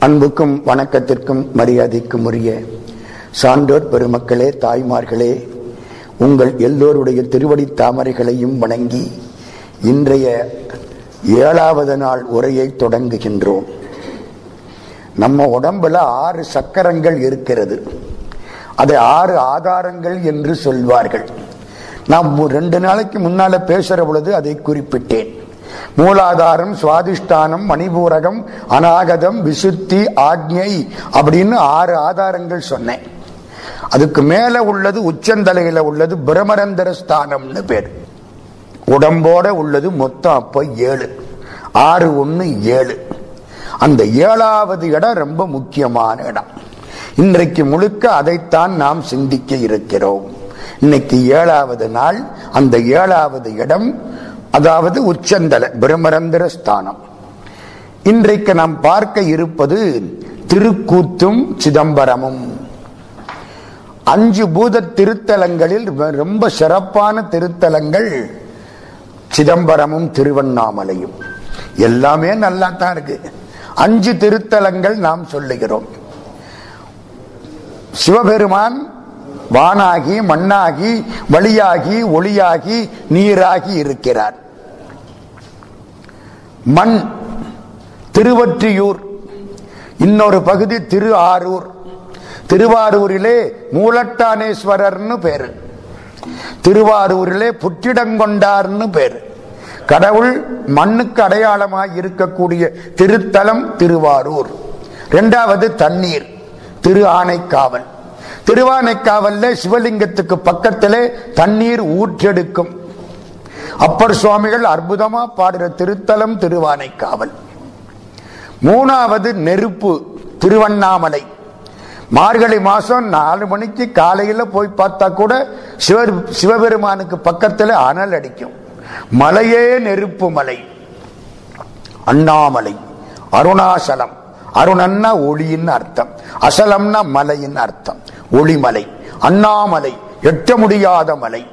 அன்புக்கும் வணக்கத்திற்கும் மரியாதைக்கும் உரிய சான்றோர் பெருமக்களே தாய்மார்களே உங்கள் எல்லோருடைய திருவடி தாமரைகளையும் வணங்கி இன்றைய ஏழாவது நாள் உரையை தொடங்குகின்றோம். நம்ம உடம்புல ஆறு சக்கரங்கள் இருக்கிறது. அதை ஆறு ஆதாரங்கள் என்று சொல்வார்கள். நாம் ரெண்டு நாளைக்கு முன்னால பேசுற பொழுது அதை குறிப்பிட்டேன். மூலாதாரம் சுவாதிஷ்டானம் மணிபூரகம் அநாகதம் விசுத்தி ஆக்ஞை அப்படின்னு ஆறு ஆதாரங்கள் சொன்னேன். அதுக்கு மேல உள்ளது உச்சந்தலையில உள்ளது பிரமரந்தர ஸ்தானம்னு பேர். உடம்போட உள்ளது மொத்தம் அப்ப ஏழு. ஆறு ஒண்ணு ஏழு. அந்த ஏழாவது இடம் ரொம்ப முக்கியமான இடம். இன்றைக்கு முழுக்க அதைத்தான் நாம் சிந்திக்க இருக்கிறோம். இன்னைக்கு ஏழாவது நாள். அந்த ஏழாவது இடம் அதாவது உச்சந்தல பிரம்மரந்திர ஸ்தானம். இன்றைக்கு நாம் பார்க்க இருப்பது திருக்கூத்தும் சிதம்பரமும். அஞ்சு பூத திருத்தலங்களில் ரொம்ப சிறப்பான திருத்தலங்கள் சிதம்பரமும் திருவண்ணாமலையும். எல்லாமே நல்லா தான் இருக்கு. அஞ்சு திருத்தலங்கள் நாம் சொல்லுகிறோம். சிவபெருமான் வானாகி மண்ணாகி வழியாகி ஒளியாகி நீராகி இருக்கிறார். மண் திருவற்றியூர். இன்னொரு பகுதி திரு ஆரூர் திருவாரூரிலே மூலட்டானேஸ்வரர்னு பேரு. திருவாரூரிலே புற்றிடங்கொண்டார்னு பேரு. கடவுள் மண்ணுக்கு அடையாளமாக இருக்கக்கூடிய திருத்தலம் திருவாரூர். இரண்டாவது தண்ணீர் திரு ஆனைக்காவல். திருவானைக்காவல்ல சிவலிங்கத்துக்கு பக்கத்திலே தண்ணீர் ஊற்றெடுக்கும். அப்பர் சுவாமிகள் அற்புதமா பாடுற திருத்தலம் திருவானைக்காவல். மூணாவது நெருப்பு திருவண்ணாமலை. மார்கழி மாசம் நாலு மணிக்கு காலையில போய் பார்த்தா கூட சிவ சிவபெருமானுக்கு பக்கத்தில் அனல் அடிக்கும். மலையே நெருப்பு மலை. அண்ணாமலை அருணாசலம். அருணன்னா ஒளியின் அர்த்தம். அசலம்னா மலையின் அர்த்தம். ஒளிமலை அண்ணாமலை எட்ட முடியாத மலை.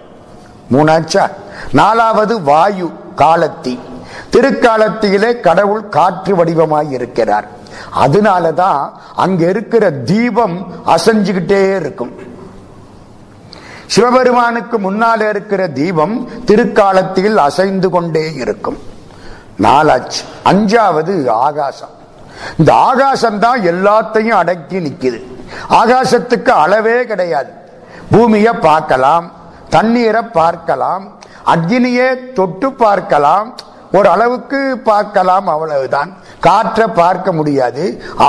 மூணாச்சா? நாலாவது வாயு காலத்தி. திருக்காலத்திலே கடவுள் காற்று வடிவமாய் இருக்கிறார். அதனாலதான் அங்க இருக்கிற தீபம் அசைஞ்சுக்கிட்டே இருக்கும். சிவபெருமானுக்கு முன்னால இருக்கிற தீபம் திருக்காலத்தில் அசைந்து கொண்டே இருக்கும். நாலாச்சு. அஞ்சாவது ஆகாசம். இந்த ஆகாசம் தான் எல்லாத்தையும் அடக்கி நிற்கிது ஆகாசத்துக்கு அளவே கிடையாது. பூமியை பார்க்கலாம் தண்ணீரை பார்க்கலாம் அக்னியை தொட்டு பார்க்கலாம் ஒரு அளவுக்கு பார்க்கலாம் அவ்வளவுதான். காற்றை பார்க்க முடியாது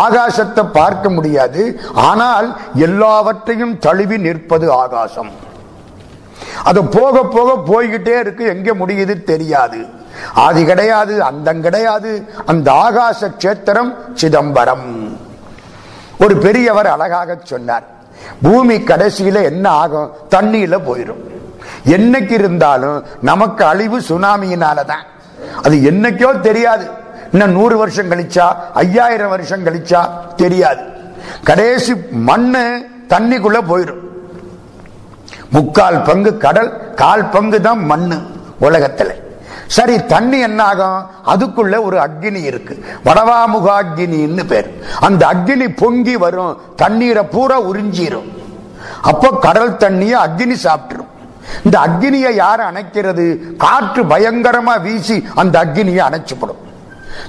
ஆகாசத்தை பார்க்க முடியாது ஆனால் எல்லாவற்றையும் தழுவி நிற்பது ஆகாசம். அது போக போக போய்கிட்டே இருக்கு எங்க முடியுது தெரியாது. ஆதி கிடையாது அந்தம் கிடையாது. அந்த ஆகாச கஷேத்திரம் சிதம்பரம். ஒரு பெரியவர் அழகாக சொன்னார் பூமி கடைசியில என்ன ஆகும்? தண்ணியில போயிடும் என்னைக்கு இருந்தாலும் நமக்கு அழிவு சுனாமியினாலதான். அது என்னைக்கோ தெரியாது. இன்னும் நூறு வருஷம் கழிச்சா ஐயாயிரம் வருஷம் கழிச்சா தெரியாது. கடைசி மண்ணு தண்ணிக்குள்ள போயிடும் முக்கால் பங்கு கடல் கால் பங்கு தான் மண்ணு உலகத்துல. சரி தண்ணி என்ன ஆகும் அதுக்குள்ள ஒரு அக்னி இருக்கு. வடவாமுக அக்னின்னு பேர். அந்த அக்னி பொங்கி வரும். தண்ணீரை பூரா உறிஞ்சிரும். அப்போ கடல் தண்ணியை அக்னி சாப்பிட்டுரும். இந்த அக்னியை யார் அணைக்கிறது? காற்று பயங்கரமா வீசி அந்த அக்னியை அணைச்சுப்படும்.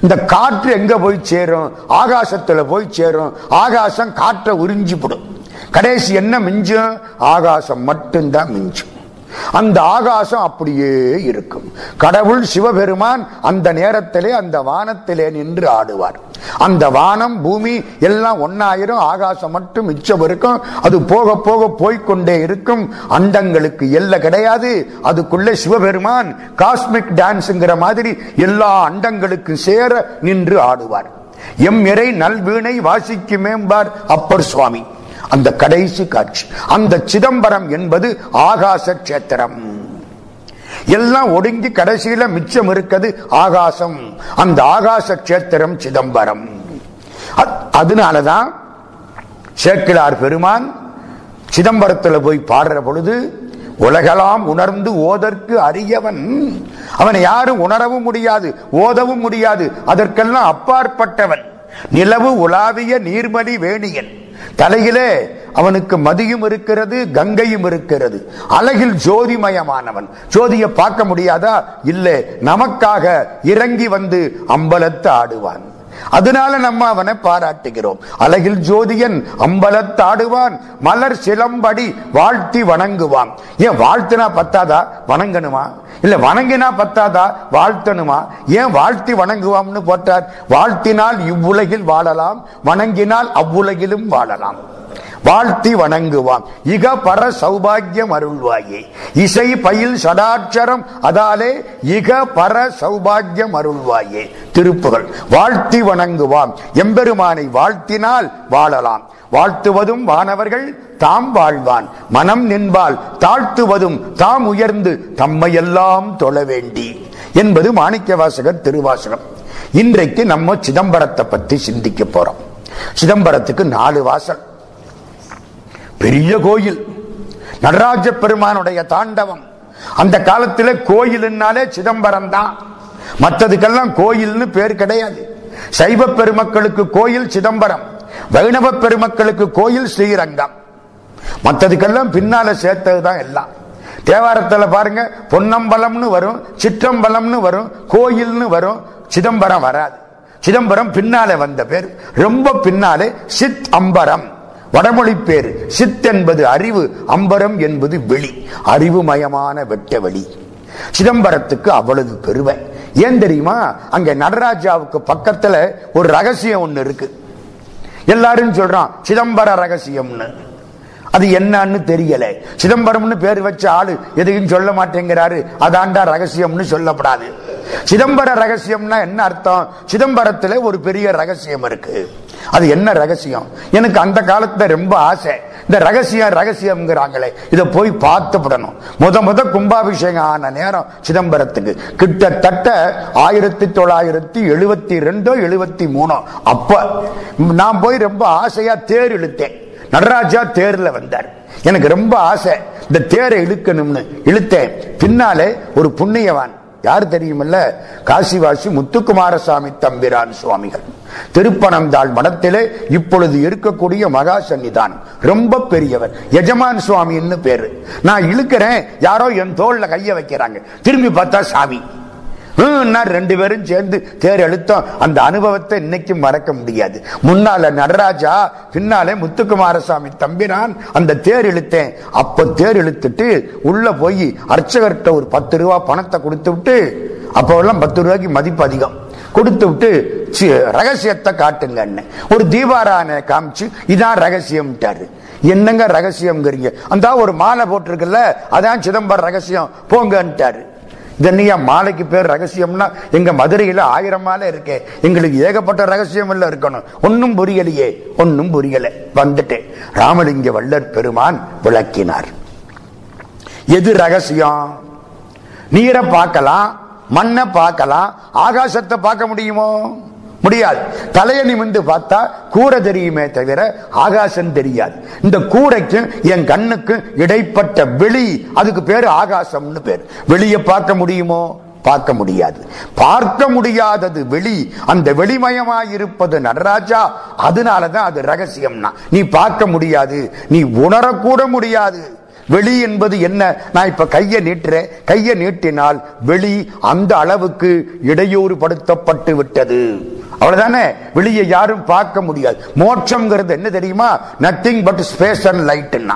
இந்த காற்று எங்க போய் சேரும்? ஆகாசத்துல போய் சேரும். ஆகாசம் காற்றை உறிஞ்சிப்படும். கடைசி என்ன மிஞ்சும்? ஆகாசம் மட்டும்தான் மிஞ்சும். அந்த ஆகாசம் அப்படியே இருக்கும். கடவுள் சிவபெருமான் அந்த நேரத்திலே அந்த வானத்திலே நின்று ஆடுவார். அந்த வானம் பூமி எல்லாம் ஒன்னாயிரம் ஆகாசம் மட்டும் மிச்சம் இருக்கும். அது போக போக போய்கொண்டே இருக்கும். அண்டங்களுக்கு எல்லை கிடையாது. அதுக்குள்ள சிவபெருமான் காஸ்மிக் டான்ஸ்ங்கிற மாதிரி எல்லா அண்டங்களுக்கும் சேர நின்று ஆடுவார். எம் இறை நல்வீணை வாசிக்கு மேம்பார் அப்பர் சுவாமி. அந்த கடைசி காட்சி. அந்த சிதம்பரம் என்பது ஆகாச கஷேத்திரம் எல்லாம் ஒடுங்கி கடைசியில மிச்சம் இருக்கிறது ஆகாசம். அந்த ஆகாச கஷேத்திரம் சிதம்பரம் அதனாலதான் சேக்கிலார் பெருமான் சிதம்பரத்தில் போய் பாடுற பொழுது உலகலாம் உணர்ந்து ஓதற்கு அறியவன் அவனை யாரும் உணரவும் முடியாது ஓதவும் முடியாது. அதற்கெல்லாம் அப்பாற்பட்டவன். நிலவு உலாவிய நீர்மணி வேணியன். தலையிலே அவனுக்கு மதியும் இருக்கிறது கங்கையும் இருக்கிறது. அழகில் ஜோதிமயமானவன். ஜோதியை பார்க்க முடியாதா? இல்லை. நமக்காக இறங்கி வந்து அம்பலத்து ஆடுவான். அதனால நம்ம அவனை பாராட்டுகிறோம். அழகில் ஜோதியன் அம்பலத்தாடுவான் மலர் சிலம்படி வாழ்த்தி வணங்குவான். ஏன் வாழ்த்தினா பத்தாதா? வணங்கணுமா? இல்ல வணங்கினா பத்தாதா? வாழ்த்தணுமா? ஏன் வாழ்த்தி வணங்குவாம்னு போட்டார்? வாழ்த்தினால் இவ்வுலகில் வாழலாம் வணங்கினால் அவ்வுலகிலும் வாழலாம். வாழ்த்தி வணங்குவான். இக பர சௌபாகியம் அருள்வாயே. இசை பயில் சடாட்சரம் அதாலே இக பர சௌபாகியம் அருள்வாயே. திருப்புகள். வாழ்த்தி வணங்குவான். எம்பெருமானை வாழ்த்தினால் வாழலாம். வாழ்த்துவதும் வானவர்கள் தாம் வாழ்வான். மனம் நின்பால் தாழ்த்துவதும் தாம் உயர்ந்து தம்மையெல்லாம் தொழ வேண்டி. என்பது மாணிக்க வாசகர் திருவாசகம். இன்றைக்கு நம்ம சிதம்பரத்தை பத்தி சிந்திக்க போறோம். சிதம்பரத்துக்கு நாலு வாசல். பெரிய கோயில். நடராஜ பெருமானுடைய தாண்டவம். அந்த காலத்தில் கோயில்னாலே சிதம்பரம் தான் மற்றதுக்கெல்லாம் கோயில்னு பேர் கிடையாது. சைவ பெருமக்களுக்கு கோயில் சிதம்பரம். வைணவ பெருமக்களுக்கு கோயில் ஸ்ரீரங்கம். மற்றதுக்கெல்லாம் பின்னால சேர்த்ததுதான் எல்லாம். தேவாரத்தில் பாருங்க பொன்னம்பலம்னு வரும் சிற்றம்பலம்னு வரும் கோயில்னு வரும் சிதம்பரம் வராது. சிதம்பரம் பின்னாலே வந்த பேர். ரொம்ப பின்னாலே சித் அம்பரம். வடமொழி பேர். சித் என்பது அறிவு அம்பரம் என்பது வெளி. அறிவுமயமான வெட்ட வெளி. சிதம்பரத்துக்கு அவ்வளவு பெருமை ஏன் தெரியுமா? அங்க நடராஜாவுக்கு பக்கத்துல ஒரு ரகசியம் ஒண்ணு இருக்கு. எல்லாரும் சொல்றான் சிதம்பர ரகசியம்னு. அது என்னன்னு தெரியல. சிதம்பரம்னு பேர் வச்ச ஆளு எதையும் சொல்ல மாட்டேங்கிறாரு. அதாண்டா ரகசியம்னு சொல்லப்படாது. சிதம்பர ரகசியம்னா என்ன அர்த்தம்? சிதம்பரத்துல ஒரு பெரிய ரகசியம் இருக்கு. அது என்ன ரகசியம்? எனக்கு அந்த காலத்துல ரொம்ப ஆசை. இந்த ரகசியம் ரகசியம்ங்கிறாங்களே. இதை போய் பார்த்துப்படணும் முத முத கும்பாபிஷேகம் ஆன நேரம் சிதம்பரத்துக்கு. கிட்டத்தட்ட ஆயிரத்தி தொள்ளாயிரத்தி எழுபத்தி ரெண்டோ எழுபத்தி மூணோ. அப்ப நான் போய் ரொம்ப ஆசையா தேர் இழுத்தேன். நடராஜா தேர்ல வந்தார். எனக்கு ரொம்ப ஆசை. இந்த தேரை இழுக்கணும்னு இழுத்தேன். பின்னாலே ஒரு புண்ணியவான். யார் தெரியுமில்ல? காசிவாசி முத்துக்குமாரசாமி தம்பிரான் சுவாமிகள். திருப்பனந்தாள் மடத்திலே இப்பொழுது இருக்கக்கூடிய மகா சன்னிதானம். ரொம்ப பெரியவர். எஜமான் சுவாமின்னு பேரு. நான் இழுக்கிறேன். யாரோ என் தோல்ல கைய வைக்கிறாங்க. திரும்பி பார்த்தா சாமி. ரெண்டு பேரும் சேர்ந்து தேர் எழுத்தோம் அந்த அனுபவத்தை இன்னைக்கும் மறக்க முடியாது. முன்னால நடராஜா பின்னாலே முத்துக்குமாரசாமி தம்பினான் அந்த தேர் இழுத்தேன் அப்ப தேர் இழுத்துட்டு உள்ள போய் அர்ச்சகர்கிட்ட ஒரு பத்து ரூபா பணத்தை கொடுத்து விட்டு அப்போல்லாம் பத்து ரூபாய்க்கு மதிப்பு அதிகம். கொடுத்து விட்டு ரகசியத்தை காட்டுங்க ஒரு தீபாரான காமிச்சு இதான் ரகசியம்ட்டாரு. என்னங்க ரகசியம்ங்கிறீங்க? அந்த ஒரு மாலை போட்டிருக்குல்ல அதான் சிதம்பரம் ரகசியம். போங்கன்ட்டாரு. இதன்னையா மாலைக்கு பேர் ரகசியம்னா எங்க மதுரையில ஆயிரம் மாலை இருக்கே. எங்களுக்கு ஏகப்பட்ட ரகசியம் எல்லாம் இருக்கணும். ஒன்னும் புரியலையே. ஒன்னும் புரியல. வந்துட்டேன். ராமலிங்க வல்லர் பெருமான் விளக்கினார். எது ரகசியம்? நீரை பார்க்கலாம் மண்ணை பார்க்கலாம் ஆகாசத்தை பார்க்க முடியுமோ? முடியாது. தலையை நிமிந்து பார்த்தா கூரை தெரியுமே தவிர ஆகாசம் தெரியாது. இந்த கூரைக்கும் என் கண்ணுக்கும் இடைப்பட்ட வெளி அதுக்கு பேரு ஆகாசம்னு பேர். வெளியே பார்க்க முடியுமோ? பார்க்க முடியாது. பார்க்க முடியாதது வெளி அந்த வெளிமயமாயிருப்பது நடராஜா அதனாலதான் அது ரகசியம்னா. நீ பார்க்க முடியாது. நீ உணரக்கூட முடியாது. வெளி என்பது என்ன? நான் இப்ப கையை நீட்டுறேன். கையை நீட்டினால் வெளி அந்த அளவுக்கு இடையூறு படுத்தப்பட்டு விட்டது. அவ்வளவுதானே? வெளியே யாரும் பார்க்க முடியாது. மோட்சம்ங்கிறது என்ன தெரியுமா? நத்திங் பட் ஸ்பேஸ் அண்ட் லைட்னா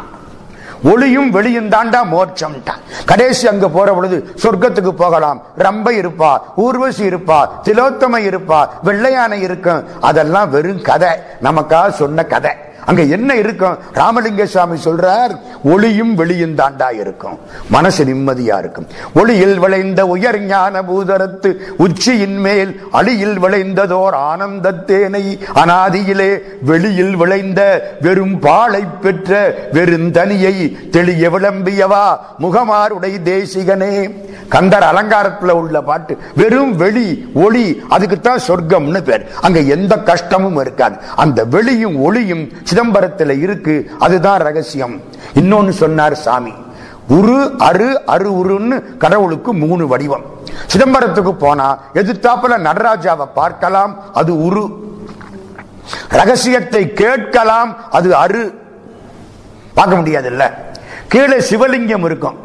ஒளியும் வெளியும் தாண்டா மோட்சம் கடைசி அங்க போற பொழுது சொர்க்கத்துக்கு போகலாம். ரம்பை இருப்பா ஊர்வசி இருப்பா திலோத்தமை இருப்பா வெள்ளையானை இருக்கும். அதெல்லாம் வெறும் கதை. நமக்கா சொன்ன கதை. அங்க என்ன இருக்கும்? ராமலிங்க சுவாமி சொல்றார் ஒளியும் வெளியும் தாண்டா இருக்கும். மனசு நிம்மதியா இருக்கும். ஒளியில் விளைந்த உயர் ஞான பூதரத்து உச்சியின் மேல் அழியில் விளைந்ததோர் ஆனந்த தேனை அனாதியிலே வெளியில் விளைந்த வெறும் பாலை பெற்ற வெறுந்தனியை தெளிய விளம்பியவா முகமாருடை தேசிகனே. கந்தர் அலங்காரத்துல உள்ள பாட்டு வெறும் வெளி ஒளி அதுக்குத்தான் சொர்க்கம்னு பேர். அங்க எந்த கஷ்டமும் இருக்காது. அந்த வெளியும் ஒளியும் சிதம்பரத்தில் இருக்கு அதுதான் ரகசியம். இன்னொன்னு சொன்னார் சாமி. உரு அரு அரு உருன்னு கடவுளுக்கு மூணு வடிவம். சிதம்பரத்துக்கு போனா எதிர்த்தாப்புல நடராஜாவை பார்க்கலாம் அது உரு. ரகசியத்தை கேட்கலாம் அது அரு. பார்க்க முடியாது இல்ல கீழே சிவலிங்கம் இருக்கும்.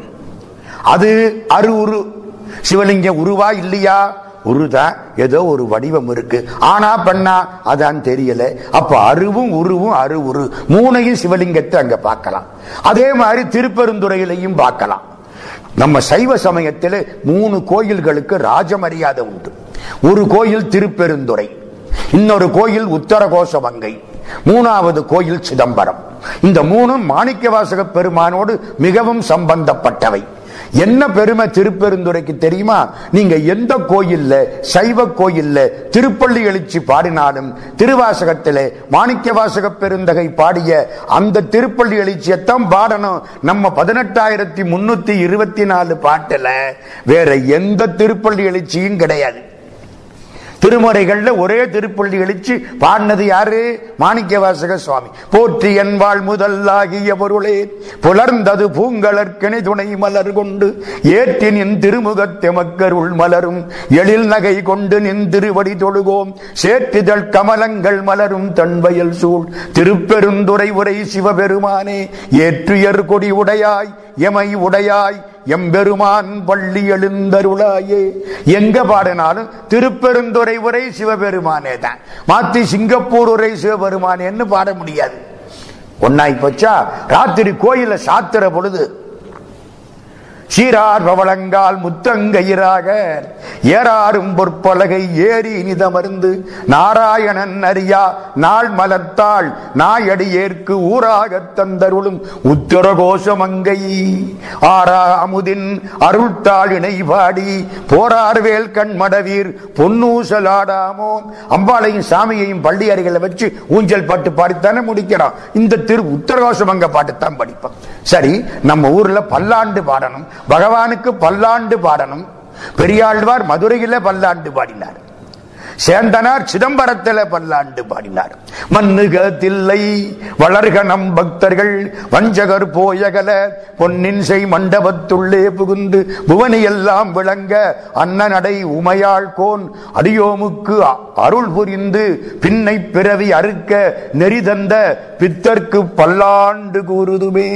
அது அரு உரு. சிவலிங்கம் உருவா இல்லையா? உருதா ஏதோ ஒரு வடிவம் இருக்கு. ஆனா பண்ணா அதான் தெரியல. அப்ப அருவும் உருவும் அரு உரு மூணையும் சிவலிங்கத்தை அங்க பார்க்கலாம். அதே மாதிரி திருப்பெருந்துறையிலையும் பார்க்கலாம். நம்ம சைவ சமயத்தில் மூணு கோயில்களுக்கு ராஜமரியாதை உண்டு. ஒரு கோயில் திருப்பெருந்துறை இன்னொரு கோயில் உத்தரகோசமங்கை மூணாவது கோயில் சிதம்பரம். இந்த மூணும் மாணிக்கவாசக பெருமானோடு மிகவும் சம்பந்தப்பட்டவை. என்ன பெருமை திருப்பெருந்துறைக்கு தெரியுமா? நீங்க எந்த கோயில்ல சைவ கோயில்ல திருப்பள்ளி எழுச்சி பாடினாலும் திருவாசகத்திலே மாணிக்க வாசக பெருந்தகை பாடிய அந்த திருப்பள்ளி எழுச்சியத்தான் பாடணும். நம்ம பதினெட்டாயிரத்தி முன்னூத்தி இருபத்தி நாலு பாட்டுல வேற எந்த திருப்பள்ளி எழுச்சியும் கிடையாது. திருமுறைகள்ல ஒரே திருப்பள்ளி எழுச்சி. பாடினது யாரு? மாணிக்க வாசக சுவாமி. போற்றி என் வாழ் முதல்லாகிய பொருளே புலர்ந்தது பூங்கலற்கணி துணை மலர் கொண்டு ஏற்றி நின் திருமுகத்தெமக்கருள் மலரும் எழில் நகை கொண்டு நின் திருவடி தொழுகோம் சேற்றிதழ் கமலங்கள் மலரும் தன்வயல் சூழ். திருப்பெருந்துரை உரை சிவபெருமானே ஏற்றுயர் கொடி உடையாய் எமை உடையாய் எம்பெருமான் பள்ளி எழுந்தருளாயே. எங்க பாடினாலும் திருப்பெருந்துறை உரை சிவபெருமானே தான் மாத்தி சிங்கப்பூர் உரை சிவபெருமானேன்னு பாட முடியாது. ஒன்னாய் போச்சா? ராத்திரி கோயில சாத்துற பொழுது சீரார் பவளங்கால் முத்தங்கயிராக ஏறாரும் பொற்பலகை ஏறி இனிதமர்ந்து நாராயணன் அறியா நாள் மலர்த்தாள் நாயடி ஏற்கு ஊராக தந்தருளும் உத்தரகோஷமங்கை. ஆரா அமுதின் அருள்தாள் இணை பாடி போரார்வேல் கண்மடவீர் பொன்னூசலாடாமோ. அம்பாளையும் சாமியையும் பள்ளி அறைகளை வச்சு ஊஞ்சல் பாட்டு பாடித்தானே முடிக்கிறான். இந்த திரு உத்தரகோஷமங்க பாட்டுத்தான் படிப்போம் சரி நம்ம ஊர்ல பல்லாண்டு பாடணும். பகவானுக்கு பல்லாண்டு பாடணும். பெரியாழ்வார் மதுரையில பல்லாண்டு பாடினார். சேந்தனார் சிதம்பரத்தில் பல்லாண்டு பாடினார். மண்ணுக தில்லை வளர்க நம் பக்தர்கள் வஞ்சகர் போயகல பொன்னின் செய் மண்டபத்துள்ளே புகுந்து புவனி எல்லாம் விளங்க அன்னநடை உமையாள் கோன் அடியோமுக்கு அருள் புரிந்து பின்னை பிறவி அறுக்க நெறிதந்த பித்தர்க்கு பல்லாண்டு கூறுதுமே.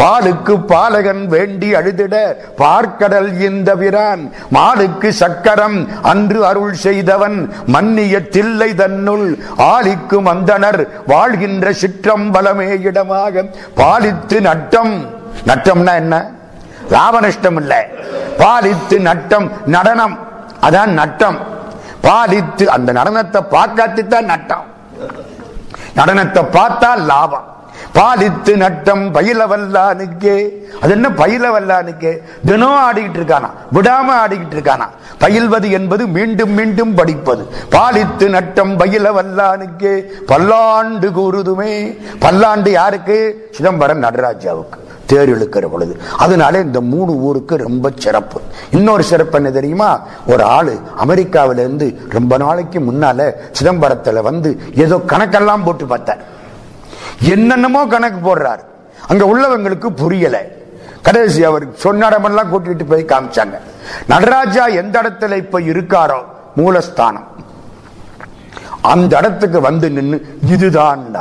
பாலுக்கு பாலகன் வேண்டி அழுதிட பார்க்கடல் இந்த விரான். மாலுக்கு சக்கரம் அன்று அருள் செய்தவன் மன்னிய தில்லை தன்னுள். ஆலிக்கு மந்தனர் வாழ்கின்ற சிற்றம்பலமே இடமாக. பாலித்து நட்டம். நட்டம்னா என்ன? லாப நஷ்டம் இல்ல பாலித்து நட்டம் நடனம். அதான் நட்டம். பாலித்து அந்த நடனத்தை பார்க்காத்து தான் நட்டம். நடனத்தை பார்த்தா லாபம். பாலித்து நட்டம் பயில வல்லானுக்கே அது என்ன பயில வல்லானுக்கே தினம் ஆடிக்கிட்டு இருக்கானா? விடாம ஆடிக்கிட்டு இருக்கானா? பயில்வது என்பது மீண்டும் மீண்டும் படிப்பது. பாலித்து நட்டம் பயில வல்லானுக்கே பல்லாண்டு கூறுதுமே. பல்லாண்டு யாருக்கு? சிதம்பரம் நடராஜாவுக்கு. தேர் இழுக்கிற பொழுது. அதனால இந்த மூணு ஊருக்கு ரொம்ப சிறப்பு. இன்னொரு சிறப்பு என்ன தெரியுமா? ஒரு ஆளு அமெரிக்காவிலேருந்து ரொம்ப நாளைக்கு முன்னால சிதம்பரத்துல வந்து ஏதோ கணக்கெல்லாம் போட்டு பார்த்தார். என்னென்னமோ கணக்கு போடுறாரு. அங்க உள்ளவங்களுக்கு புரியல. கடைசி அவர் சொன்னடமெல்லாம் கூட்டிட்டு போய் காமிச்சாங்க. நடராஜா எந்த இடத்துல இப்ப இருக்காரோ மூலஸ்தானம். அந்த இடத்துக்கு வந்து நின்று இதுதான்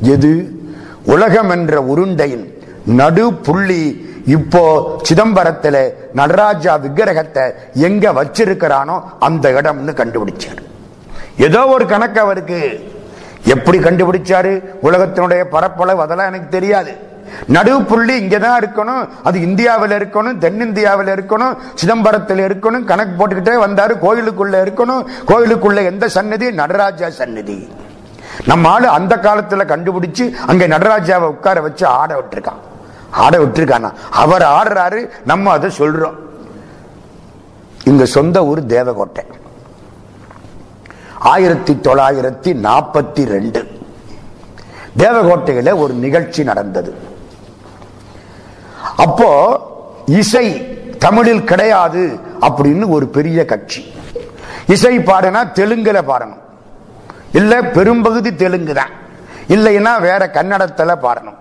எது? உலகம் என்ற உருண்டையின் நடு புள்ளி இப்போ சிதம்பரத்தில் நடராஜா விக்கிரகத்தை எங்க வச்சிருக்கிறானோ அந்த இடம்னு கண்டுபிடிச்சார். ஏதோ ஒரு கணக்கு அவருக்கு. எப்படி கண்டுபிடிச்சாரு? உலகத்தினுடைய பரப்பளவு அதெல்லாம் எனக்கு தெரியாது. நடுவு புள்ளி இங்கதான் இருக்கணும் அது இந்தியாவில் இருக்கணும் தென்னிந்தியாவில் இருக்கணும் சிதம்பரத்தில் இருக்கணும் கணக்கு போட்டுக்கிட்டே வந்தாரு கோயிலுக்குள்ள இருக்கணும். கோயிலுக்குள்ள எந்த சன்னதி நடராஜா சன்னதி நம்ம ஆளு அந்த காலத்துல கண்டுபிடிச்சு அங்க நடராஜாவை உட்கார வச்சு ஆட விட்டுருக்கான். ஆட விட்டுருக்கானா? அவர் ஆடுறாரு நம்ம அதை சொல்றோம். இங்க சொந்த ஊர் தேவகோட்டை. ஆயிரத்தி தொள்ளாயிரத்தி நாற்பத்தி ரெண்டு. தேவகோட்டையில ஒரு நிகழ்ச்சி நடந்தது. அப்போ இசை தமிழில் கிடையாது அப்படின்னு ஒரு பெரிய கட்சி. இசை பாடுனா தெலுங்குல பாடணும். இல்ல பெரும்பகுதி தெலுங்கு தான். இல்லைன்னா வேற கன்னடத்துல பாடணும்.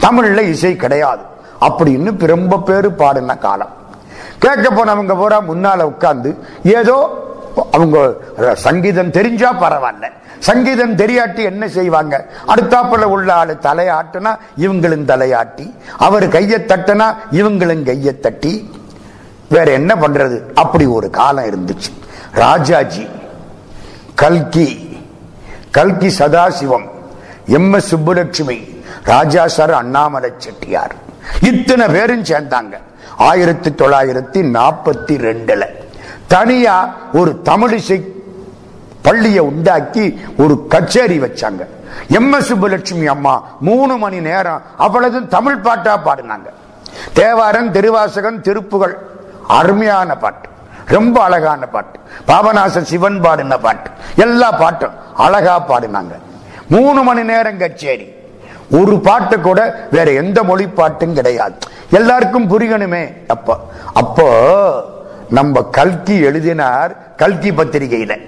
தமிழ்ல இசை கிடையாது அப்படின்னு ரொம்ப பேரு பாடின காலம். கேட்க போனவங்க பூரா முன்னால உட்கார்ந்து ஏதோ அவங்க சங்கீதம் தெரிஞ்சா பரவாயில்ல. சங்கீதம் தெரியாட்டி என்ன செய்வாங்க? அடுத்தாப்புல உள்ள ஆளு தலையாட்டுனா இவங்களும் தலையாட்டி. அவர் கையை தட்டினா இவங்களும் கையை தட்டி. வேற என்ன பண்றது? அப்படி ஒரு காலம் இருந்துச்சு. ராஜாஜி கல்கி கல்கி சதாசிவம் எம் எஸ் சுப்புலட்சுமி ராஜா சார் அண்ணாமலை செட்டியார். இத்தனை பேரும் சேர்ந்தாங்க. ஆயிரத்தி தொள்ளாயிரத்தி நாற்பத்தி ரெண்டுல. தனியா ஒரு தமிழிசை பள்ளியை உண்டாக்கி ஒரு கச்சேரி வச்சாங்க. எம் எஸ் சுப்புலட்சுமி அம்மா மூணு மணி நேரம் அவ்வளவு தமிழ் பாட்டா பாடினாங்க. தேவாரன் திருவாசகன் திருப்புகள் அருமையான பாட்டு. ரொம்ப அழகான பாட்டு. பாபநாச சிவன் பாடின பாட்டு. எல்லா பாட்டும் அழகா பாடினாங்க. மூணு மணி நேரம் கச்சேரி. ஒரு பாட்டு கூட வேற எந்த மொழி பாட்டும் கிடையாது. எல்லாருக்கும் புரியணுமே அப்போ. அப்போ நம்ம கல்கி எழுதினார் கல்கி பத்திரிகையில.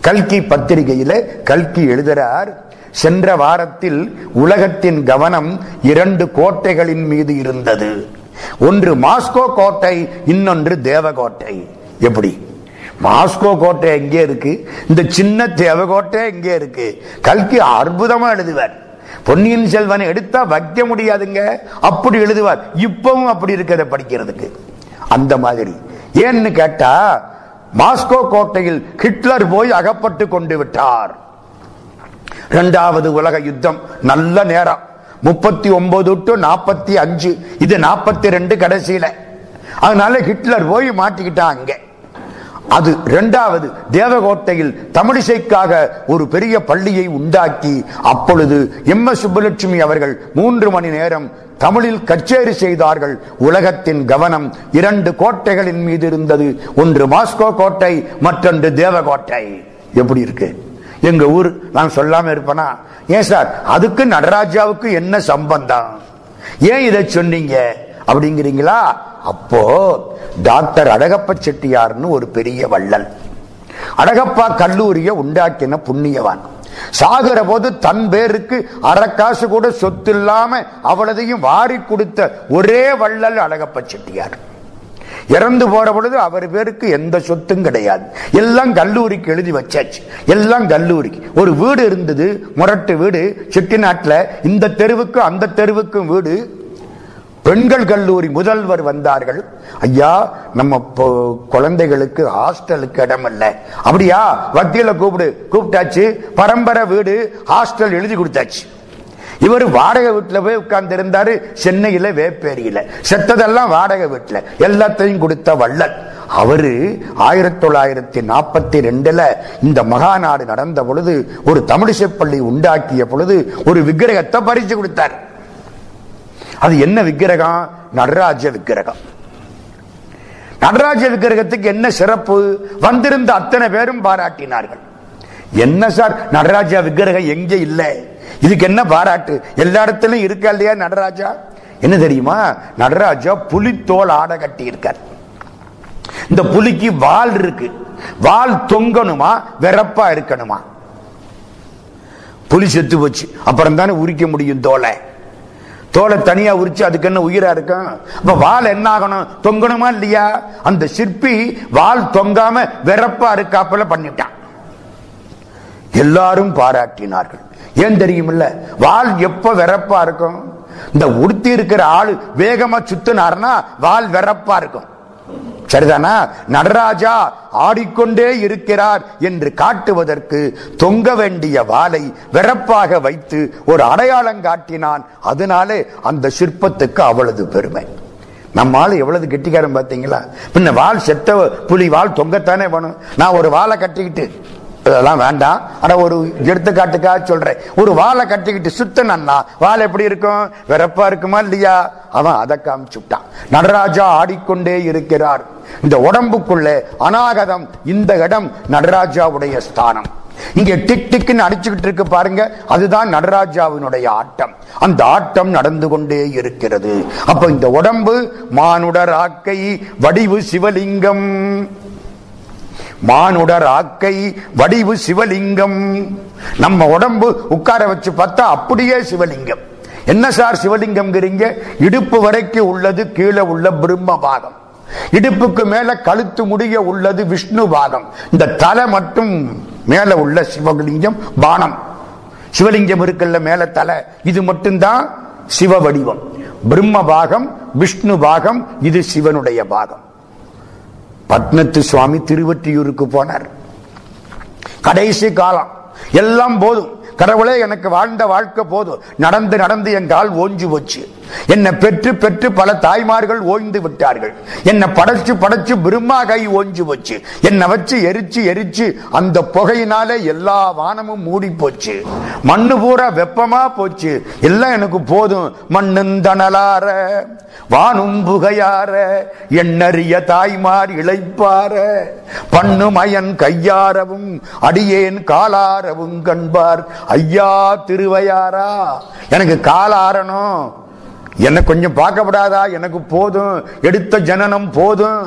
கல்கி பத்திரிகையில கல்கி எழுதுறார் சென்ற வாரத்தில் உலகத்தின் கவனம் இரண்டு கோட்டைகளின் மீது இருந்தது. ஒன்று மாஸ்கோ கோட்டை இன்னொன்று தேவகோட்டை. எப்படி? மாஸ்கோ கோட்டை எங்கே இருக்கு? இந்த சின்ன தேவகோட்டை எங்கே இருக்கு? கல்கி அற்புதமா எழுதுவார். பொன்னியின் செல்வனை எடுத்தா வைக்க முடியாதுங்க. அப்படி எழுதுவார். இப்பவும் அப்படி இருக்கிறத படிக்கிறதுக்கு. அந்த மாதிரி. ஏன்னு கேட்டா மாஸ்கோ கோட்டையில் ஹிட்லர் போய் அகப்பட்டு கொண்டு விட்டார். இரண்டாவது உலக யுத்தம் நல்ல நேரம். முப்பத்தி ஒன்பது டு நாற்பத்தி அஞ்சு. இது நாற்பத்தி ரெண்டு கடைசியில. அதனால ஹிட்லர் போய் மாட்டிக்கிட்டான் அங்கே. அது இரண்டாவது தேவகோட்டையில் தமிழிசைக்காக ஒரு பெரிய பள்ளியை உண்டாக்கி அப்பொழுது எம் எஸ் சுப்புலட்சுமி அவர்கள் மூன்று மணி நேரம் தமிழில் கச்சேரி செய்தார்கள். உலகத்தின் கவனம் இரண்டு கோட்டைகளின் மீது இருந்தது. ஒன்று மாஸ்கோ கோட்டை மற்றொன்று தேவகோட்டை. எப்படி இருக்கு? எங்க ஊர் நான் சொல்லாம இருப்பேனா? ஏன் சார்? அதுக்கு நடராஜாவுக்கு என்ன சம்பந்தம்? ஏன் இதை சொன்னீங்க? அப்படிங்கிறீங்களா? அப்போ டாக்டர் அழகப்ப செட்டியார்னு ஒரு பெரிய வள்ளல். அழகப்பா கல்லூரியை உண்டாக்கின புண்ணியவான். சாகிற போது தன் பேருக்கு அறக்காசு கூட சொத்து இல்லாம அவளதையும் வாரி கொடுத்த ஒரே வள்ளல் அழகப்ப செட்டியார். இறந்து போற பொழுது அவர் பேருக்கு எந்த சொத்தும் கிடையாது. எல்லாம் கல்லூரிக்கு எழுதி வச்சாச்சு. எல்லாம் கல்லூரிக்கு. ஒரு வீடு இருந்தது முரட்டு வீடு. செட்டிநாட்டுல இந்த தெருவுக்கு அந்த தெருவுக்கும் வீடு. பெண்கள் கல்லூரி முதல்வர் வந்தார்கள். ஐயா நம்ம குழந்தைகளுக்கு ஹாஸ்டலுக்கு இடம் இல்லை அப்படியா? வத்தியில கூப்பிடு கூப்பிட்டாச்சு. பரம்பரை வீடு ஹாஸ்டல் எழுதி கொடுத்தாச்சு. இவர் வாடகை வீட்டில் போய் உட்கார்ந்து இருந்தாரு சென்னையில வேப்பேரியில. செத்ததெல்லாம் வாடகை வீட்டில். எல்லாத்தையும் கொடுத்த வள்ளல். அவரு ஆயிரத்தி தொள்ளாயிரத்தி நாற்பத்தி ரெண்டுல இந்த மகாநாடு நடந்த பொழுது ஒரு தமிழிசை பள்ளி உண்டாக்கிய பொழுது ஒரு விக்கிரகத்தை பறிச்சு கொடுத்தார். அது என்ன விக்கிரகம்? நடராஜ விக்கிரகம். நடராஜ விக்கிரகத்துக்கு என்ன சிறப்பு? வந்திருந்த அத்தனை பேரும் பாராட்டினார்கள். என்ன சார்? நடராஜா விக்கிரகம் எங்கே இல்லை? இதுக்கு என்ன பாராட்டு? எல்லா இடத்துலயும் இருக்கா இல்லையா நடராஜா? என்ன தெரியுமா? நடராஜா புலித்தோல் ஆடை கட்டி இருக்கார் இந்த புலிக்கு வால் இருக்கு. வால் தொங்கணுமா? வெறப்பா இருக்கணுமா? புலி செத்து போச்சு. அப்புறம் தானே உரிக்க முடியும் தோலை. தோலை தனியா உரிச்சு அதுக்கு என்ன உயிரா இருக்கும் அப்ப வால் என்ன ஆகணும்? தொங்கணுமா இல்லையா? அந்த சிற்பி வால் தொங்காம வெறப்பா இருக்காப்புல பண்ணிட்டான். எல்லாரும் பாராட்டினார்கள். ஏன் தெரியுமில்ல? வால் எப்ப வெறப்பா இருக்கும்? இந்த உடுத்தி இருக்கிற ஆளு வேகமா சுத்தினார்னா வால் வெறப்பா இருக்கும். சரிதானா? நடராஜா ஆடிக்கொண்டே இருக்கிறார் என்று காட்டுவதற்கு தொங்க வேண்டிய வாளை வெறப்பாக வைத்து ஒரு அடையாளம் காட்டினான். அதனாலே அந்த சிற்பத்துக்கு அவ்வளவு பெருமை. நம்ம எவ்வளவு கெட்டிக்காரன் பார்த்தீங்களா? பின்ன வால் செத்த புலி வால் தொங்கத்தானே வேணும். நான் ஒரு வாழை கட்டிக்கிட்டு அதெல்லாம் வேண்டாம். ஆனா ஒரு எடுத்துக்காட்டுக்காக சொல்றேன். ஒரு வாழை கட்டிக்கிட்டு சுத்தனா வாழை எப்படி இருக்கும்? வெறப்பா இருக்குமா இல்லையா? அவன் அதை காமிச்சுட்டான். நடராஜா ஆடிக்கொண்டே இருக்கிறார். இந்த உடம்புக்குள்ள அநாகதம் இந்த இடம் நடராஜாவுடைய ஸ்தானம். இங்க டிக் டிக்னு அடிச்சுக்கிட்டு இருக்கு பாருங்க. அதுதான் நடராஜாவினுடைய ஆட்டம். அந்த ஆட்டம் நடந்து கொண்டே இருக்கிறது. அப்ப இந்த உடம்பு மானுடர் ஆக்கை வடிவு சிவலிங்கம். மானுடர் ஆக்கை வடிவு சிவலிங்கம். நம்ம உடம்பு உட்கார வச்சு பார்த்தா அப்படியே சிவலிங்கம். என்ன சார் சிவலிங்கம் இடுப்பு வரைக்கும் உள்ளது கீழே உள்ள பிரம்ம பாகம். இடுப்புக்கு மேல கழுத்து முடிய உள்ளது விஷ்ணு பாகம். இந்த தலை மட்டும் மேல உள்ள சிவலிங்கம் பானம். சிவலிங்கம் இருக்குல்ல மேல தலை. இது மட்டும்தான் சிவ வடிவம். பிரம்ம பாகம் விஷ்ணு பாகம் இது சிவனுடைய பாகம். பட்னத்து சுவாமி திருவற்றியூருக்கு போனார். கடைசி காலம். எல்லாம் போதும். கடவுளே எனக்கு வாழ்ந்த வாழ்க்கை போதும். நடந்து நடந்து என் கால் ஓஞ்சு போச்சு. என்னை பெற்று பெற்று பல தாய்மார்கள் ஓய்ந்து விட்டார்கள். என்னை படைச்சு படைச்சு பிரம்மா கை ஓஞ்சு போச்சு. என்னை வச்சு எரிச்சு எரிச்சு அந்த புகையினாலே எல்லா வானமும் மூடி போச்சு மண்ணு பூரா வெப்பமா போச்சு. எல்லாம் எனக்கு போதும். மண்ணுந்தனலார வானும் புகையார எண்ணறிய தாய்மார் இழைப்பார பண்ணுமயன் கையாரவும் அடியேன் காலாரவும் கண்பார். ஐயா திருவையாரா எனக்கு காலாரணும். என்ன கொஞ்சம் பார்க்கப்படாதா? எனக்கு போதும். எடுத்த ஜனனம் போதும்.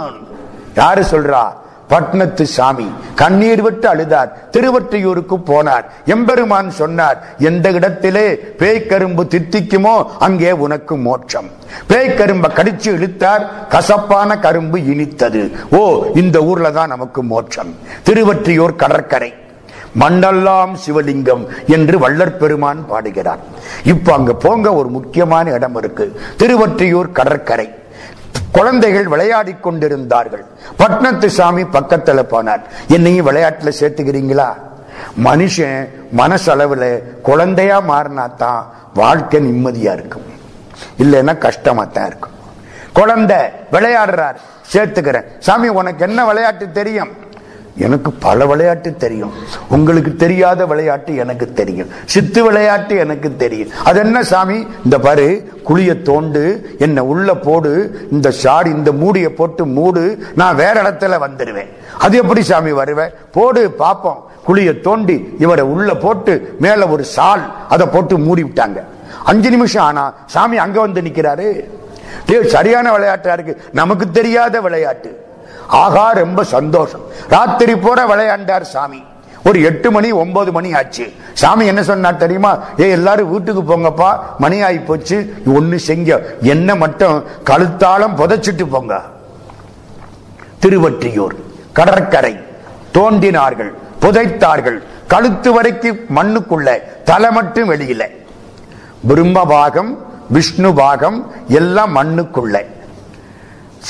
யாரு சொல்றா? பட்னத்து சாமி. கண்ணீர் விட்டு அழுதார். திருவற்றியூருக்கு போனார். எம்பெருமான் சொன்னார் எந்த இடத்திலே பேய்க்கரும்பு தித்திக்குமோ அங்கே உனக்கு மோட்சம். பேய்க்கரும்பை கடிச்சு இழுத்தார். கசப்பான கரும்பு இனித்தது. ஓ இந்த ஊர்ல தான் நமக்கு மோட்சம். திருவற்றியூர் கடற்கரை. மண்டெல்லாம் சிவலிங்கம் என்று வள்ளற் பெருமான் பாடுகிறார். இப்ப அங்க போங்க ஒரு முக்கியமான இடம் இருக்கு. திருவற்றியூர் கடற்கரை. குழந்தைகள் விளையாடி கொண்டிருந்தார்கள். பட்னத்து சாமி பக்கத்துல போனார். என்னையும் விளையாட்டுல சேர்த்துக்கிறீங்களா? மனுஷன் மனசளவுல குழந்தையா மாறினா தான் வாழ்க்கை நிம்மதியா இருக்கும். இல்லைன்னா கஷ்டமா தான் இருக்கும். குழந்தை விளையாடுறார். சேர்த்துக்கிறேன். சாமி உனக்கு என்ன விளையாட்டு தெரியும்? எனக்கு பல விளையாட்டு தெரியும். உங்களுக்கு தெரியாத விளையாட்டு எனக்கு தெரியும். சித்து விளையாட்டு எனக்கு தெரியும். அது என்ன சாமி? இந்த பாரு குழிய தோண்டு என்ன உள்ள போடு இந்த ஷாடி இந்த மூடியை போட்டு மூடு நான் வேற இடத்துல வந்துடுவேன் அது எப்படி சாமி வருவேன் போடு பாப்போம். குழிய தோண்டி இவரை உள்ள போட்டு மேல ஒரு சால் அதை போட்டு மூடி விட்டாங்க. அஞ்சு நிமிஷம் ஆனா சாமி அங்க வந்து நிக்கிறாரு. சரியான விளையாட்டா இருக்கு. நமக்கு தெரியாத விளையாட்டு. ஆகா ரொம்ப சந்தோஷம். ராத்திரி போற விளையாண்டார் சாமி. ஒரு எட்டு மணி ஒன்பது மணி ஆச்சு. சாமி என்ன சொன்னார் தெரியுமா? ஏ எல்லாரும் வீட்டுக்கு போங்கப்பா மணி ஆகி போச்சு. ஒண்ணு செங்க என்ன மட்டும் கழுத்தாலம் புதைச்சிட்டு போங்க. திருவற்றியூர் கடற்கரை தோண்டினார்கள் புதைத்தார்கள். கழுத்து வரைக்கும் மண்ணுக்குள்ள தலை மட்டும் வெளியில. பிரம்ம பாகம் விஷ்ணு பாகம் எல்லாம் மண்ணுக்குள்ள.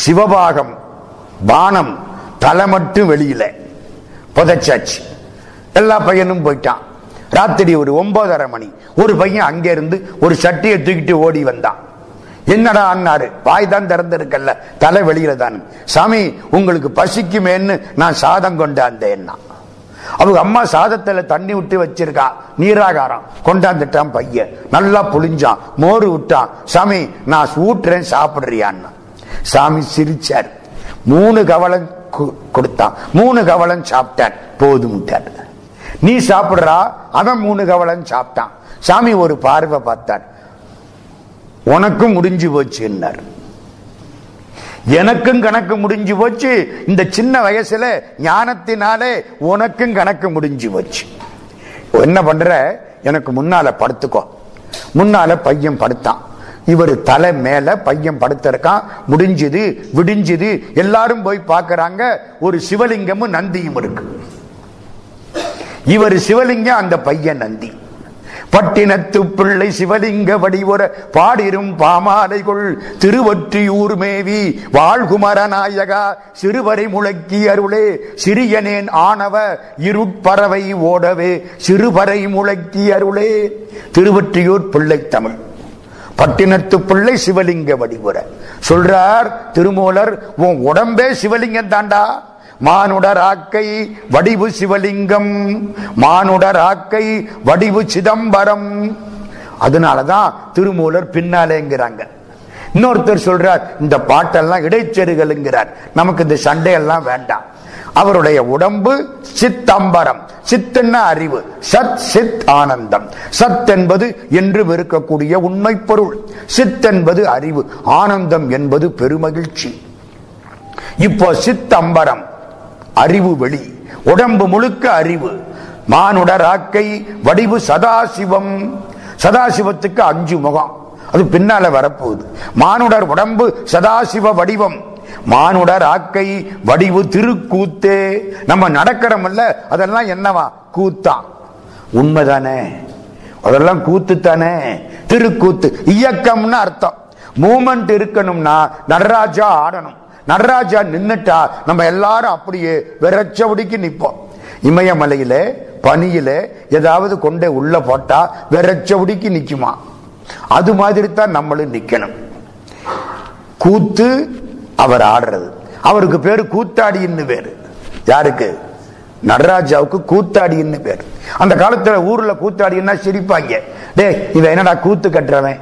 சிவபாகம் பானம் தலை மட்டும் வெளியில. புதைச்சாச்சு. எல்லா பையனும் போயிட்டான். ராத்திரி ஒரு ஒன்பதரை மணி. ஒரு பையன் அங்க இருந்து ஒரு சட்டியை தூக்கிட்டு ஓடி வந்தான். என்னடா அண்ணாரு வாய் தான் திறந்திருக்கல்ல. தலை வெளியில தான். சாமி உங்களுக்கு பசிக்குமேன்னு நான் சாதம் கொண்டாந்தேன்னா அவங்க அம்மா சாதத்துல தண்ணி விட்டு வச்சிருக்கா. நீராகாரம். கொண்டாந்துட்டான் பையன். நல்லா புளிஞ்சான். மோர் விட்டான். சாமி நான் ஊட்டுறேன் சாப்பிடுறியான்னு. சாமி சிரிச்சார். மூணு கவலம் கு- கொடுத்தான். மூணு கவலம் சாப்பிட்டான். போதும்ட்டார் நீ சாப்பிடுறா? அவன் மூணு கவலம் சாப்பிட்டான். சாமி ஒரு பார்வை பார்த்தார் உனக்கும் முடிஞ்சு போச்சுன்னார் எனக்கும் கணக்கு முடிஞ்சு போச்சு. இந்த சின்ன வயசுல ஞானத்தினாலே உனக்கும் கணக்கு முடிஞ்சு போச்சு. என்ன பண்ற? எனக்கு முன்னால படுத்துக்கோ. முன்னால பையன் படுத்தான். இவர் தலை மேல பையன் படுத்திருக்கான். முடிஞ்சது விடிஞ்சது. எல்லாரும் போய் பார்க்குறாங்க. ஒரு சிவலிங்கமும் நந்தியும் இருக்கு. இவர் சிவலிங்கம் அந்த பையன் நந்தி. பட்டினத்து பிள்ளை சிவலிங்க வடிவுற பாடிரும் பாமாலைகள் திருவொற்றியூர் மேவி. வாழ்குமர நாயகா சிறுவரை முழக்கி அருளே. சிறியனேன் ஆணவ இருட்பறவை ஓடவே. சிறுவரை முழக்கி அருளே. திருவொற்றியூர் பிள்ளை தமிழ். பட்டினத்து பிள்ளை சிவலிங்க வடிவுற. சொல்றார் திருமூலர் உன் உடம்பே சிவலிங்கம் தாண்டா. மானுடராக்கை வடிவு சிவலிங்கம். மானுடராக்கை வடிவு சிதம்பரம். அதனாலதான் திருமூலர் பின்னாலேங்கிறாங்க. இன்னொருத்தர் சொல்றார் இந்த பாட்டெல்லாம் இடைச்செருகள்ங்கிறார் நமக்கு இந்த சண்டையெல்லாம் வேண்டாம். அவருடைய உடம்பு சித்தம்பரம். சித்துன்னா அறிவு. சத் சித் ஆனந்தம். சத் என்பது என்று இருக்கக்கூடிய உண்மை பொருள். சித் என்பது அறிவு. ஆனந்தம் என்பது பெருமகிழ்ச்சி. இப்போ சித்தம்பரம். அறிவு வெளி. உடம்பு முழுக்க அறிவு. மானுடராக்கை வடிவு சதாசிவம். சதாசிவத்துக்கு அஞ்சு முகம். அது பின்னால வரப்போகுது. மானுடர் உடம்பு சதாசிவ வடிவம். மானுடர் ஆக்கை வடிவு திருக்கூத்தே. நம்ம நடக்கிறோம்ல அதெல்லாம் என்னவா? கூத்தா. உண்மைதானே. அதெல்லாம் கூத்து தானே திருக்கூத்து இயக்கம்னு அர்த்தம். மூமெண்ட் இருக்கணும்னா நடராஜா ஆடணும். நடராஜா நின்னுட்டா நம்ம எல்லாரும் அப்படியே விரைச்சபடிக்கு நிற்போம் இமயமலையில பனியில ஏதாவது கொண்டே உள்ள போட்டா விரைச்சபடிக்கு நிக்குமா? அது மாதிரி தான் நம்மளும் நிக்கணும். கூத்து அவர் ஆடுறது. அவருக்கு பேரு கூத்தாடின்னு பேரு. யாருக்கு? நடராஜாவுக்கு கூத்தாடின்னு பேர். அந்த காலத்துல ஊர்ல கூத்தாடின்னா சிரிப்பாங்க. டே இவன் என்னடா கூத்து கட்டுறவன்?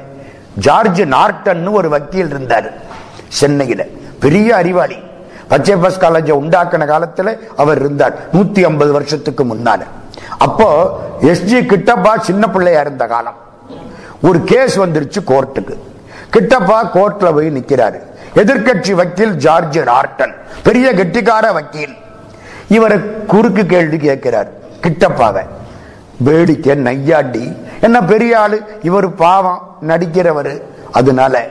ஜார்ஜ் நார்டன் ஒரு வக்கீல் இருந்தார் சென்னையில. பெரிய அறிவாளி. பச்சை பஸ் காலேஜ உண்டாக்கின காலத்துல அவர் இருந்தார் நூத்தி ஐம்பது வருஷத்துக்கு முன்னால. அப்போ எஸ்ஜி கிட்டப்பா சின்ன பிள்ளையா இருந்த காலம். ஒரு கேஸ் வந்துருச்சு கோர்ட்டுக்கு. கிட்டப்பா கோர்ட்ல போய் நிக்கிறாரு. எதிர்க்கட்சி வக்கீல் ஜார்ஜ் நார்டன் பெரிய கெட்டிக்கார வக்கீல். இவரை குறுக்கு கேள்வி கேட்கிறார். கிட்டப்பாவை வேடிக்கை நையாண்டி. என்ன பெரிய ஆளு? இவர் பாவம் நடிக்கிறவர். அதனால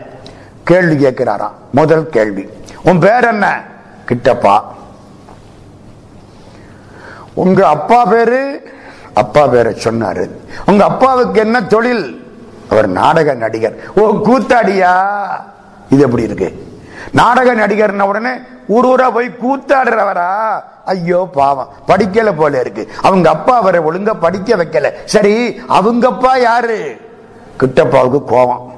கேள்வி கேட்கிறாராம் முதல் கேள்வி. உன் பேர் என்ன? கிட்டப்பா. உங்க அப்பா பேரு? அப்பா பேரை சொன்னாரு. உங்க அப்பாவுக்கு என்ன தொழில்? அவர் நாடக நடிகர். ஓ கூத்தாடியா? இது எப்படி இருக்கு? நாடக நடிகர்ன உடனே ஊர் ஊரா போய் கூத்தாடுறவரா? ஐயோ பாவம். படிக்கல போல இருக்கு. அவங்க அப்பா அவரை ஒழுங்கா படிக்க வைக்கல. சரி அவங்க அப்பா யாரு? கிட்டப்பாவுக்கு கோவம்.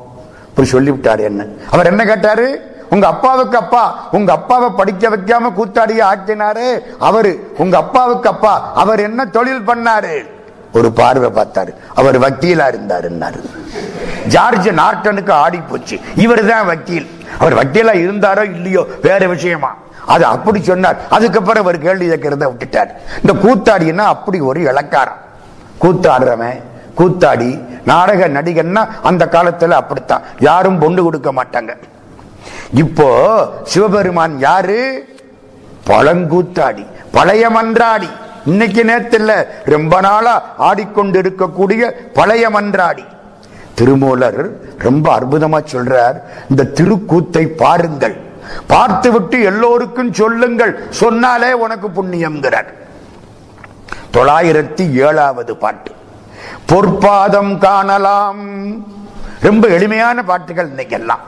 இப்படி சொல்லிவிட்டாரு என்ன? அவர் என்ன கேட்டாரு? உங்க அப்பாவுக்கு அப்பா. உங்க அப்பாவை படிக்க வைக்காம கூத்தாடிய ஆக்கினாரு. அவரு. உங்க அப்பாவுக்கு அப்பா. அவர் என்ன தொழில் பண்ணாரு? ஒரு பார்வை பார்த்தாரு. அவர் வக்கீலா இருந்தாருன்னாரு. ஜார்ஜ் நார்டனுக்கு ஆடி போச்சு இவர் தான் வக்கீல். அவர் வட்டியெல்லாம் இருந்தாரோ இல்லையோ வேற விஷயமா? அது அப்படி சொன்னார். அதுக்கப்புறம் அவர் கேள்வி கேட்கிறத விட்டுட்டார். இந்த கூத்தாடின்னா அப்படி ஒரு இலக்காரம். கூத்தாடுறவன் கூத்தாடி நாடக நடிகன்னா அந்த காலத்துல அப்படித்தான். யாரும் பொண்டு கொடுக்க மாட்டாங்க. இப்போ சிவபெருமான் யாரு? பழங்கூத்தாடி பழைய மன்றாடி. இன்னைக்கு நேரத்தில் ரொம்ப நாளா ஆடிக்கொண்டு இருக்கக்கூடிய பழைய மன்றாடி. திருமூலர் ரொம்ப அற்புதமா சொல்றார் இந்த திருக்கூத்தை பாருங்கள். பார்த்துவிட்டு எல்லோருக்கும் சொல்லுங்கள் சொன்னாலே உனக்கு புண்ணியம்ங்கிறார். தொள்ளாயிரத்தி ஏழாவது பாட்டு. பொற்பாதம் காணலாம். ரொம்ப எளிமையான பாட்டுகள் இன்னைக்கெல்லாம்.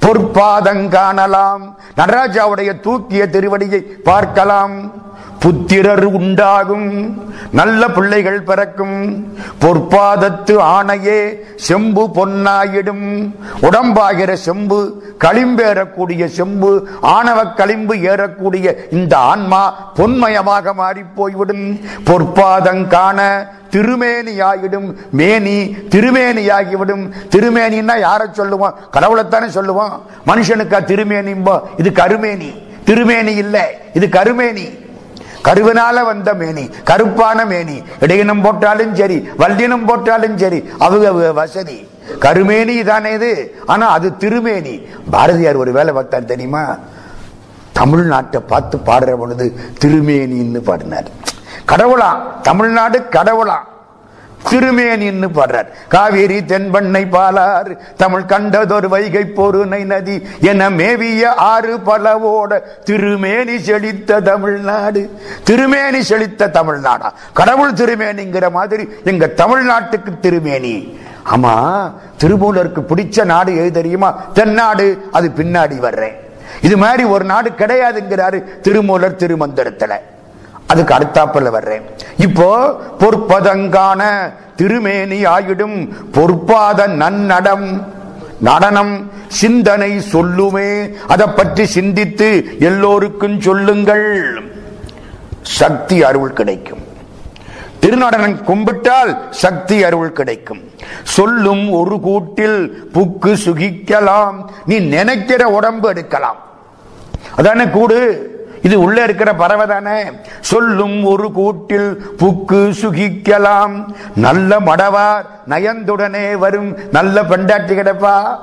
பொற்பாதம் காணலாம். நடராஜாவுடைய தூக்கிய திருவடியை பார்க்கலாம். புத்திரர் உண்டாகும். நல்ல பிள்ளைகள் பிறக்கும். பொற்பாதத்து ஆணையே செம்பு பொன்னாயிடும். உடம்பாகிற செம்பு களிம்பேறக்கூடிய செம்பு ஆணவ களிம்பு ஏறக்கூடிய இந்த ஆன்மா பொன்மயமாக மாறி போய்விடும் பொற்பாதம் காண திருமேனியாகிடும் மேனி திருமேனியாகிவிடும். திருமேனின்னா யாரை சொல்லுவோம் கடவுளைத்தானே சொல்லுவோம் மனுஷனுக்கா திருமேனிம்போ? இது கருமேனி. திருமேனி இல்லை. இது கருமேனி. கருவினால வந்த மேனி கருப்பான மேனி. இடையினம் போட்டாலும் சரி வல்லினம் போட்டாலும் சரி அவங்க வசதி. கருமேனி தானே இது? ஆனா அது திருமேனி. பாரதியார் ஒரு வேலை பார்த்தார் தெரியுமா? தமிழ்நாட்டை பார்த்து பாடுற பொழுது திருமேனின்னு பாடினார். கடவுளா தமிழ்நாடு கடவுளா. திருமேனின்னு பாடுறார் காவேரி தென்பண்ணை பாலாறு தமிழ் கண்டதொரு வைகை பொருணை நதி என மேவிய ஆறு பலவோட திருமேனி செழித்த தமிழ்நாடு. திருமேனி செழித்த தமிழ்நாடா? கடவுள் திருமேனிங்கிற மாதிரி எங்க தமிழ்நாட்டுக்கு திருமேனி. ஆமா திருமூலருக்கு பிடிச்ச நாடு எது தெரியுமா? தென்னாடு அது பின்னாடி வர்றேன். இது மாதிரி ஒரு நாடு கிடையாதுங்கிறாரு திருமூலர் திருமந்திரத்துல. அதுக்கு அடுத்தாப்பில் வர்றேன். இப்போ பொற்பதங்கான திருமேனி ஆயிடும் பொற்பாத நன்னடம் நடனம் சிந்தனை சொல்லுமே. அதை பற்றி சிந்தித்து எல்லோருக்கும் சொல்லுங்கள். சக்தி அருள் கிடைக்கும். திருநடனம் கும்பிட்டால் சக்தி அருள் கிடைக்கும். சொல்லும் ஒரு கூட்டில் புக்கு சுகிக்கலாம். நீ நினைக்கிற உடம்பு எடுக்கலாம். அதான கூடு? இது உள்ள இருக்கிற பறவை தானே? சொல்லும் ஒரு கூட்டில் புக்கு சுகிக்கலாம். நல்ல மடவார் நயந்துடனே வரும். நல்ல பெண்டாட்டி கிடப்பா?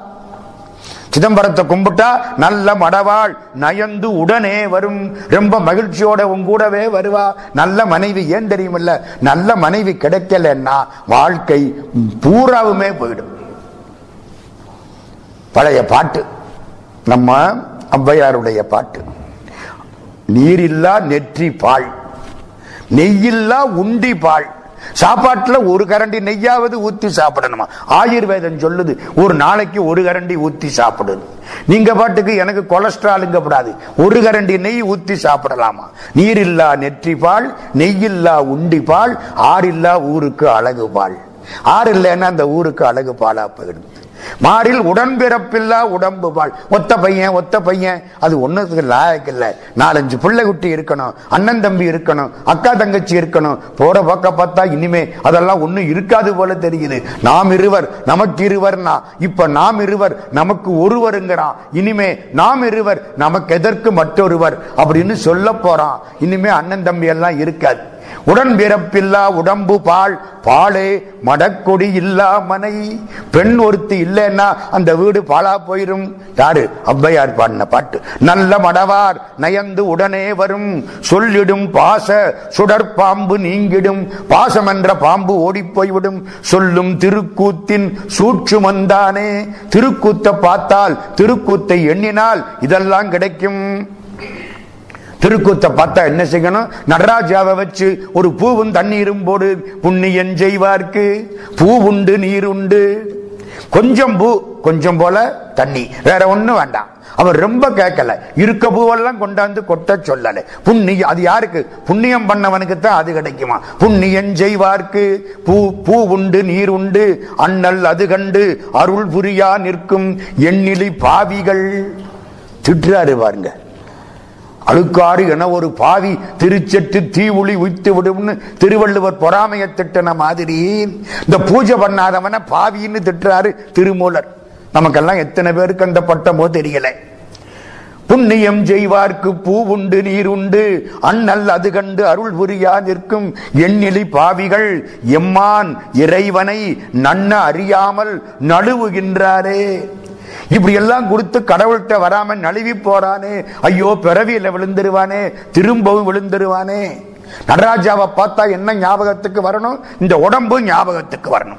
சிதம்பரத்தை கும்பிட்டா நல்ல மடவாள் நயந்து உடனே வரும். ரொம்ப மகிழ்ச்சியோட உங்கூடவே வருவா. நல்ல மனைவி ஏன் தெரியுமில்ல? நல்ல மனைவி கிடைக்கலன்னா வாழ்க்கை பூராவுமே போயிடும். பழைய பாட்டு. நம்ம ஔவையாருடைய பாட்டு. நீரில்லா நெற்றி பால். நெய்யில்லா உண்டி பால். சாப்பாட்டுல ஒரு கரண்டி நெய்யாவது ஊத்தி சாப்பிடணுமா? ஆயுர்வேதம் சொல்லுது ஒரு நாளைக்கு ஒரு கரண்டி ஊத்தி சாப்பிடுது நீங்க பாட்டுக்கு எனக்கு கொலஸ்ட்ராலுங்கப்படாது ஒரு கரண்டி நெய் ஊத்தி சாப்பிடலாமா? நீரில்லா நெற்றி பால் நெய்யில்லா உண்டி பால் ஆறில்லா ஊருக்கு அழகு பால். ஆறு இல்லைன்னா அந்த ஊருக்கு அழகு பாலா போயிடுது. மாறில் உடன்பிறப்பில்லா உடம்பு வாழ். ஒத்த பையன் ஒத்த பையன். அது ஒன்றுக்கு லாயக்கு இல்லை. நாலஞ்சு பிள்ளை குட்டி இருக்கணும். அண்ணன் தம்பி இருக்கணும். அக்கா தங்கச்சி இருக்கணும். போற பக்க பார்த்தா இனிமே அதெல்லாம் ஒன்றும் இருக்காது போல தெரியுது. நாம் இருவர் நமக்கு இருவர்னா. இப்ப நாம் இருவர் நமக்கு ஒருவருங்கிறான் இனிமே நாம் இருவர் நமக்கு எதற்கு மற்றொருவர்? அப்படின்னு சொல்ல போறான். இனிமே அண்ணன் தம்பி எல்லாம் இருக்காது. உடன் பிறப்பில்லா உடம்பு பால் பாலே மடக்கொடி இல்லா மனை. பெண் ஒருத்தி இல்லைன்னா அந்த வீடு பாலா போயிரும். யாரு? ஔவையார் பாடின பாட்டு. நல்ல மடவார் நயந்து உடனே வரும். சொல்லிடும் பாச சுடற்பாம்பு நீங்கிடும். பாசம் என்ற பாம்பு ஓடி போய்விடும் சொல்லும் திருக்கூத்தின் சூட்சுமந்தானே. திருக்கூத்த பார்த்தால் திருக்கூத்தை எண்ணினால் இதெல்லாம் கிடைக்கும். திருக்கூத்தை பார்த்தா என்ன செய்யணும்? நடராஜாவை வச்சு ஒரு பூவும் தண்ணீரும் போடு புண்ணியன் செய்வார்க்கு. பூ உண்டு நீர் உண்டு. கொஞ்சம் பூ கொஞ்சம் போல தண்ணி. வேற ஒன்றும் வேண்டாம். அவர் ரொம்ப கேட்கல. இருக்க பூவெல்லாம் கொண்டாந்து கொட்ட சொல்லல. புண்ணியம் அது யாருக்கு? புண்ணியம் பண்ணவனுக்கு தான் அது கிடைக்குமா? புண்ணியன் செய்வார்க்கு. பூ பூ உண்டு நீர் உண்டு. அண்ணல் அது கண்டு அருள் புரியா நிற்கும் எண்ணிலி பாவிகள். திட்டுறாரு பாருங்க. அழுக்காறு என ஒரு பாவி திருச்செட்டு தீ ஒளி உய்த்து விடும்னு திருவள்ளுவர் பொறாமைய திட்டின மாதிரி இந்த பூஜை பண்ணாதவன பாவின்னு திட்டுறாரு திருமூலர். நமக்கெல்லாம் எத்தனை பேருக்கு அந்த பட்டமோ தெரியல. புண்ணியம் செய்வார்க்கு பூ உண்டு நீர் உண்டு. அண்ணல் அது கண்டு அருள் புரியா நிற்கும் எண்ணிலி பாவிகள். எம்மான் இறைவனை நன்ன அறியாமல் நழுவுகின்றாரே. இப்படி எல்லாம் கொடுத்து கடவுள்கிட்ட வராம நழுவி போறானே. ஐயோ பிறவியில விழுந்துருவானே திரும்பவும் விழுந்துருவானே. நடராஜாவை பார்த்தா என்ன ஞாபகத்துக்கு வரணும்? இந்த உடம்பு ஞாபகத்துக்கு வரணும்.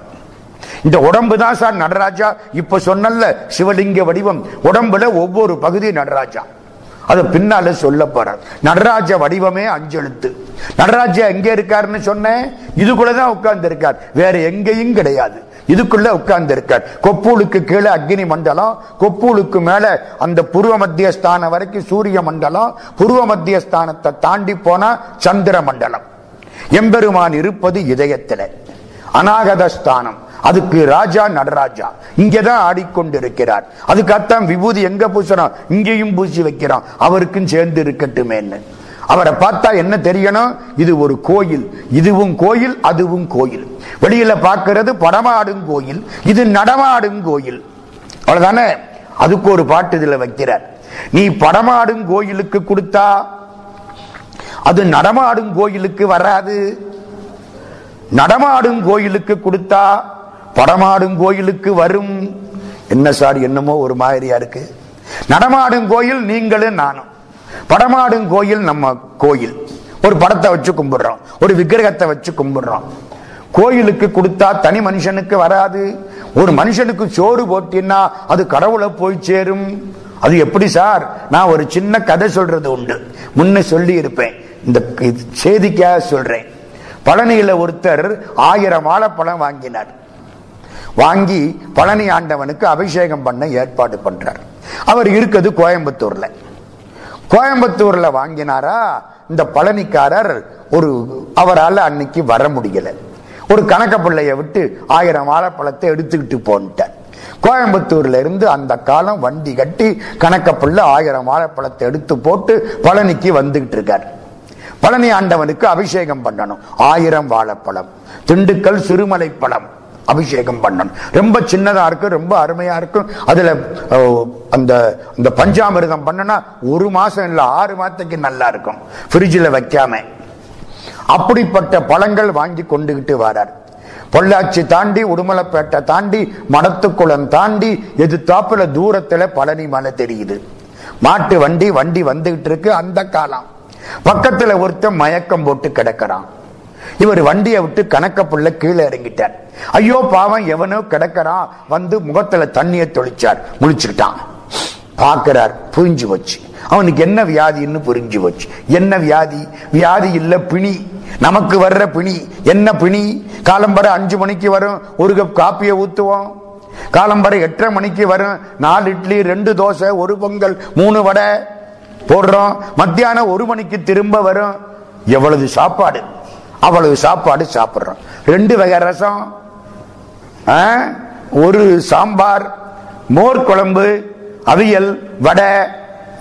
இந்த உடம்பு தான் சார் நடராஜா. இப்ப சொன்னல சிவலிங்க வடிவம். உடம்புல ஒவ்வொரு பகுதி நடராஜா. அது பின்னால சொல்ல போறார். நடராஜ வடிவமே அஞ்செழுத்து. நடராஜா எங்க இருக்காருன்னு சொன்னேன்? இதுக்குள்ளதான் உட்கார்ந்து இருக்கார் வேற எங்கேயும் கிடையாது. இதுக்குள்ள உட்கார்ந்து இருக்கார் கொப்பூலுக்கு கீழே அக்னி மண்டலம் கொப்பூலுக்கு மேல அந்த பூர்வ மத்திய ஸ்தானம் வரைக்கும் சூரிய மண்டலம் பூர்வ மத்திய ஸ்தானத்தை தாண்டி போனா சந்திர மண்டலம். எம்பெருமான் இருப்பது இதயத்தில். அநாகத ஸ்தானம் அதுக்கு ராஜா நடராஜா. இங்கதான் ஆடிக்கொண்டிருக்கிறார். அதுக்காகத்தான் விபூதி எங்க பூசணும் இங்கேயும் பூசி வைக்கிறோம் அவருக்கும் சேர்ந்து இருக்கட்டுமேன்னு. அவரை பார்த்தா என்ன தெரியணும்? இது ஒரு கோயில். இதுவும் கோயில் அதுவும் கோயில். வெளியில பார்க்கிறது படமாடும் கோயில். இது நடமாடும் கோயில். அவ்வளவுதானே? அதுக்கு ஒரு பாட்டு இதுல வைக்கிறார். நீ படமாடும் கோயிலுக்கு கொடுத்தா அது நடமாடும் கோயிலுக்கு வராது. நடமாடும் கோயிலுக்கு கொடுத்தா படமாடும் கோயிலுக்கு வரும். என்ன சார் என்னமோ ஒரு மாதிரியா இருக்கு. நடமாடும் கோயில் நீங்களும் நானும். படமாடும் கோயில் நம்ம கோயில். ஒரு படத்தை வச்சு கும்பிடுறோம். ஒரு விக்கிரகத்தை வச்சு கும்பிடுறோம். கோயிலுக்கு கொடுத்தா தனி மனுஷனுக்கு வராது. ஒரு மனுஷனுக்கு சோறு போட்டின்னா அது கடவுளை போய் சேரும். அது எப்படி சார்? நான் ஒரு சின்ன கதை சொல்றது உண்டு. முன்ன சொல்லி இருப்பேன் இந்த செய்திக்காக சொல்றேன். பழனியில ஒருத்தர் ஆயிரம் வாழைப்பழம் வாங்கினார். வாங்கி பழனி ஆண்டவனுக்கு அபிஷேகம் பண்ண ஏற்பாடு பண்றார். அவர் இருக்கிறது கோயம்புத்தூர்ல. கோயம்புத்தூர்ல வாங்கினாரா? இந்த பழனிக்காரர் ஒரு அவரால் அன்னைக்கு வர முடியல. ஒரு கணக்க பிள்ளைய விட்டு ஆயிரம் வாழைப்பழத்தை எடுத்துக்கிட்டு போன்ட்டார். கோயம்புத்தூர்ல இருந்து அந்த காலம் வண்டி கட்டி கணக்க பிள்ளை ஆயிரம் வாழைப்பழத்தை எடுத்து போட்டு பழனிக்கு வந்துகிட்டு இருக்கார். பழனி ஆண்டவனுக்கு அபிஷேகம் பண்ணணும். ஆயிரம் வாழைப்பழம் திண்டுக்கல் சிறுமலை பழம் அபிஷேகம் பண்ணணும். ரொம்ப சின்னதா இருக்கும் ரொம்ப அருமையா இருக்கும் அதுல அந்த அந்த பஞ்சாமிர்தம் பண்ணனா ஒரு மாசம் இல்ல ஆறு மாசத்துக்கு நல்லா இருக்கும். பிரிட்ஜில் வைக்காம. அப்படிப்பட்ட பழங்கள் வாங்கி கொண்டுகிட்டு வரார். பொள்ளாச்சி தாண்டி உடுமலைப்பேட்டை தாண்டி மடத்துக்குளம் தாண்டி எது தூரத்துல பழனி மலை தெரியுது. மாட்டு வண்டி வண்டி வந்துகிட்டு இருக்கு அந்த காலம். பக்கத்துல ஒருத்தன் மயக்கம் போட்டு கிடக்கிறான். இவர் வண்டியை விட்டு கணக்கப்புள்ள கீழே இறங்கிட்டார். ஐயோ பாவம் எவனோ கிடக்கிறான் வந்து முகத்துல தண்ணியை தொளிச்சார். முழிச்சுக்கிட்டான். பார்க்கிறார் புரிஞ்சு போச்சு. அவனுக்கு என்ன வியாதின்னு புரிஞ்சு போச்சு. என்ன வியாதி? வியாதி இல்ல பிணி. நமக்கு வர்ற பிணி. என்ன பிணி? காலம்பரை அஞ்சு மணிக்கு வரும் ஒரு கப் காப்பியை ஊத்துவோம். காலம்பரை எட்டரை மணிக்கு வரும் நாலு இட்லி ரெண்டு தோசை ஒரு பொங்கல் மூணு வடை போடுறோம். மத்தியானம் ஒரு மணிக்கு திரும்ப வரும். எவ்வளவு சாப்பாடு? அவ்வளவு சாப்பாடு சாப்பிடுறோம். ரெண்டு வகை ரசம் ஆ, ஒரு சாம்பார் மோர் குழம்பு அவியல் வடை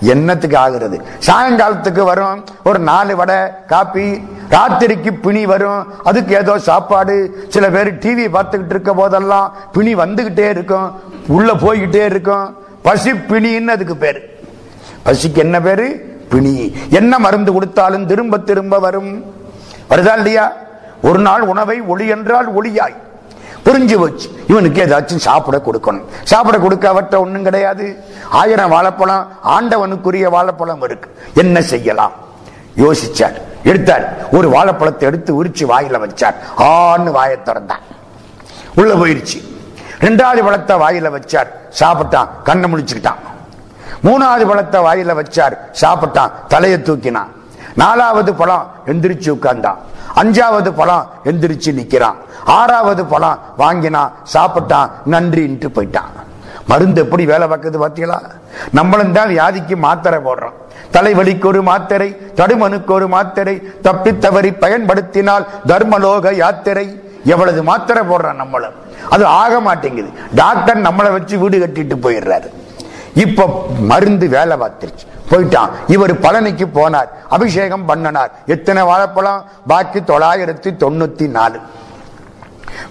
என்னத்துக்கு ஆகிறது? சாயங்காலத்துக்கு வரும் ஒரு நாலு வடை காப்பி ராத்திரிக்கு பிணி வரும் அதுக்கு ஏதோ சாப்பாடு. சில பேர் டிவி பார்த்துக்கிட்டு இருக்க போதெல்லாம் பிணி வந்துகிட்டே இருக்கும் உள்ள போய்கிட்டே இருக்கும். பசி பிணின்னு அதுக்கு பேரு. பசிக்கு என்ன பேரு? பிணி. என்ன மருந்து கொடுத்தாலும் திரும்ப திரும்ப வரும். வருதா இல்லையா? ஒரு நாள் உணவை ஒளி என்றால் ஒளியாய். புரிஞ்சு வச்சு இவனுக்கு ஏதாச்சும் சாப்பிட கொடுக்கணும். சாப்பிட கொடுக்க அவற்ற ஒன்றும் கிடையாது. ஆயிரம் வாழைப்பழம் ஆண்டவனுக்குரிய வாழைப்பழம் இருக்கு. என்ன செய்யலாம்? யோசிச்சார். எடுத்தார். ஒரு வாழைப்பழத்தை எடுத்து உரிச்சு வாயில வச்சார். ஆன்னு வாயை திறந்தான். உள்ள போயிருச்சு. ரெண்டாவது பழத்தை வாயில வச்சார். சாப்பிட்டான். கண்ணை முடிச்சுக்கிட்டான். மூணாவது பழத்தை வாயில வச்சார். சாப்பிட்டான். தலையை தூக்கினான். நாலாவது பழம் எந்திரிச்சு உட்கார்ந்தான் அஞ்சாவது பழம் எந்திரிச்சு நிக்கிறான். ஆறாவது பழம் வாங்கினான் சாப்பிட்டான் நன்றின்ட்டு போயிட்டான். மருந்து எப்படி வேலை பார்க்குது பார்த்தீங்களா நம்மளும் தான் வியாதிக்கு மாத்திரை போடுறோம். தலைவலிக்கு ஒரு மாத்திரை தடுமனுக்கு ஒரு மாத்திரை தப்பி தவறி பயன்படுத்தினால் தர்மலோக யாத்திரை. எவ்வளவு மாத்திரை போடுறான் நம்மளும். அது ஆக மாட்டேங்குது. டாக்டர் நம்மளை வச்சு வீடு கட்டிட்டு போயிடுறாரு. இப்ப மருந்து வேலை பார்த்துருச்சு. போயிட்டான். இவர் பழனிக்கு போனார். அபிஷேகம் பண்ணனார். எத்தனை வாழைப்பழம்? பாக்கி தொள்ளாயிரத்தி தொண்ணூத்தி நாலு.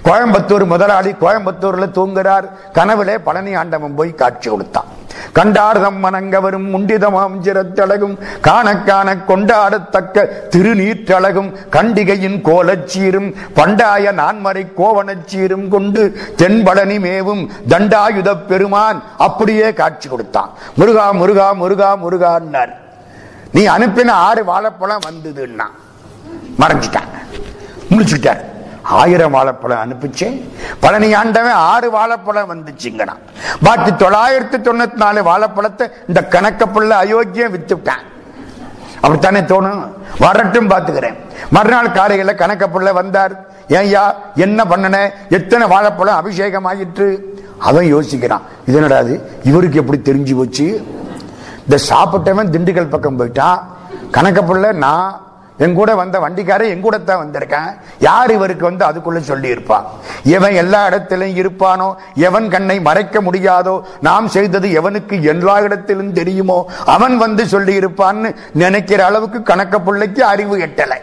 கோயம்புத்தூர் முதலாளி கோயம்புத்தூர்ல தூங்குறார். கனவுலே பழனி ஆண்டவன் போய் காட்சி கொடுத்தான். கண்டார்தம் மனங்கவரும் முண்டிதமாம் சிரத்தழகும் காண காண கொண்டாடத்தக்க திருநீற்றழகும் கண்டிகையின் கோலச்சீரும் பண்டாய நான்மறை கோவணச்சீரும் கொண்டு தென்பழனி மேவும் தண்டாயுத பெருமான் அப்படியே காட்சி கொடுத்தான். முருகா முருகா முருகா முருகான்னார் நீ அனுப்பின ஆறு வாழைப்பழம் வந்ததுன்னா மறைஞ்சிட்டாங்க. முடிச்சுட்டார் ஆயிரம் வாழைப்பழம் அனுப்பிச்சேன். பழனி ஆண்டவன் ஆறு வாழைப்பழம் வந்துச்சுங்கண்ணா பாக்கி தொள்ளாயிரத்தி தொண்ணூத்தி நாலு வாழைப்பழத்தை இந்த கணக்க பிள்ளை அயோக்கியம் வித்துட்டான். அப்படித்தானே தோணும்? வரட்டும் பாத்துக்கிறேன் மறுநாள் காலையில கணக்கப்புள்ள வந்தார். ஏய்யா என்ன பண்ணன? எத்தனை வாழைப்பழம் அபிஷேகம் ஆயிற்று அவன் யோசிக்கிறான். இது என்னடா இது? இவருக்கு எப்படி தெரிஞ்சு போச்சு? இந்த சாப்பிட்டவன் திண்டுக்கல் பக்கம் போயிட்டான் கணக்க நான் என் கூட வந்த வண்டிக்காரன் என் கூட தான் வந்திருக்கேன். யார் இவருக்கு வந்து அதுக்குள்ள சொல்லி இருப்பான் எவன் எல்லா இடத்திலும் இருப்பானோ எவன் கண்ணை மறைக்க முடியாதோ நாம் செய்தது எவனுக்கு எல்லா இடத்திலும் தெரியுமோ அவன் வந்து சொல்லி இருப்பான்னு நினைக்கிற அளவுக்கு கணக்க பிள்ளைக்கு அறிவு எட்டலை.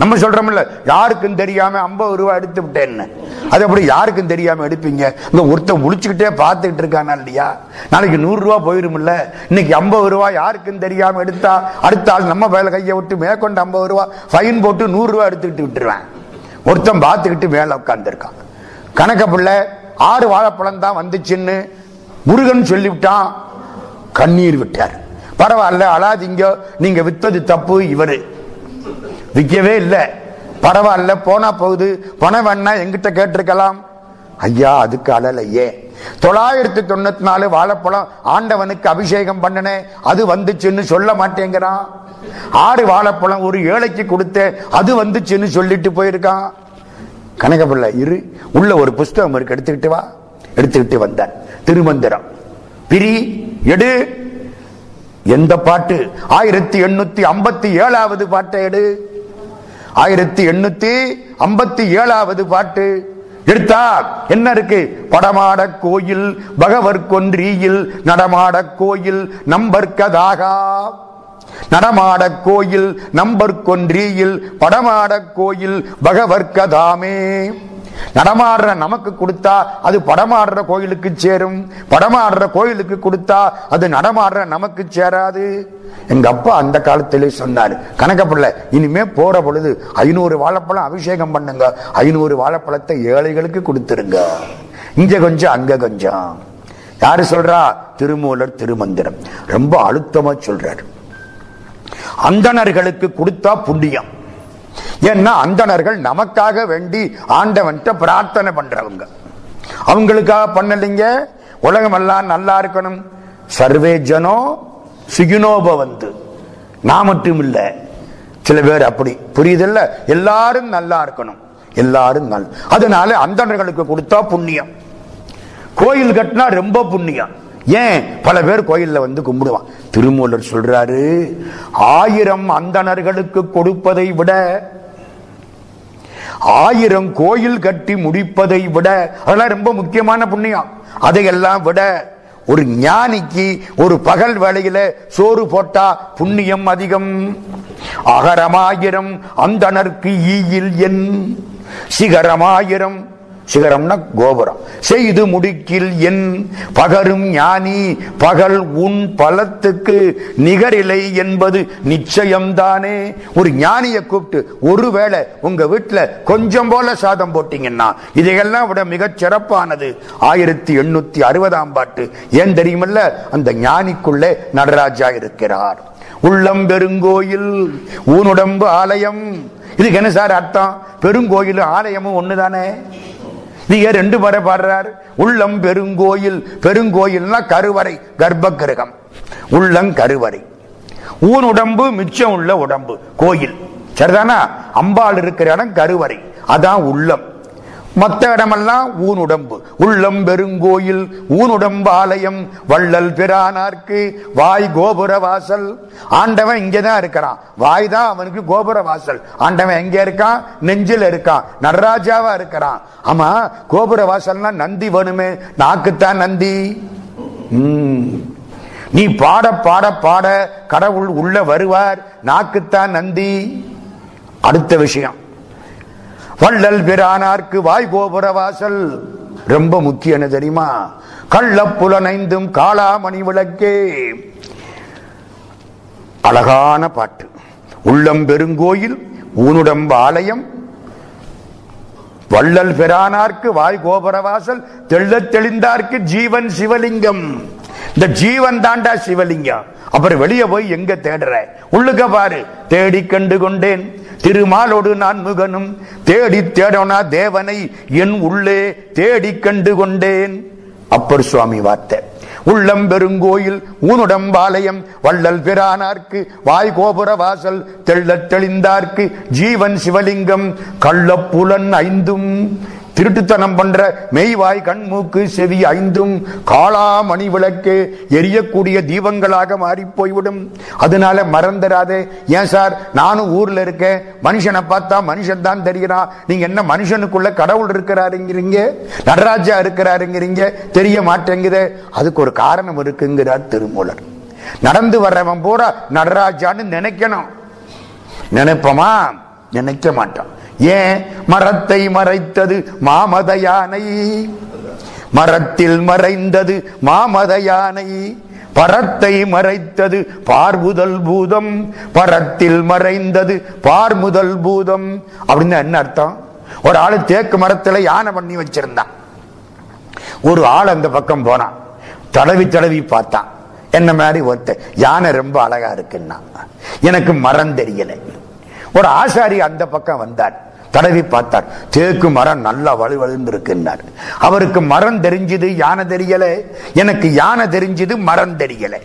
நம்ம சொல்றோம்ல யாருக்கும் தெரியாம ஐம்பது ரூபாய் எடுத்து விட்டேன்னு. அது அப்படி யாருக்கும் தெரியாம எடுப்பீங்க? இந்த ஒருத்தன் முடிச்சுக்கிட்டே பார்த்துக்கிட்டு இருக்கானா இல்லையா? நாளைக்கு நூறு ரூபாய் போயிருமில்ல இன்னைக்கு ஐம்பது ரூபாய் யாருக்கும் தெரியாம எடுத்தா அடுத்த ஆள் நம்ம வேலை கையை விட்டு மேற்கொண்டு ஐம்பது ரூபாய் ஃபைன் போட்டு நூறு ரூபாய் எடுத்துக்கிட்டு விட்டுருவேன். ஒருத்தன் பார்த்துக்கிட்டு மேல உட்காந்துருக்கான் கணக்க பிள்ளை ஆறு வாழைப்பழம் தான் வந்துச்சுன்னு முருகன் சொல்லிவிட்டான். கண்ணீர் விட்டார். பரவாயில்ல அழாதீங்க. நீங்க வித்தது தப்பு இவரு. விற்கவே இல்லை. பரவாயில்ல போனா போகுது. பணம் வேணா எங்கிட்ட கேட்டிருக்கலாம். ஐயா அதுக்கு அழலையே. தொள்ளாயிரத்தி தொண்ணூத்தி நாலு வாழைப்பழம் ஆண்டவனுக்கு அபிஷேகம் பண்ணனே அது வந்துச்சுன்னு சொல்ல மாட்டேங்கிறான். ஆறு வாழைப்பழம் ஒரு ஏழைக்கு கொடுத்த அது வந்துச்சுன்னு சொல்லிட்டு போயிருக்கான். கனகபிள்ளை இரு. உள்ள ஒரு புஸ்தகம் இருக்கு எடுத்துக்கிட்டு வா. எடுத்துக்கிட்டு வந்தார் திருமந்திரம். பிரி எடு. எந்த பாட்டு? ஆயிரத்தி எண்ணூத்தி ஐம்பத்தி ஏழாவது பாட்டை எடு. ஆயிரத்தி எண்ணூத்தி ஐம்பத்தி ஏழாவது பாட்டு. எடுத்தா என்ன இருக்கு? படமாட கோயில் பகவர் கொன்றியில் நடமாட கோயில் நம்பர்க்கதாகா நடமாட கோயில் நம்பர் கொன்றியில் படமாட கோயில் பகவர்க்கதாமே நடமாடுற நமக்கு கொடுத்தா அது படமாடுற கோயிலுக்கு சேரும். படமாடுற கோயிலுக்கு கொடுத்தா அது நடமாடுற நமக்கு சேராது. எங்க அப்பா அந்த காலத்திலே சொன்னாரு கணக்கப்பிள்ளை இனிமே போற பொழுது ஐநூறு வாழைப்பழம் அபிஷேகம் பண்ணுங்க. ஐநூறு வாழைப்பழத்தை ஏழைகளுக்கு கொடுத்துருங்க. இங்க கொஞ்சம் அங்க கொஞ்சம். யாரு சொல்றா? திருமூலர் திருமந்திரம். ரொம்ப அழுத்தமா சொல்றாரு. அந்தணர்களுக்கு கொடுத்தா புண்ணியம். ஏன்னா அந்தணர்கள் நமக்காக வேண்டி ஆண்டவன்கிட்ட பிரார்த்தனை பண்றவங்க. அவங்களுக்காக பண்ணலைங்க. உலகம் எல்லாம் நல்லா இருக்கணும். சர்வே ஜனோ சுகினோபவந்து நான் மட்டும் இல்ல. சில பேர் அப்படி. புரியுதில்ல? எல்லாரும் நல்லா இருக்கணும். எல்லாரும் நல்ல அதனால அந்தணர்களுக்கு கொடுத்தா புண்ணியம். கோயில் கட்டினா ரொம்ப புண்ணியம். ஏன்? பல பேர் கோயிலில் வந்து கும்பிடுவான். திருமூலர் சொல்றாரு ஆயிரம் அந்தணர்களுக்கு கொடுப்பதை விட ஆயிரம் கோயில் கட்டி முடிப்பதை விட அதெல்லாம் ரொம்ப முக்கியமான புண்ணியம். அதையெல்லாம் விட ஒரு ஞானிக்கு ஒரு பகல் வேளையில சோறு போட்டா புண்ணியம் அதிகம். அகரமாயிரம் அந்தணர்க்கு ஈயில் என் சிகரமாயிரம் சிகரம்னா கோபுரம். செய்து முடிக்கில் என் பகரும் ஞானி பகல் உன் பலத்துக்கு நிகரில்லை என்பது நிச்சயம்தானே? ஒரு ஞானியை கூப்பிட்டு ஒருவேளை உங்க வீட்டில் கொஞ்சம் போல சாதம் போட்டீங்கன்னா இதையெல்லாம் விட மிகச் சிறப்பானது. ஆயிரத்தி எண்ணூத்தி அறுபதாம் பாட்டு. ஏன் தெரியுமல்ல? அந்த ஞானிக்குள்ளே நடராஜா இருக்கிறார். உள்ளம் பெருங்கோயில் ஊனுடம்பு ஆலயம். இதுக்கு என்ன சார் அர்த்தம்? பெருங்கோயிலும் ஆலயமும் ஒண்ணுதானே? நீங்க ரெண்டு முறை பாடுறார். உள்ளம் பெருங்கோயில் பெருங்கோயில்னா கருவறை கர்ப்ப கிரகம் உள்ளம் கருவறை. ஊன் உடம்பு மிச்சம் உள்ள உடம்பு கோயில். சரிதானா? அம்பாள் இருக்கிற இடம் கருவறை. அதான் உள்ளம். மத்த இடமெல்லாம் ஊன் உடம்பு உள்ளம் பெருங்கோயில் ஊன் உடம்பு ஆலயம் வள்ளல் பிரானார்க்கு வாய் கோபுர வாசல். ஆண்டவன் இங்கேதான் இருக்கிறான். வாய் தான் அவனுக்கு கோபுர வாசல். ஆண்டவன் எங்க இருக்கான்? நெஞ்சில் இருக்கான். நடராஜாவா இருக்கிறான். ஆமா கோபுர வாசல்னா நந்தி வேணுமே. நாக்குத்தான் நந்தி. உம் நீ பாட பாட பாட கடவுள் உள்ள வருவார். நாக்குத்தான் நந்தி. அடுத்த விஷயம். வள்ளல் பிரானார்க்கு வாய் கோபுர வாசல். ரொம்ப முக்கியம் தெரியுமா? கள்ள புலனைந்தும் காளாமணி விளக்கே. அழகான பாட்டு. உள்ளம் பெருங்கோயில் ஊனுடம்பு ஆலயம். வள்ளல் பெறானார்க்கு வாய் கோபுரவாசல் தெள்ளத் தெளிந்தார்க்கு ஜீவன் சிவலிங்கம். இந்த ஜீவன் தாண்டா சிவலிங்கம். அப்புறம் வெளியே போய் எங்க தேடுற? உள்ளுக்க பாரு தேடி கண்டு கொண்டேன். திருமாலோடு நான் முகனும் தேடி தேடனா தேவனை என் உள்ளே தேடி கண்டு கொண்டேன் அப்பர் சுவாமி வார்த்தை. உள்ளம் பெருங்கோயில் ஊனுடம்பாளையம் வள்ளல் பிரானார்க்கு வாய் கோபுர வாசல் தெள்ளத் தெளிந்தார்க்கு ஜீவன் சிவலிங்கம் கள்ளப்புலன் ஐந்தும் திருட்டுத்தனம் பண்ற மெய்வாய் கண் மூக்கு செவி ஐந்தும் காளாமணி விளக்கு எரியக்கூடிய தீபங்களாக மாறி போய்விடும். அதனால மறந்துடாதே. ஏன் சார்? நானும் ஊர்ல இருக்கேன். மனுஷனை பார்த்தா மனுஷன் தான் தெரிகிறான் நீங்க என்ன மனுஷனுக்குள்ள கடவுள் இருக்கிறாருங்கிறீங்க? நடராஜா இருக்கிறாருங்கிறீங்க? தெரிய மாட்டேங்குதே. அதுக்கு ஒரு காரணம் இருக்குங்கிறார் திருமூலர். நடந்து வர்றவன் பூரா நடராஜான்னு நினைக்கணும். நினைப்போமா? நினைக்க மாட்டான். ஏன் மரத்தை மறைத்தது மாமத யானை. மரத்தில் மறைந்தது மாமத யானை. பரத்தை மறைத்தது பார்முதல் பூதம். பரத்தில் மறைந்தது பார்முதல் பூதம். அப்படின்னு என்ன அர்த்தம்? ஒரு ஆளு தேக்கு மரத்துல யானை பண்ணி வச்சிருந்தான். ஒரு ஆள் அந்த பக்கம் போனான். தடவி தடவி பார்த்தான். என்ன மாதிரி ஒருத்த யானை ரொம்ப அழகா இருக்குன்னா எனக்கு மரம் தெரியல. ஒரு ஆசாரி அந்த பக்கம் வந்தார் தடவி பார்த்தார். தேக்கு மரம் நல்லா வலுவழுந்து இருக்குன்னார் அவருக்கு மரம் தெரிஞ்சது யானை தெரியல. எனக்கு யானை தெரிஞ்சது மரம் தெரியல.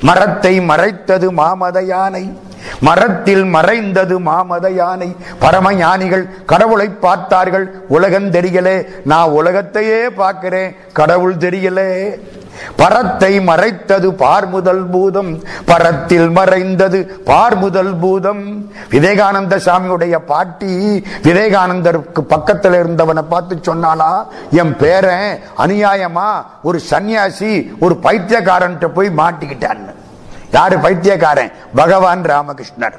மரத்தை மறைத்தது மாமத யானை. மரத்தில் மறைந்தது மாமத யானை. பரம ஞானிகள் கடவுளை பார்த்தார்கள். உலகம் தெரியல. நான் உலகத்தையே பார்க்கிறேன். கடவுள் தெரியலே. பரத்தை மறைத்தது பார்முதல் பூதம் பரத்தில் மறைந்தது பார்முதல் பூதம். விவேகானந்த சாமியுடைய பாட்டி விவேகானந்தருக்கு பக்கத்தில் இருந்தவனை பார்த்து சொன்னாலா என் பேரன் அநியாயமா ஒரு சன்னியாசி ஒரு பைத்தியக்காரன் போய் மாட்டிக்கிட்டான்னு. யாரு பைத்தியக்காரன்? பகவான் ராமகிருஷ்ணர்.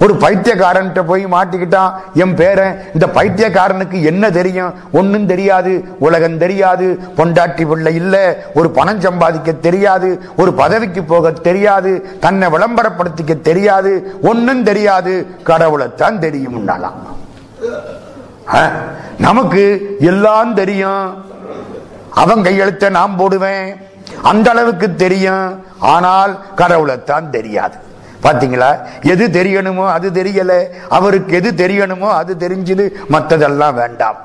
ஒரு பைத்தியக்காரன் போய் மாட்டிக்கிட்டான் என் பேரன் இந்த பைத்தியக்காரனுக்கு என்ன தெரியும்? ஒன்னும் தெரியாது உலகம் தெரியாது பொண்டாட்டி பிள்ளை இல்ல ஒரு பணம் சம்பாதிக்க தெரியாது ஒரு பதவிக்கு போக தெரியாது தன்னை விளம்பரப்படுத்திக்க தெரியாது ஒன்னும் தெரியாது கடவுளைத்தான் தெரியும் நமக்கு எல்லாம் தெரியும். அவன் கையெழுத்த நான் போடுவேன். அந்த அளவுக்கு தெரியும். ஆனால் கடவுளைத்தான் தெரியாது. பார்த்தீங்களா எது தெரியணுமோ அது தெரியல. அவருக்கு எது தெரியணுமோ அது தெரிஞ்சது. மற்றதெல்லாம் வேண்டாம்.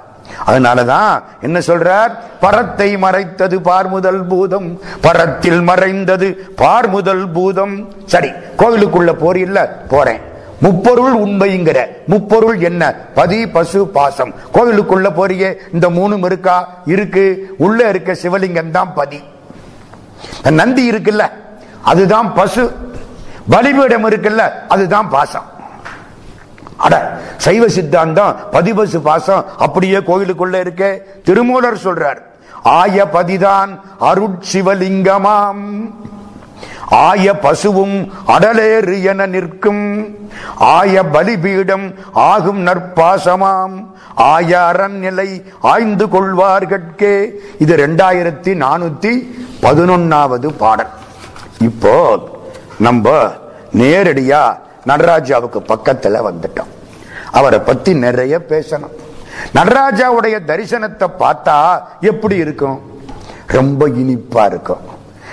அதனாலதான் என்ன சொல்றார்? பரத்தை மறைத்தது பார்முதல் பூதம். பரத்தில் மறைந்தது பார்முதல் பூதம். சரி கோவிலுக்குள்ள போறில்ல? போறேன். முப்பொருள் உண்மைங்கிற. முப்பொருள் என்ன? பதி பசு பாசம். கோவிலுக்குள்ள போறியே? இந்த மூணும் இருக்கா? இருக்கு. உள்ள இருக்க சிவலிங்கம் தான் பதி. நந்தி இருக்குல்ல? அதுதான் பசு. பலிபீடம் இருக்குல்ல அதுதான் பாசம் அட சைவ சித்தாந்தம் பதிபசு பாசம் அப்படியே கோயிலுக்குள்ள இருக்க. திருமூலர் சொல்றார் ஆய பதிதான் அருட்சிவலிங்கமாம். ஆய பசுவும் அடலேறு என நிற்கும். ஆய பலிபீடம் ஆகும் நற்பாசமாம். ஆய அரண்நிலை ஆய்ந்து கொள்வார்கட்கே இது ரெண்டாயிரத்தி நானூத்தி பதினொன்னாவது பாடல். இப்போ நம்ம நேரடியா நடராஜாவுக்கு பக்கத்துல வந்துட்டோம். அவரை பத்தி நிறைய பேசணும். நடராஜாவுடைய தரிசனத்தை பார்த்தா எப்படி இருக்கும்? ரொம்ப இனிப்பா இருக்கும்.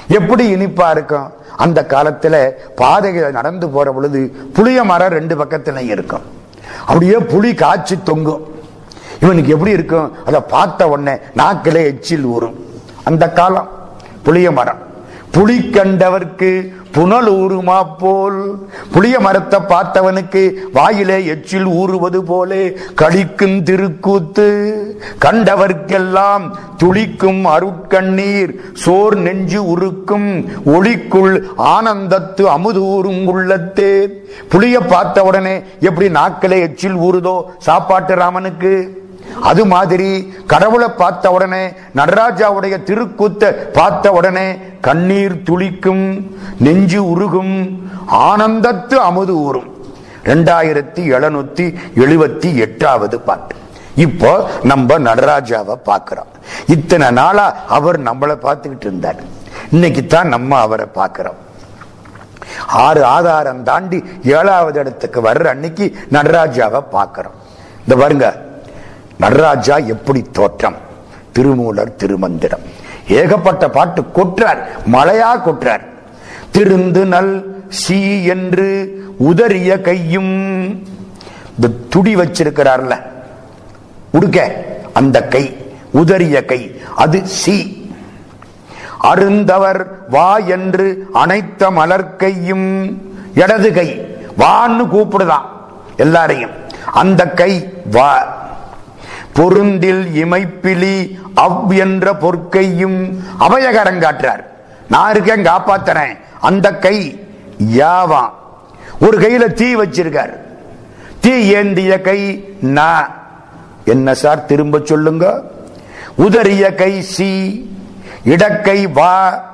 எப்படி இனிப்பா இருக்கும்? அந்த காலத்துல பாதைகள் நடந்து போற பொழுது புளிய மரம் ரெண்டு பக்கத்துல இருக்கும். அப்படியே புளி காய்ச்சி தொங்கும். இவனுக்கு எப்படி இருக்கும்? அதை பார்த்த உடனே நாக்கிலே எச்சில் ஊறும். அந்த காலம் புளிய மரம். புலி கண்டவர்க்கு புனல் ஊறுமா போல். புளிய மரத்தை பார்த்தவனுக்கு வாயிலே எச்சில் ஊறுவது போலே கழிக்கும் திருக்கூத்து. கண்டவர்க்கெல்லாம் துளிக்கும் அருட்கண்ணீர் சோர் நெஞ்சு உருக்கும் ஒளிக்குள் ஆனந்தத்து அமுதூறும் உள்ளத்தே. புளிய பார்த்த உடனே எப்படி நாக்கிலே எச்சில் ஊறுதோ சாப்பாட்டு ராமனுக்கு? அது மாதிரி கடவுளை பார்த்த உடனே நடராஜாவுடைய திருக்கூத்த பார்த்த உடனே கண்ணீர் துளிக்கும் நெஞ்சு உருகும் ஆனந்தத்து அமுது ஊறும். ரெண்டாயிரத்தி எழுநூத்தி எழுபத்தி எட்டாவது பாட்டு. இப்போ நம்ம நடராஜாவை பார்க்கிறோம். இத்தனை நாளா அவர் நம்மளை பார்த்துக்கிட்டு இருந்தார். இன்னைக்கு தான் நம்ம அவரை பார்க்கிறோம். ஆறு ஆதாரம் தாண்டி ஏழாவது இடத்துக்கு வர்ற அன்னைக்கு நடராஜாவை பார்க்கிறோம். இந்த பாருங்க நடராஜா எப்படி தோற்றம்? திருமூலர் திருமந்திரம். ஏகப்பட்ட பாட்டு கொற்றார் மழையா கொற்றார் திருந்து நல் சி என்று உதறிய கையும் இந்த துடி வச்சிருக்கிறார்ல. உடுக்க அந்த கை உதறிய கை அது சி. அருந்தவர் வா என்று அனைத்த மலர்க்கையும் இடது கை. வான்னு கூப்பிடுதான் எல்லாரையும். அந்த கை வா. பொருந்தில் இமைப்பிலி அவ் என்ற பொற்கையும் அபயகரம் காட்டுறார். நான் இருக்கேன் காப்பாத்தனேன் அந்த கை யாவா? ஒரு கையில தீ வச்சிருக்கார். தீ ஏந்திய கை நான் என்ன சார் திரும்ப சொல்லுங்க? உதறிய கை சி. இடக்கை வா.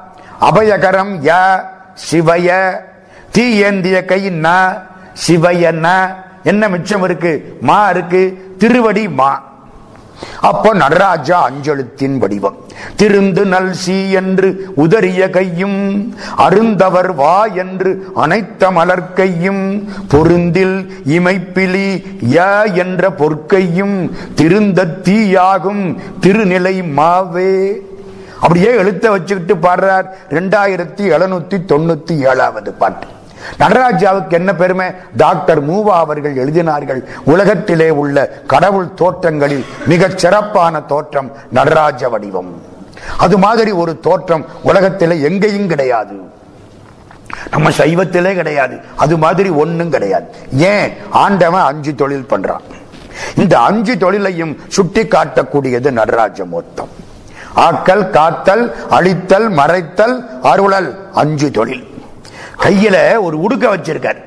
அபயகரம் ய. சிவய. தீ ஏந்திய கை ந. சிவய ந. என்ன மிச்சம் இருக்கு? மா இருக்கு. திருவடி மா. அப்போ நடராஜா அஞ்செழுத்தின் வடிவம். திருந்து நல் சீ என்று உதறிய கையும் அருந்தவர் வா என்று அனைத்த மலர்க்கையும் பொருந்தில் இமைப்பிலி ய என்ற பொற்கையும் திருந்த தீயாகும் திருநிலை மாவே. அப்படியே எழுத்த வச்சுக்கிட்டு பாடுறார் ரெண்டாயிரத்தி எழுநூத்தி தொண்ணூத்தி ஏழாவது பாட்டு. நடராஜாவுக்கு என்ன பெருமை? டாக்டர் மூவா அவர்கள் எழுதினார்கள் உலகத்திலே உள்ள கடவுள் தோற்றங்களில் மிகச் சிறப்பான தோற்றம் நடராஜ வடிவம். அது மாதிரி ஒரு தோற்றம் உலகத்திலே எங்கேயும் கிடையாது. நம்ம சைவத்திலே கிடையாது. அது மாதிரி ஒண்ணும் கிடையாது. ஏன்? ஆண்டவன் அஞ்சு தொழில் பண்றான். இந்த அஞ்சு தொழிலையும் சுட்டி காட்டக்கூடியது நடராஜ மொத்தம் ஆக்கல் காத்தல் அழித்தல் மறைத்தல் அருளல் அஞ்சு தொழில். கையில ஒரு உடுக்க வச்சிருக்கார்.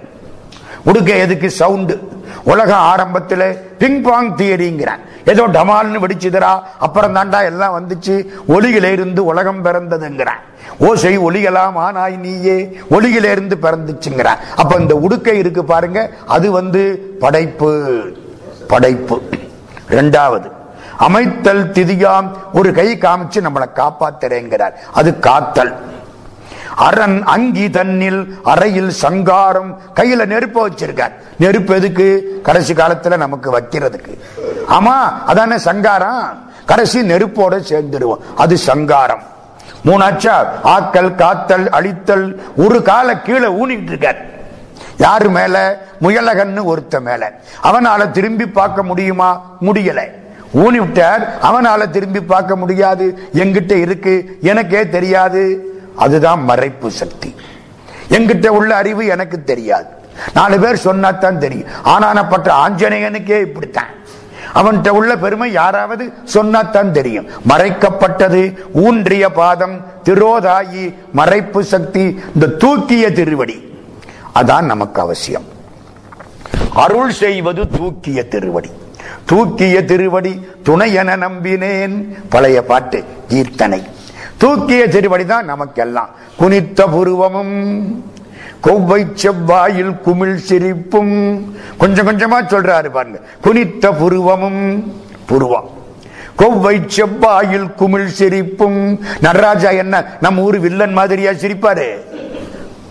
உடுக்க எதுக்கு? சவுண்டு உலக ஆரம்பத்தில் பிங் பாங் தியரிங்கிறான் ஏதோ டமால்னு வெடிச்சுதரா அப்புறம் தாண்டா எல்லாம் வந்துச்சு. ஒலியில இருந்து உலகம் பிறந்ததுங்கிறான் ஓசை ஒலிகலாம் ஆனாய் நீயே ஒலியில பிறந்துச்சுங்கிறான் அப்ப இந்த உடுக்கை இருக்கு பாருங்க அது வந்து படைப்பு படைப்பு. ரெண்டாவது அமைத்தல் திதியாம் ஒரு கை காமிச்சு நம்மளை காப்பாத்துறேங்கிறார். அது காத்தல். அரண் அங்கி தன்னில் அறையில் சங்காரம். கையில நெருப்ப வச்சிருக்கார். நெருப்பு எதுக்கு? கடைசி காலத்துல நமக்கு வைக்கிறதுக்கு. ஆமா அதானே சங்காரம்? கடைசி நெருப்போட சேர்ந்துடுவோம். அது சங்காரம். மூணாச்சா ஆக்கல் காத்தல் அழித்தல் ஒரு கால கீழே ஊனிட்டு இருக்கார். யாரு மேல? முயலகன்னு ஒருத்த மேல. அவனால திரும்பி பார்க்க முடியுமா? முடியல. ஊனி விட்டார் அவனால திரும்பி பார்க்க முடியாது. எங்கிட்ட இருக்கு எனக்கே தெரியாது. அதுதான் மறைப்பு சக்தி. எங்கிட்ட உள்ள அறிவு எனக்கு தெரியாது. நாலு பேர் சொன்னாத்தான் தெரியும். ஆனானப்பட்ட ஆஞ்சநேயனுக்கே இப்படித்தான். அவன்கிட்ட உள்ள பெருமை யாராவது சொன்னாத்தான் தெரியும். மறைக்கப்பட்டது ஊன்றிய பாதம் திரோதாயி மறைப்பு சக்தி இந்த தூக்கிய திருவடி. அதான் நமக்கு அவசியம். அருள் செய்வது தூக்கிய திருவடி. தூக்கிய திருவடி துணை என நம்பினேன். பழைய பாட்டு கீர்த்தனை. தூக்கிய திருவடி தான் நமக்கெல்லாம். குனித்த புருவமும் கொவ்வை செவ்வாயில் குமிழ் சிரிப்பும். கொஞ்சம் கொஞ்சமா சொல்றாரு பாருங்க. குனித்த புருவமும் புருவம். கொவ்வை செவ்வாயில் குமிழ் சிரிப்பும். நடராஜா என்ன நம்ம ஊர் வில்லன் மாதிரியா சிரிப்பாரு?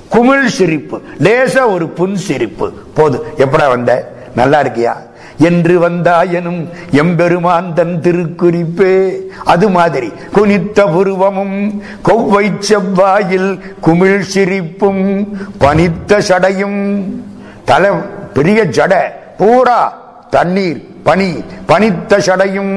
குமிழ் சிரிப்பு லேசா ஒரு புன் சிரிப்பு. போது எப்படா வந்த? நல்லா இருக்கியா? என்று வந்தாயனும் எம்பெருமான் தன் திருக்குறிப்பே. அது மாதிரி குனித்த புருவமும் கொவ்வை செவ்வாயில் குமிழ் சிரிப்பும் பனித்த சடையும். தலை பெரிய ஜட பூரா தண்ணீர் பனி பனித்த சடையும்.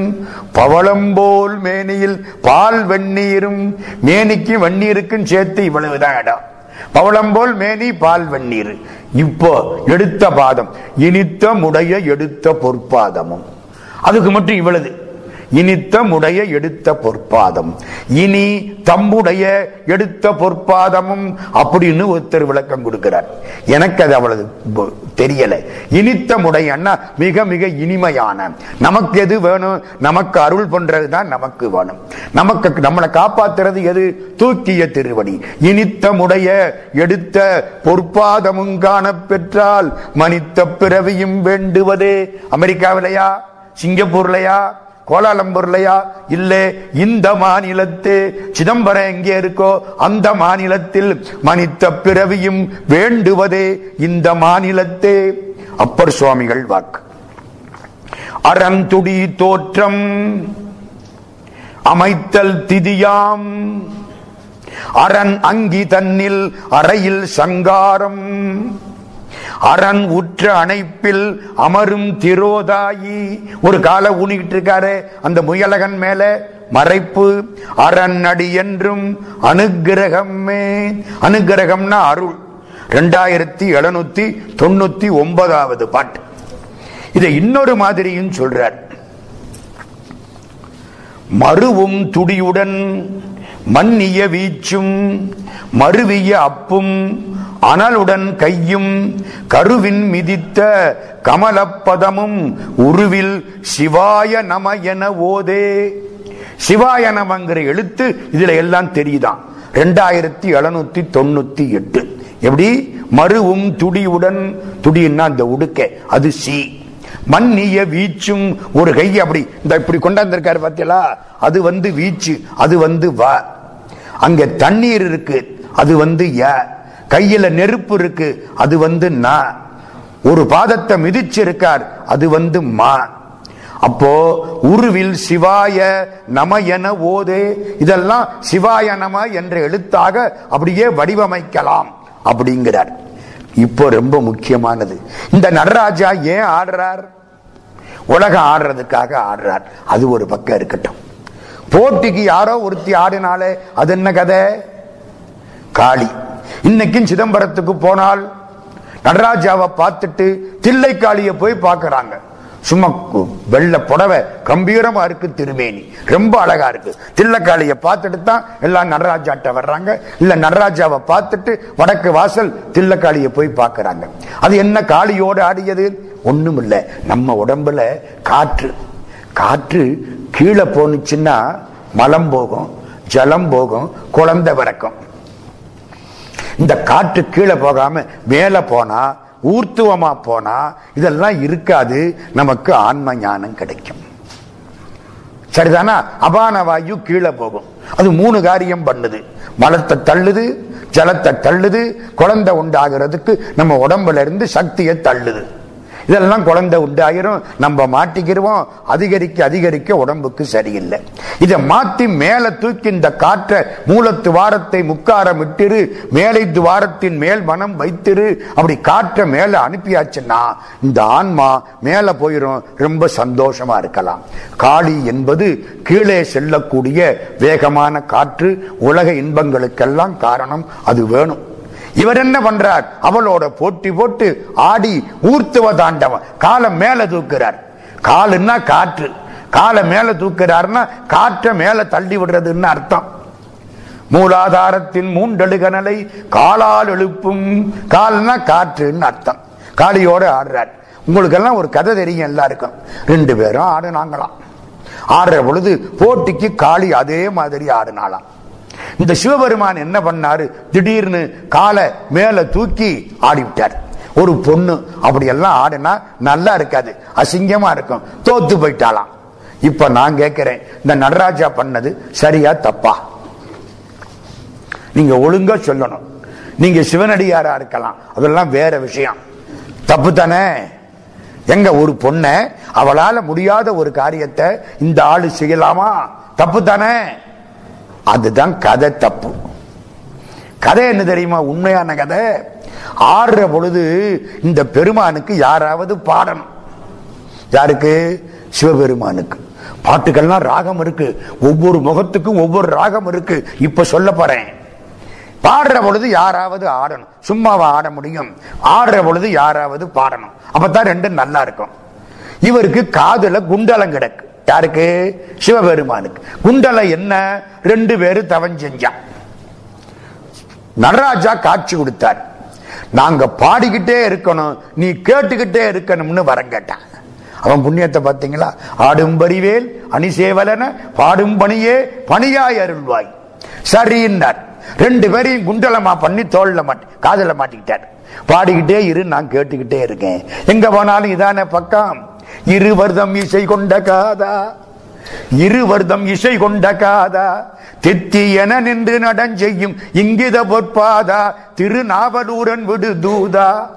பவளம்போல் மேனியில் பால் வெந்நீரும் மேனிக்கு வெந்நீருக்கும் சேர்த்து இவ்வளவுதான் இடம். பவளம் போல் மேனி பால் வெந்நீர். இப்போ எடுத்த பாதம் இனித்த முடைய எடுத்த பொற்பாதமும். அதுக்கு மட்டும் இவ்வளவு. இனித்த முடைய எடுத்த பொற்பாதம். இனி தம்முடைய எடுத்த பொற்பாதமும் அப்படின்னு ஒருத்தர் விளக்கம் கொடுக்கிறார். எனக்கு அது அவ்வளவு தெரியல. இனித்த முடையன்னா மிக மிக இனிமையான. நமக்கு எது வேணும் நமக்கு அருள் பண்றதுதான் நமக்கு வேணும். நமக்கு நம்மளை காப்பாத்துறது எது? தூக்கிய திருவடி. இனித்த முடைய எடுத்த பொற்பாதமும் காண பெற்றால் மனித்த பிறவியும் வேண்டுவதே. அமெரிக்காவிலையா? சிங்கப்பூர்லையா? கோலாலம்பூர்லயா? இல்லை இந்த மாநிலத்து. சிதம்பரம் எங்கே இருக்கோ அந்த மாநிலத்தில் மனித பிறவியும் வேண்டுவதே இந்த மாநிலத்தே. அப்பர் சுவாமிகள் வாக்கு. அறந்துடி தோற்றம் அமைத்தல் திதியாம். அரண் அங்கி தன்னில் அறையில் சங்காரம். அரண் உற்ற அணைப்பில் அமரும் திரோதாயி. ஒரு கால ஊனிக்கிட்டு இருக்காரு. அந்த முயலகன் மேல மறைப்பு. அரண் அடி என்றும் அனுகிரகமே அனுகிரகம்னா அருள். ரெண்டாயிரத்தி எழுநூத்தி தொண்ணூத்தி ஒன்பதாவது பாட்டு. இதை இன்னொரு மாதிரியும் சொல்றார். மறுவும் துடியுடன் மண்ணிய வீச்சும் மருவிய அப்பும் அனலுடன் கையும் கருவின் மிதித்த கமலப்பதமும் உருவில் சிவாய நம என ஓதே. சிவாய நமங்கிற எழுத்து இதுல எல்லாம் தெரியுதான் ரெண்டாயிரத்தி எழுநூத்தி தொண்ணூத்தி எட்டு. எப்படி? மருவும் துடியுடன் துடின்னா அந்த உடுக்க அது சி. மண்ணிய வீச்சும் ஒரு கை அப்படி இந்த இப்படி கொண்டாந்திருக்காரு பார்த்தீங்களா அது வந்து வீச்சு அது வந்து வ. அங்க தண்ணீர் இருக்கு அது வந்து ய. கையில நெருப்பு இருக்கு அது வந்து ஒரு பாதத்தை மிதிச்சிருக்கார் அது வந்து மா. அப்போ உருவில் சிவாய நம என ஓதே இதெல்லாம் சிவாய நம என்ற எழுத்தாக அப்படியே வடிவமைக்கலாம் அப்படிங்கிறார். இப்போ ரொம்ப முக்கியமானது. இந்த நடராஜா ஏன் ஆடுறார்? உலகம் ஆடுறதுக்காக ஆடுறார். அது ஒரு பக்கம் இருக்கட்டும். போட்டிக்கு யாரோ ஒருத்தி ஆடினாலே அது என்ன கதை? காளி. இன்னைக்கும் சிதம்பரத்துக்கு போனால் நடராஜாவை பார்த்துட்டு தில்லைக்காளியை போய் பார்க்கறாங்க. சும்மா வெள்ள வெள்ளை புடவை கம்பீரமா இருக்கு திருமேனி. ரொம்ப அழகா இருக்கு. தில்லக்காளியை பார்த்துட்டு தான் எல்லாம் நடராஜாட்ட வர்றாங்க. இல்ல நடராஜாவை பார்த்துட்டு வடக்கு வாசல் தில்லைக்காளியை போய் பார்க்கறாங்க. அது என்ன காளியோடு ஆடியது? ஒண்ணும் இல்லை. நம்ம உடம்புல காற்று. காற்று கீழே போனுச்சுன்னா மலம் போகும் ஜலம் போகும் குழந்தை பிறக்கும். இந்த காற்று கீழே போகாம மேலே போனா ஊர்த்துவமா போனா இதெல்லாம் இருக்காது. நமக்கு ஆன்ம ஞானம் கிடைக்கும். சரிதானா? அபான வாயு கீழே போகும். அது மூணு காரியம் பண்ணுது. மலத்தை தள்ளுது ஜலத்தை தள்ளுது குழந்தை உண்டாகிறதுக்கு நம்ம உடம்புல இருந்து சக்தியை தள்ளுது. இதெல்லாம் குழந்தை உண்டாயிரும். நம்ம மாட்டிக்கிடுவோம் அதிகரிக்க அதிகரிக்க உடம்புக்கு சரியில்லை. இதை மாற்றி மேலே தூக்கி இந்த காற்றை மூலத்து வாரத்தை முக்காரம் விட்டுரு. மேலை துவாரத்தின் மேல் மனம் வைத்திரு. அப்படி காற்றை மேலே அனுப்பியாச்சுன்னா இந்த ஆன்மா மேலே போயிடும் ரொம்ப சந்தோஷமா இருக்கலாம். காளி என்பது கீழே செல்லக்கூடிய வேகமான காற்று. உலக இன்பங்களுக்கெல்லாம் காரணம் அது வேணும். இவர் என்ன பண்றார்? அவளோட போட்டி போட்டு ஆடி ஊர்த்துவ தாண்டவன் காலை மேல தூக்குறார். காலுன்னா காற்று. காலை மேல தூக்குறாருன்னா காற்றை மேல தள்ளி விடுறதுன்னு அர்த்தம். மூலாதாரத்தின் மூண்டழுகனலை காலால் எழுப்பும். கால்னா காற்றுன்னு அர்த்தம். காளியோட ஆடுறார். உங்களுக்கெல்லாம் ஒரு கதை தெரியும் எல்லாருக்கும். ரெண்டு பேரும் ஆடுனாங்களாம். ஆடுற பொழுது போட்டிக்கு காளி அதே மாதிரி ஆடுனாலாம் இந்த சிவபெருமான் என்ன பண்ணாரு? திடீர்னு காலை மேல தூக்கி ஆடிவிட்டார். ஒரு பொண்ணு அப்படி எல்லாம் ஆடுனா நல்லா இருக்காது அசிங்கமா இருக்கும் தோத்து போயிட்டாலாம் இப்ப நான் கேட்கிறேன் இந்த நடராஜா பண்ணது சரியா தப்பா? நீங்க ஒழுங்கா சொல்லணும். நீங்க சிவனடியாரா இருக்கலாம் அதெல்லாம் வேற விஷயம். தப்பு தானே? எங்க ஒரு பொண்ண அவளால முடியாத ஒரு காரியத்தை இந்த ஆளு செய்யலாமா? தப்பு தானே? அதுதான் கதை தப்பு. கதை என்ன தெரியுமா? உண்மையான கதை. ஆடுற பொழுது இந்த பெருமானுக்கு யாராவது பாடணும். யாருக்கு? சிவபெருமானுக்கு. பாட்டுக்கள்லாம் ராகம் இருக்கு. ஒவ்வொரு முகத்துக்கும் ஒவ்வொரு ராகம் இருக்கு. இப்ப சொல்ல போறேன். பாடுற பொழுது யாராவது ஆடணும். சும்மாவா ஆட முடியும். ஆடுற பொழுது யாராவது பாடணும். அப்பதான் ரெண்டும் நல்லா இருக்கும். இவருக்கு காதுல குண்டலம் கிடக்கு. யாருக்கு? சிவபெருமானுக்கு. குண்டலை என்ன? ரெண்டு பேரும் தவன் செஞ்சான் நடராஜா காட்சி கொடுத்தார். நாங்க பாடிக்கிட்டே இருக்கணும். நீ கேட்டுக்கிட்டே இருக்கணும்னு வரம் கேட்டான். அவன் புண்ணியத்தை பார்த்தீங்களா? ஆடும் பரிவேல் அணிசேவலன பாடும் பணியே பணியாய் அருள்வாய். சரின்னார் ரெண்டு பேரையும் குண்டலமா பண்ணி தோல்ல மாட்டி காதல மாட்டிக்கிட்டார். பாடிக்கிட்டே இரு நான் கேட்டுக்கிட்டே இருக்கேன். எங்க போனாலும் இதானே பக்கம். இருவர்தம் இசை கொண்ட காதா. இருவர்தம் இசை கொண்ட காதா. தித்தி என நின்று நடஞ்செய்யும் இங்கித பொற்பாதா. திருநாவலூரன் விடு தூதா.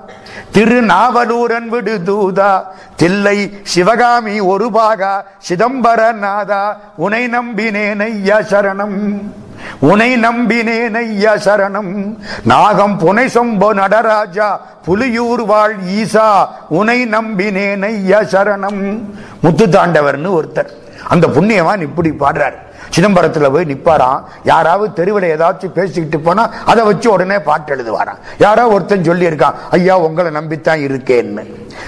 திருநாவலூரன் விடு தூதா. தில்லை சிவகாமி ஒரு பாகா. சிதம்பரநாதா. உனை நம்பினேன் ஐயா சரணம். உனை நம்பினேன் ஐயா சரணம். நாகம் புனை சொம்போ நடராஜா புலியூர் வாழ் ஈசா உனை நம்பினேன் ஐயா சரணம். முத்து தாண்டவர்னு ஒருத்தர். அந்த புண்ணியவான் இப்படி பாடுறாரு. சிதம்பரத்துல போய் நிப்பாராம். யாராவது தெருவில் ஏதாச்சும் பேசிக்கிட்டு போனா அதை வச்சு உடனே பாட்டு எழுதுவாராம். யாரோ ஒருத்தன் சொல்லியிருக்கான் ஐயா உங்களை நம்பித்தான் இருக்கேன்னு.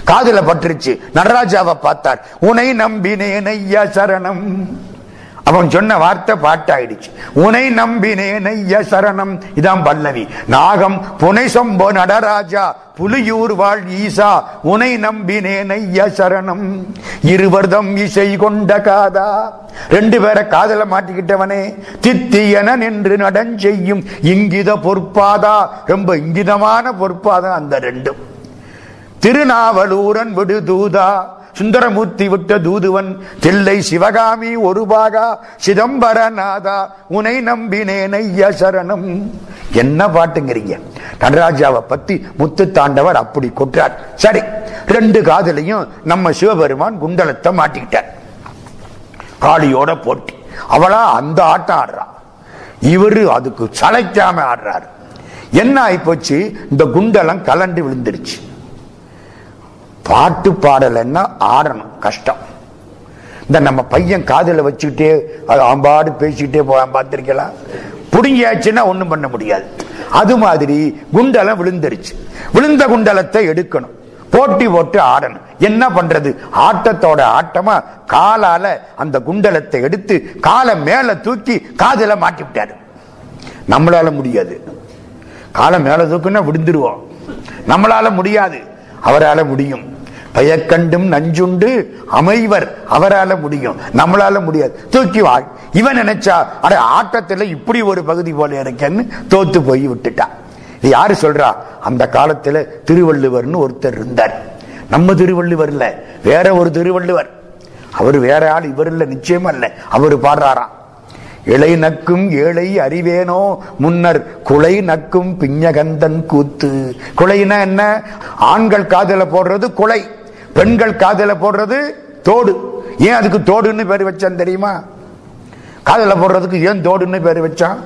காதுல பட்டுருச்சு. நடராஜாவை பார்த்தார். உனை நம்பினேன் ஐயா சரணம். அவன் சொன்ன வார்த்தை பாட்டாயிடுச்சு. உனை நம்பினேன் ஐயா சரணம். இதான் பல்லவி. நாகம் புனை சொம்போ நடராஜா புலியூர் வாழ் ஈசா உனை நம்பினேன் ஐயா சரணம். இருவர்தம் இசை கொண்ட காதா. ரெண்டு பேரை காதல மாட்டிக்கிட்டவனே தித்தியன நின்று நடஞ்செய்யும் இங்கித பொற்பாதா. ரொம்ப இங்கிதமான பொற்பாதா அந்த ரெண்டும். திருநாவலூரன் விடுதூதா. சுந்தரமூர்த்தி விட்ட தூதுவன் தில்லை சிவகாமி ஒரு பாகா சிதம்பரநாதா உனை நம்பினேன் ஐயா சரணம். என்ன பாட்டுங்கிறீங்க? நடராஜாவை பத்தி முத்து தாண்டவர் அப்படி கொற்றார் சரி ரெண்டு காதலையும் நம்ம சிவபெருமான் குண்டலத்தை மாட்டிக்கிட்டார். காளியோட போட்டி. அவளா அந்த ஆட்டம் ஆடுறா. இவரு அதுக்கு சளைக்காம ஆடுறாரு. என்ன ஆயிப்போச்சு? இந்த குண்டலம் கலண்டு விழுந்துருச்சு. பாட்டு பாடலைன்னா ஆடணும் கஷ்டம். இந்த நம்ம பையன் காதில் வச்சுக்கிட்டே அது ஆம்பாடு பேசிக்கிட்டே போவான் பார்த்துருக்கலாம் புடுங்கியாச்சுன்னா ஒன்றும் பண்ண முடியாது. அது மாதிரி குண்டலம் விழுந்துருச்சு. விழுந்த குண்டலத்தை எடுக்கணும். போட்டி போட்டு ஆடணும். என்ன பண்றது? ஆட்டத்தோட ஆட்டமா காலால அந்த குண்டலத்தை எடுத்து காலை மேல தூக்கி காதில் மாட்டி விட்டாரு நம்மளால முடியாது. காலை மேல தூக்குன்னா விழுந்துருவோம். நம்மளால முடியாது. அவரால் முடியும். பயக்கண்டும் நஞ்சுண்டு அமைவர் அவரால முடியும். நம்மளால முடியாது. தூக்கி வாழ் இவன் நினைச்சா அட ஆட்டத்துல இப்படி ஒரு பகுதி போல இருக்கேன்னு தோத்து போய் விட்டுட்டான் இது யாரு சொல்றா? அந்த காலத்துல திருவள்ளுவர்னு ஒருத்தர் இருந்தார். நம்ம திருவள்ளுவர் இல்ல. வேற ஒரு திருவள்ளுவர். அவர் வேற ஆள் இவர் இல்ல நிச்சயம் அல்ல அவர் பாடுறாராம். இளை நக்கும் ஏழை அறிவேனோ? முன்னர் குலை நக்கும் பிஞ்சகந்தன் கூத்து. குலைனா என்ன? ஆண்கள் காதல போடுறது குலை. பெண்கள் காதல போடுறது தோடு. ஏன் அதுக்கு தோடுன்னு பேர் வச்சான் தெரியுமா? காதல போடுறதுக்கு ஏன் தோடுன்னு பேர் வச்சான்?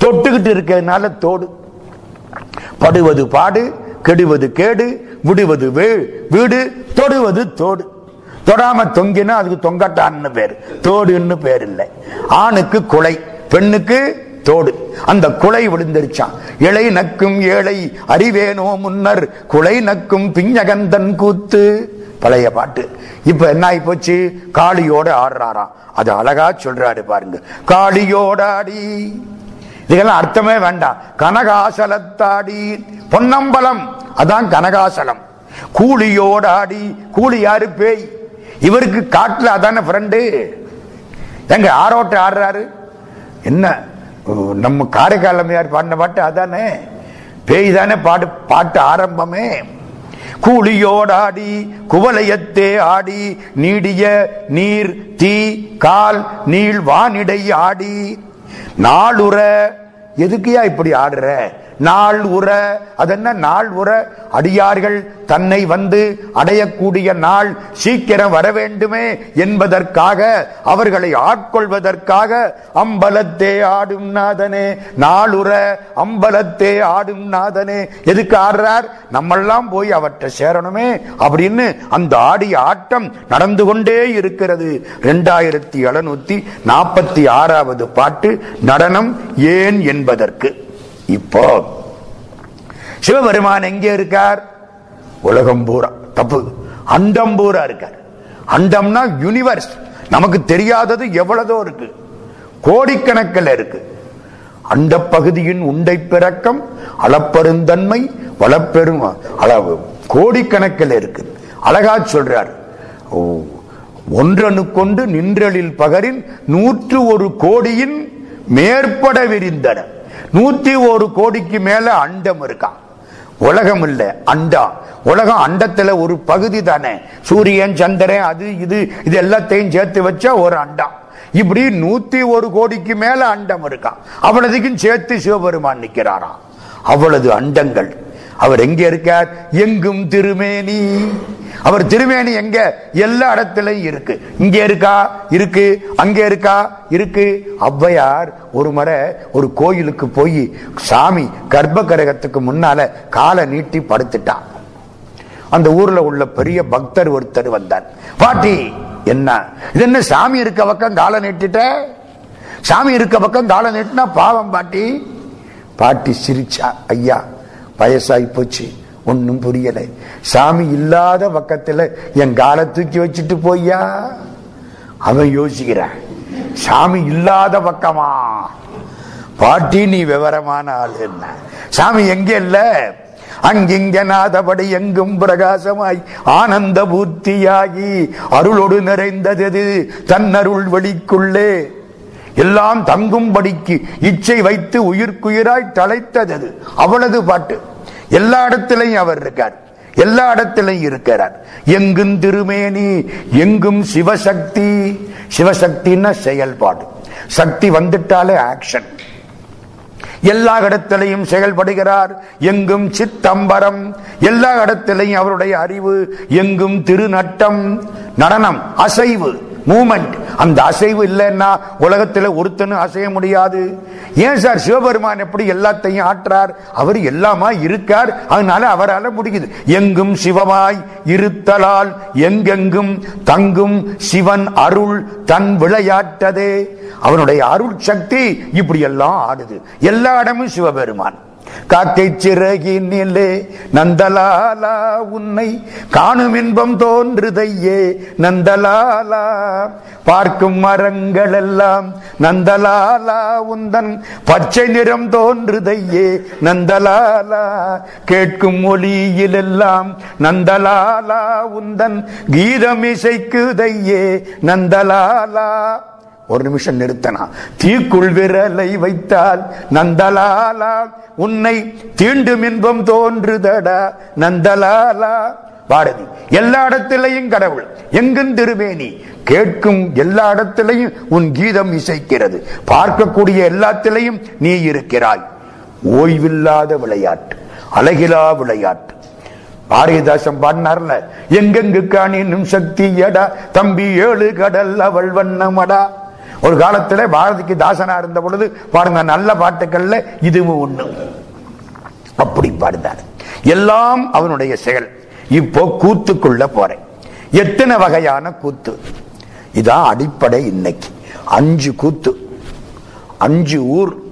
தொட்டுக்கிட்டு இருக்கிறதுனால தோடு. படுவது பாடு கெடுவது கேடு விடுவது வீடு தொடுவது தோடு. தொடாம தொங்கினா அதுக்கு தொங்கட்டான்னு பேரு. தோடுன்னு பேர் இல்லை. ஆணுக்கு குலை பெண்ணுக்கு தோடு. அந்த குலை விழுந்துருச்சான். இலை நக்கும் ஏழை அறிவேனோ முன்னர் குலை நக்கும் பிஞ்சகந்தன் கூத்து. பழைய பாட்டு. இப்ப என்ன ஆகி போச்சு காளியோட ஆடுறாராம். அது அழகா சொல்றாரு பாருங்க. காளியோட ஆடி. இதுக்கெல்லாம் அர்த்தமே வேண்டாம். கனகாசலத்தாடி. பொன்னம்பலம். அதான் கனகாசலம். கூலியோட ஆடி. கூலி யாரு? பேய். இவருக்கு காட்டுல அதான ஃப்ரெண்டு எங்க ஆரோட்ட ஆடுறாரு? என்ன? நம்ம காரைக்காலமையார் பாடின பாட்டு அதானே? பேய் தானே பாடு பாட்டு ஆரம்பமே. கூலியோடாடி குவலயத்தே ஆடி நீடிய நீர் தீ கால் நீள் வானிடை ஆடி. நாளுற எதுக்கியா இப்படி ஆடுற? நாள் உற அதென்ன நாள் உற? அடியார்கள் தன்னை வந்து அடையக்கூடிய நாள் சீக்கிரம் வர வேண்டுமே என்பதற்காக அவர்களை ஆட்கொள்வதற்காக அம்பலத்தே ஆடும் நாதனே நாளுற அம்பலத்தே ஆடும் நாதனே. எதுக்கு ஆடுறார்? நம்மெல்லாம் போய் அவற்றை சேரணுமே அப்படின்னு அந்த ஆடிய ஆட்டம் நடந்து கொண்டே இருக்கிறது. இரண்டாயிரத்தி எழுநூத்தி நாற்பத்தி ஆறாவது பாட்டு நடனம் ஏன் என்பதற்கு. இப்போ சிவபெருமான் எங்கே இருக்கார்? உலகம் பூரா. தப்பு. அண்டம் பூரா இருக்கார். அண்டம்னா யூனிவர்ஸ் நமக்கு தெரியாதது எவ்வளதோ இருக்கு. கோடிக்கணக்கில் இருக்கு. அண்ட பகுதியின் உண்டை பிறக்கம் அளப்பெருந்தன்மை வளப்பெரும் அளவு கோடிக்கணக்கில் இருக்கு. அழகா சொல்றார். ஓ, ஒன்றனுக்கொண்டு நின்றலில் பகரின் நூற்று ஒரு கோடியின் மேற்பட விரிந்தன. நூத்தி ஒரு கோடிக்கு மேல அண்டம் இருக்கான் உலகம் இல்ல அண்டா. உலகம் அண்டத்துல ஒரு பகுதி தானே. சூரியன் சந்திரன் அது இது இது எல்லாத்தையும் சேர்த்து வச்சா ஒரு அண்டா. இப்படி நூத்தி ஒரு கோடிக்கு மேல அண்டம் இருக்கான் அவ்வளவுக்கும் சேர்த்து சிவபெருமான் நிக்கிறாராம் அவ்வளவு அண்டங்கள். அவர் எங்க இருக்கார்? எங்கும் திருமேனி. அவர் திருமேனி எங்க? எல்லா இடத்துலயும் இருக்கு. இங்க இருக்கா? இருக்கு. அங்க இருக்கா? இருக்கு. ஔவையார் ஒரு முறை ஒரு கோயிலுக்கு போய் சாமி கர்ப்ப கிரகத்துக்கு முன்னால காலை நீட்டி படுத்துட்டான் அந்த ஊர்ல உள்ள பெரிய பக்தர் ஒருத்தர் வந்தார். பாட்டி என்ன? இது என்ன சாமி இருக்க பக்கம் காலை நீட்டிட்ட? சாமி இருக்க பக்கம் காலை நீட்டினா பாவம் பாட்டி. பாட்டி சிரிச்சா ஐயா வயசாகி போச்சு. ஒன்னும் புரியலை. சாமி இல்லாத பக்கத்துல என் காலை தூக்கி வச்சுட்டு போய்யா? அவன் யோசிக்கிறான். சாமி இல்லாத பக்கமா? பாட்டி நீ விவரமான ஆள் என்ன? சாமி எங்க இல்ல? அங்கிங்க நாதபடி எங்கும் பிரகாசமாய் ஆனந்த பூர்த்தியாகி அருளொடு நிறைந்தது தன்னருள் வெளிக்குள்ளே. எல்லாம் தங்கும்படிக்கு இச்சை வைத்து உயிர்க்குயிராய் தலைத்தது அவளது பாட்டு. எல்லா இடத்திலையும் அவர் இருக்கார். எல்லா இடத்திலையும் இருக்கிறார். எங்கும் திருமேனி எங்கும் சிவசக்தி. சிவசக்தின்னா செயல்பாடு. சக்தி வந்துட்டாலே ஆக்ஷன் எல்லா இடத்திலையும் செயல்படுகிறார். எங்கும் சித்தம்பரம். எல்லா இடத்திலையும் அவருடைய அறிவு. எங்கும் திருநட்டம். நடனம். அசைவு. மூமெண்ட். அந்த அசைவு இல்லைன்னா உலகத்தில் ஒருத்தனும் அசைய முடியாது. ஏன் சார்? சிவபெருமான் எப்படி எல்லாத்தையும் ஆற்றார்? அவர் எல்லாமா இருக்கார். அதனால அவரால் முடியுது. எங்கும் சிவமாய் இருத்தலால் எங்கெங்கும் தங்கும் சிவன் அருள் தன் விளையாட்டதே. அவனுடைய அருள் சக்தி இப்படி எல்லாம் ஆடுது. எல்லா இடமும் சிவபெருமான். காக்கை சிறகினிலே நந்தலாலா உன்னை காணும் இன்பம் தோன்றுதையே நந்தலாலா. பார்க்கும் மரங்கள் எல்லாம் நந்தலாலா உந்தன் பச்சை நிறம் தோன்றுதையே நந்தலாலா. கேட்கும் மொழியிலெல்லாம் நந்தலாலா உந்தன் கீதம் இசைக்குதையே நந்தலாலா. ஒரு நிமிஷம் நிறுத்தனா. தீக்குள் விரலை வைத்தால் நந்தலாலா உன்னை தீண்டும் இன்பம் தோன்றுதடா நந்தலாலா. பாரதி எல்லா இடத்திலையும் கடவுள் எங்கும் திருவேணி கேட்கும் எல்லா இடத்திலையும் உன் கீதம் இசைக்கிறது. பார்க்கக்கூடிய எல்லாத்திலையும் நீ இருக்கிறாய். ஓய்வில்லாத விளையாட்டு அழகிலா விளையாட்டு. பாரதிதாசன் பாடினார்ல எங்கெங்கு காணினும் சக்தி எடா தம்பி ஏழு கடல் அவள் வண்ணமடா. ஒரு காலத்துல பாரதிக்கு தாசனா இருந்த பொழுது பாருங்க நல்ல பாட்டுக்கள்ல இதுவும் ஒண்ணு. அப்படி பாடுந்தார் எல்லாம் அவனுடைய செயல். இப்போ கூத்துக்குள்ள போறேன். எத்தனை வகையான கூத்து? இதான் அடிப்படை இன்னைக்கு. அஞ்சு கூத்து. அஞ்சு ஊர்.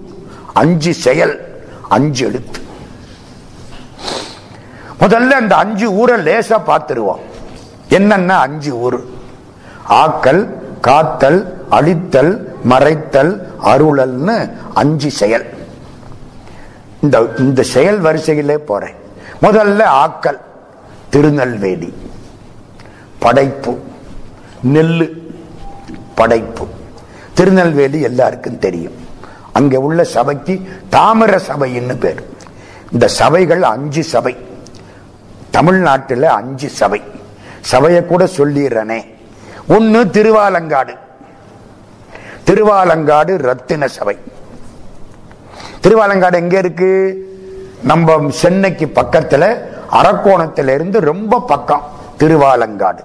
அஞ்சு செயல். அஞ்சு எழுத்து. முதல்ல அந்த அஞ்சு ஊரை லேசா பார்த்துருவோம். என்னென்ன அஞ்சு ஊர். ஆக்கல் காத்தல் அழித்தல் மறைத்தல் அருளல்னு அஞ்சு செயல். இந்த இந்த செயல் வரிசையிலே போறேன். முதல்ல ஆக்கல் திருநெல்வேலி. படைப்பு நெல்லு படைப்பு. திருநெல்வேலி எல்லாருக்கும் தெரியும். அங்கே உள்ள சபைக்கு தாமிர சபைன்னு பேர். இந்த சபைகள் அஞ்சு சபை. தமிழ்நாட்டில் அஞ்சு சபை. சபையை கூட சொல்லிடுறனே. ஒன்னு திருவாலங்காடு. திருவாலங்காடு ரத்தின சபை. திருவாலங்காடு எங்க இருக்கு? நம்ம சென்னைக்கு பக்கத்துல அரக்கோணத்துல இருந்து ரொம்ப பக்கம் திருவாலங்காடு.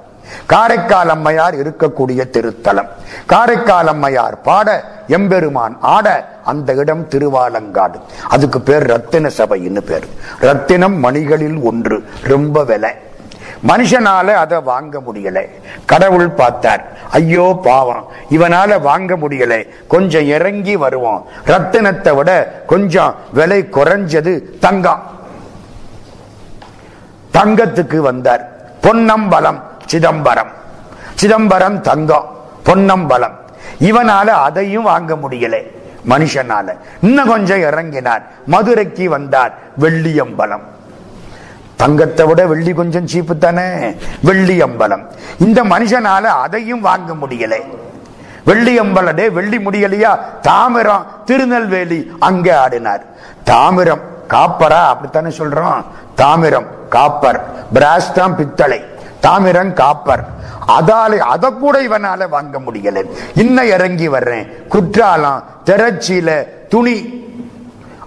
காரைக்கால் அம்மையார் இருக்கக்கூடிய திருத்தலம். காரைக்கால் அம்மையார் பாட எம்பெருமான் ஆட அந்த இடம் திருவாலங்காடு. அதுக்கு பேர் ரத்தின சபைன்னு பேர். ரத்தினம் மணிகளில் ஒன்று ரொம்ப விலை. மனுஷனால அதை வாங்க முடியல. கடவுள் பார்த்தார் ஐயோ பாவம் இவனால வாங்க முடியல. கொஞ்சம் இறங்கி வருவோம். ரத்தினத்தை விட கொஞ்சம் விலை குறைஞ்சது தங்கம். தங்கத்துக்கு வந்தார். பொன்னம்பலம் சிதம்பரம். சிதம்பரம் தங்கம் பொன்னம்பலம். இவனால அதையும் வாங்க முடியல மனுஷனால. இன்னும் கொஞ்சம் இறங்கினார். மதுரைக்கு வந்தார் வெள்ளியம்பலம். தங்கத்தை விட வெள்ளி கொஞ்சம் சீப்பு தானே? வெள்ளி அம்பலம். இந்த மனுஷனால அதையும் வாங்க முடியல. வெள்ளி அம்பலடே வெள்ளி முடியலையா? தாமிரம் திருநெல்வேலி அங்க ஆடினார். தாமிரம் காப்பரா அப்படித்தானே சொல்றோம்? தாமிரம் காப்பர். பிராஸ் தான் பித்தளை. தாமிரம் காப்பர். அதால அதை கூட இவனால வாங்க முடியல. இன்னும் இறங்கி வர்றேன். குற்றாலம் திரச்சியில துணி.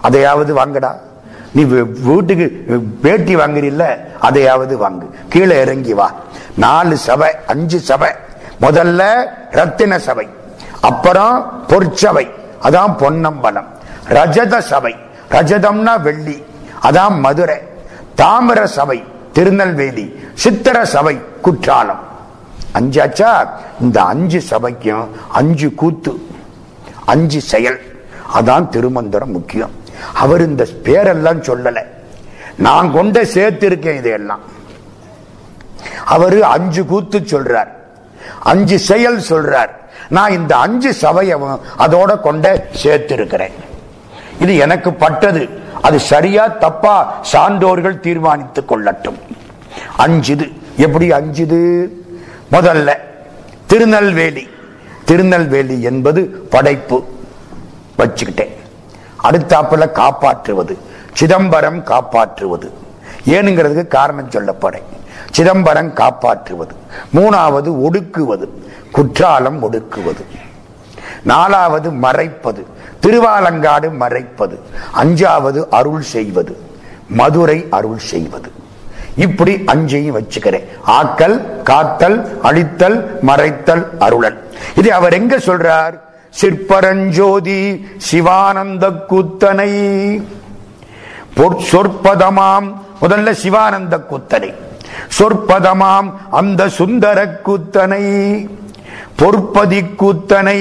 அதையாவது வாங்கடா. நீ வீட்டுக்கு பேட்டி வாங்குறீல்ல அதையாவது வாங்கு. கீழே இறங்கி வா. நாலு சபை அஞ்சு சபை. முதல்ல ரத்தின சபை அப்புறம் பொற்சபை. அதான் பொன்னம்பலம். ரஜத சபை. ரஜதம்னா வெள்ளி. அதான் மதுரை. தாமிர சபை திருநெல்வேலி. சித்திர சபை குற்றாலம். அஞ்சாச்சா? இந்த அஞ்சு சபைக்கும் அஞ்சு கூத்து அஞ்சு செயல். அதான் திருமந்திரம் முக்கியம். அவர் இந்த பேரெல்லாம் சொல்லல. நான் கொண்ட சேர்த்து இருக்கேன் இதையெல்லாம். அவரு அஞ்சு கூத்து சொல்றார். அஞ்சு செயல் சொல்றார். நான் இந்த அஞ்சு சபையவும் அதோட கொண்ட சேர்த்து இருக்கிறேன் இது எனக்கு பட்டது. அது சரியா தப்பா சான்றோர்கள் தீர்மானித்துக் கொள்ளட்டும். அஞ்சுது. எப்படி அஞ்சுது? முதல்ல திருநெல்வேலி. திருநெல்வேலி என்பது படைப்பு. வச்சுக்கிட்டேன். அடுத்தாப்புல காப்பாற்றுவது சிதம்பரம் காப்பாற்றுவது. ஏனுங்கிறதுக்கு காரணம் சொல்லப்படை. சிதம்பரம் காப்பாற்றுவது. மூணாவது ஒடுக்குவது. குற்றாலம் ஒடுக்குவது. நாலாவது மறைப்பது. திருவாலங்காடு மறைப்பது. அஞ்சாவது அருள் செய்வது. மதுரை அருள் செய்வது. இப்படி அஞ்சையும் வச்சுக்கிறேன். ஆக்கல் காத்தல் அழித்தல் மறைத்தல் அருளல். இது அவர் எங்க சொல்றார்? சிற்பரஞ்சோதி சிவானந்த கூத்தனை சொற்பதமாம் முதல்ல சிவானந்த கூத்தனை சொற்பதமாம் அந்த சுந்தர கூத்தனை பொற்பதி கூத்தனை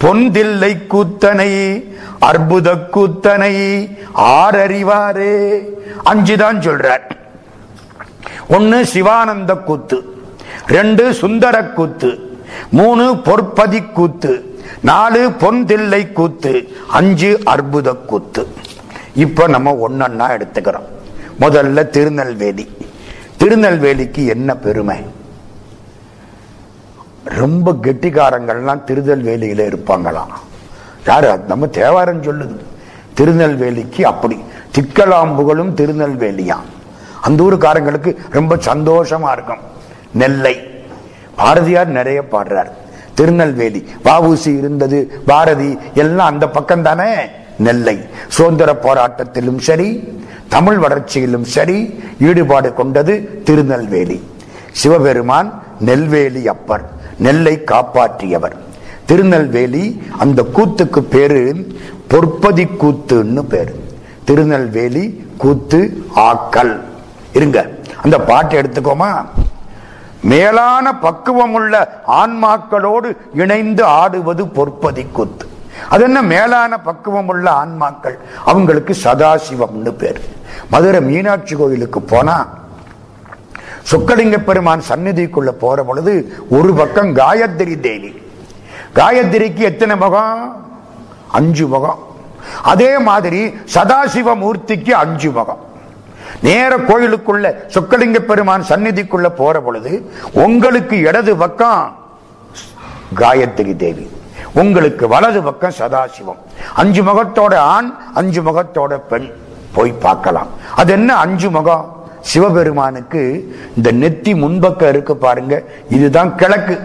பொந்தில்லை கூத்தனை அற்புத கூத்தனை ஆறறிவாரே. அஞ்சுதான் சொல்றார். ஒன்னு சிவானந்த கூத்து ரெண்டு சுந்தர கூத்து மூணு பொற்பதி கூத்து நாலு பொந்தில்லை கூத்து அஞ்சு அற்புத கூத்து. இப்ப நம்ம ஒன்னொன்னா எடுத்துக்கிறோம். முதல்ல திருநெல்வேலி. திருநெல்வேலிக்கு என்ன பெருமை? ரொம்ப கெட்டிக்காரங்கள்லாம் திருநெல்வேலியில இருப்பாங்களாம். யாரு? நம்ம தேவாரம் சொல்லுது. திருநெல்வேலிக்கு அப்படி. திக்கலாம்புகளும் திருநெல்வேலியாம். அந்த ஊருக்காரங்களுக்கு ரொம்ப சந்தோஷமா இருக்கும். நெல்லை. பாரதியார் நிறைய பாடுறார். திருநெல்வேலி. வாவூசி இருந்தது பாரதி எல்லாம் அந்த பக்கம் தானே நெல்லை. சுதந்திர போராட்டத்திலும் சரி தமிழ் வளர்ச்சியிலும் சரி ஈடுபாடு கொண்டது திருநெல்வேலி. சிவபெருமான் நெல்வேலி அப்பர் நெல்லை காப்பாற்றியவர். திருநெல்வேலி அந்த கூத்துக்கு பேரு பொற்பதி கூத்துன்னு பேரு. திருநெல்வேலி கூத்து ஆக்கல். இருங்க அந்த பாட்டு எடுத்துக்கோமா? மேலான பக்குவம் உள்ள ஆன்மாக்களோடு இணைந்து ஆடுவது பொற்பதி கூத்து. அது என்ன? மேலான பக்குவம் உள்ள ஆன்மாக்கள். அவங்களுக்கு சதாசிவம்னு பேர். மதுரை மீனாட்சி கோயிலுக்கு போனா சொக்கலிங்க பெருமான் சந்நிதிக்குள்ள போற பொழுது ஒரு பக்கம் காயத்ரி தேவி. காயத்ரிக்கு எத்தனை முகம்? அஞ்சு முகம். அதே மாதிரி சதாசிவ மூர்த்திக்கு அஞ்சு முகம். நேர கோயிலுக்குள்ள சொக்கலிங்க பெருமான் சந்நிதிக்குள்ள போற பொழுது உங்களுக்கு இடது பக்கம் காயத்ரி தேவி உங்களுக்கு வலது பக்கம் சதாசிவம். அஞ்சு முகத்தோட ஆண் அஞ்சு முகத்தோட பெண் போய் பார்க்கலாம். அது என்ன அஞ்சு முகம்? சிவபெருமானுக்கு இந்த நெத்தி முன்பக்கம் இருக்கு பாருங்க இதுதான் கிழக்கு.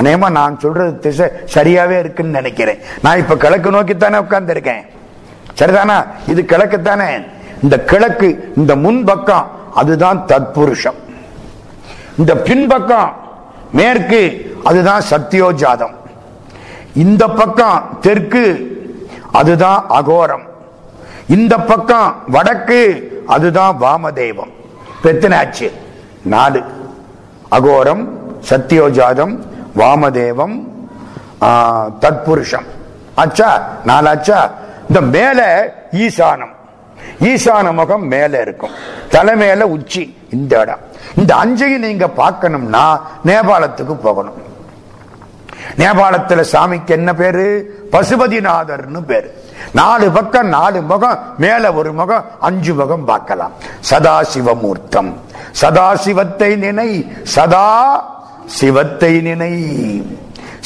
அநேகமா நான் சொல்றது திசை சரியாவே இருக்குன்னு நினைக்கிறேன். நான் இப்ப கிழக்கு நோக்கித்தானே உட்கார்ந்து இருக்கேன் சரிதானா? இது கிழக்கு தானே இந்த கிழக்கு இந்த முன்பக்கம் அதுதான் தற்புருஷம். இந்த பின்பக்கம் மேற்கு அதுதான் சத்தியோஜாதம் இந்த பக்கம் தெற்கு அதுதான் அகோரம். இந்த பக்கம் வடக்கு அதுதான் வாமதேவம். பெத்தனாச்சு நாலு. அகோரம் சத்தியோஜாதம் வாமதேவம் தற்புருஷம். தத்புருஷம் ஆச்சா நாலாச்சா? இந்த மேல ஈசானம். ஈசான முகம் மேல இருக்கும். தலை மேல உச்சி இந்த இடம். இந்த அஞ்சையும் நீங்க பார்க்கணும்னா நேபாளத்துக்கு போகணும். நேபாளத்துல சாமிக்கு என்ன பேரு? பசுபதிநாதர்னு பேரு. நாலு பக்கம் நாலு முகம் மேல ஒரு முகம் அஞ்சு முகம் பார்க்கலாம். சதாசிவமூர்த்தம். சதாசிவத்தை நினை சதா சிவத்தை நினை.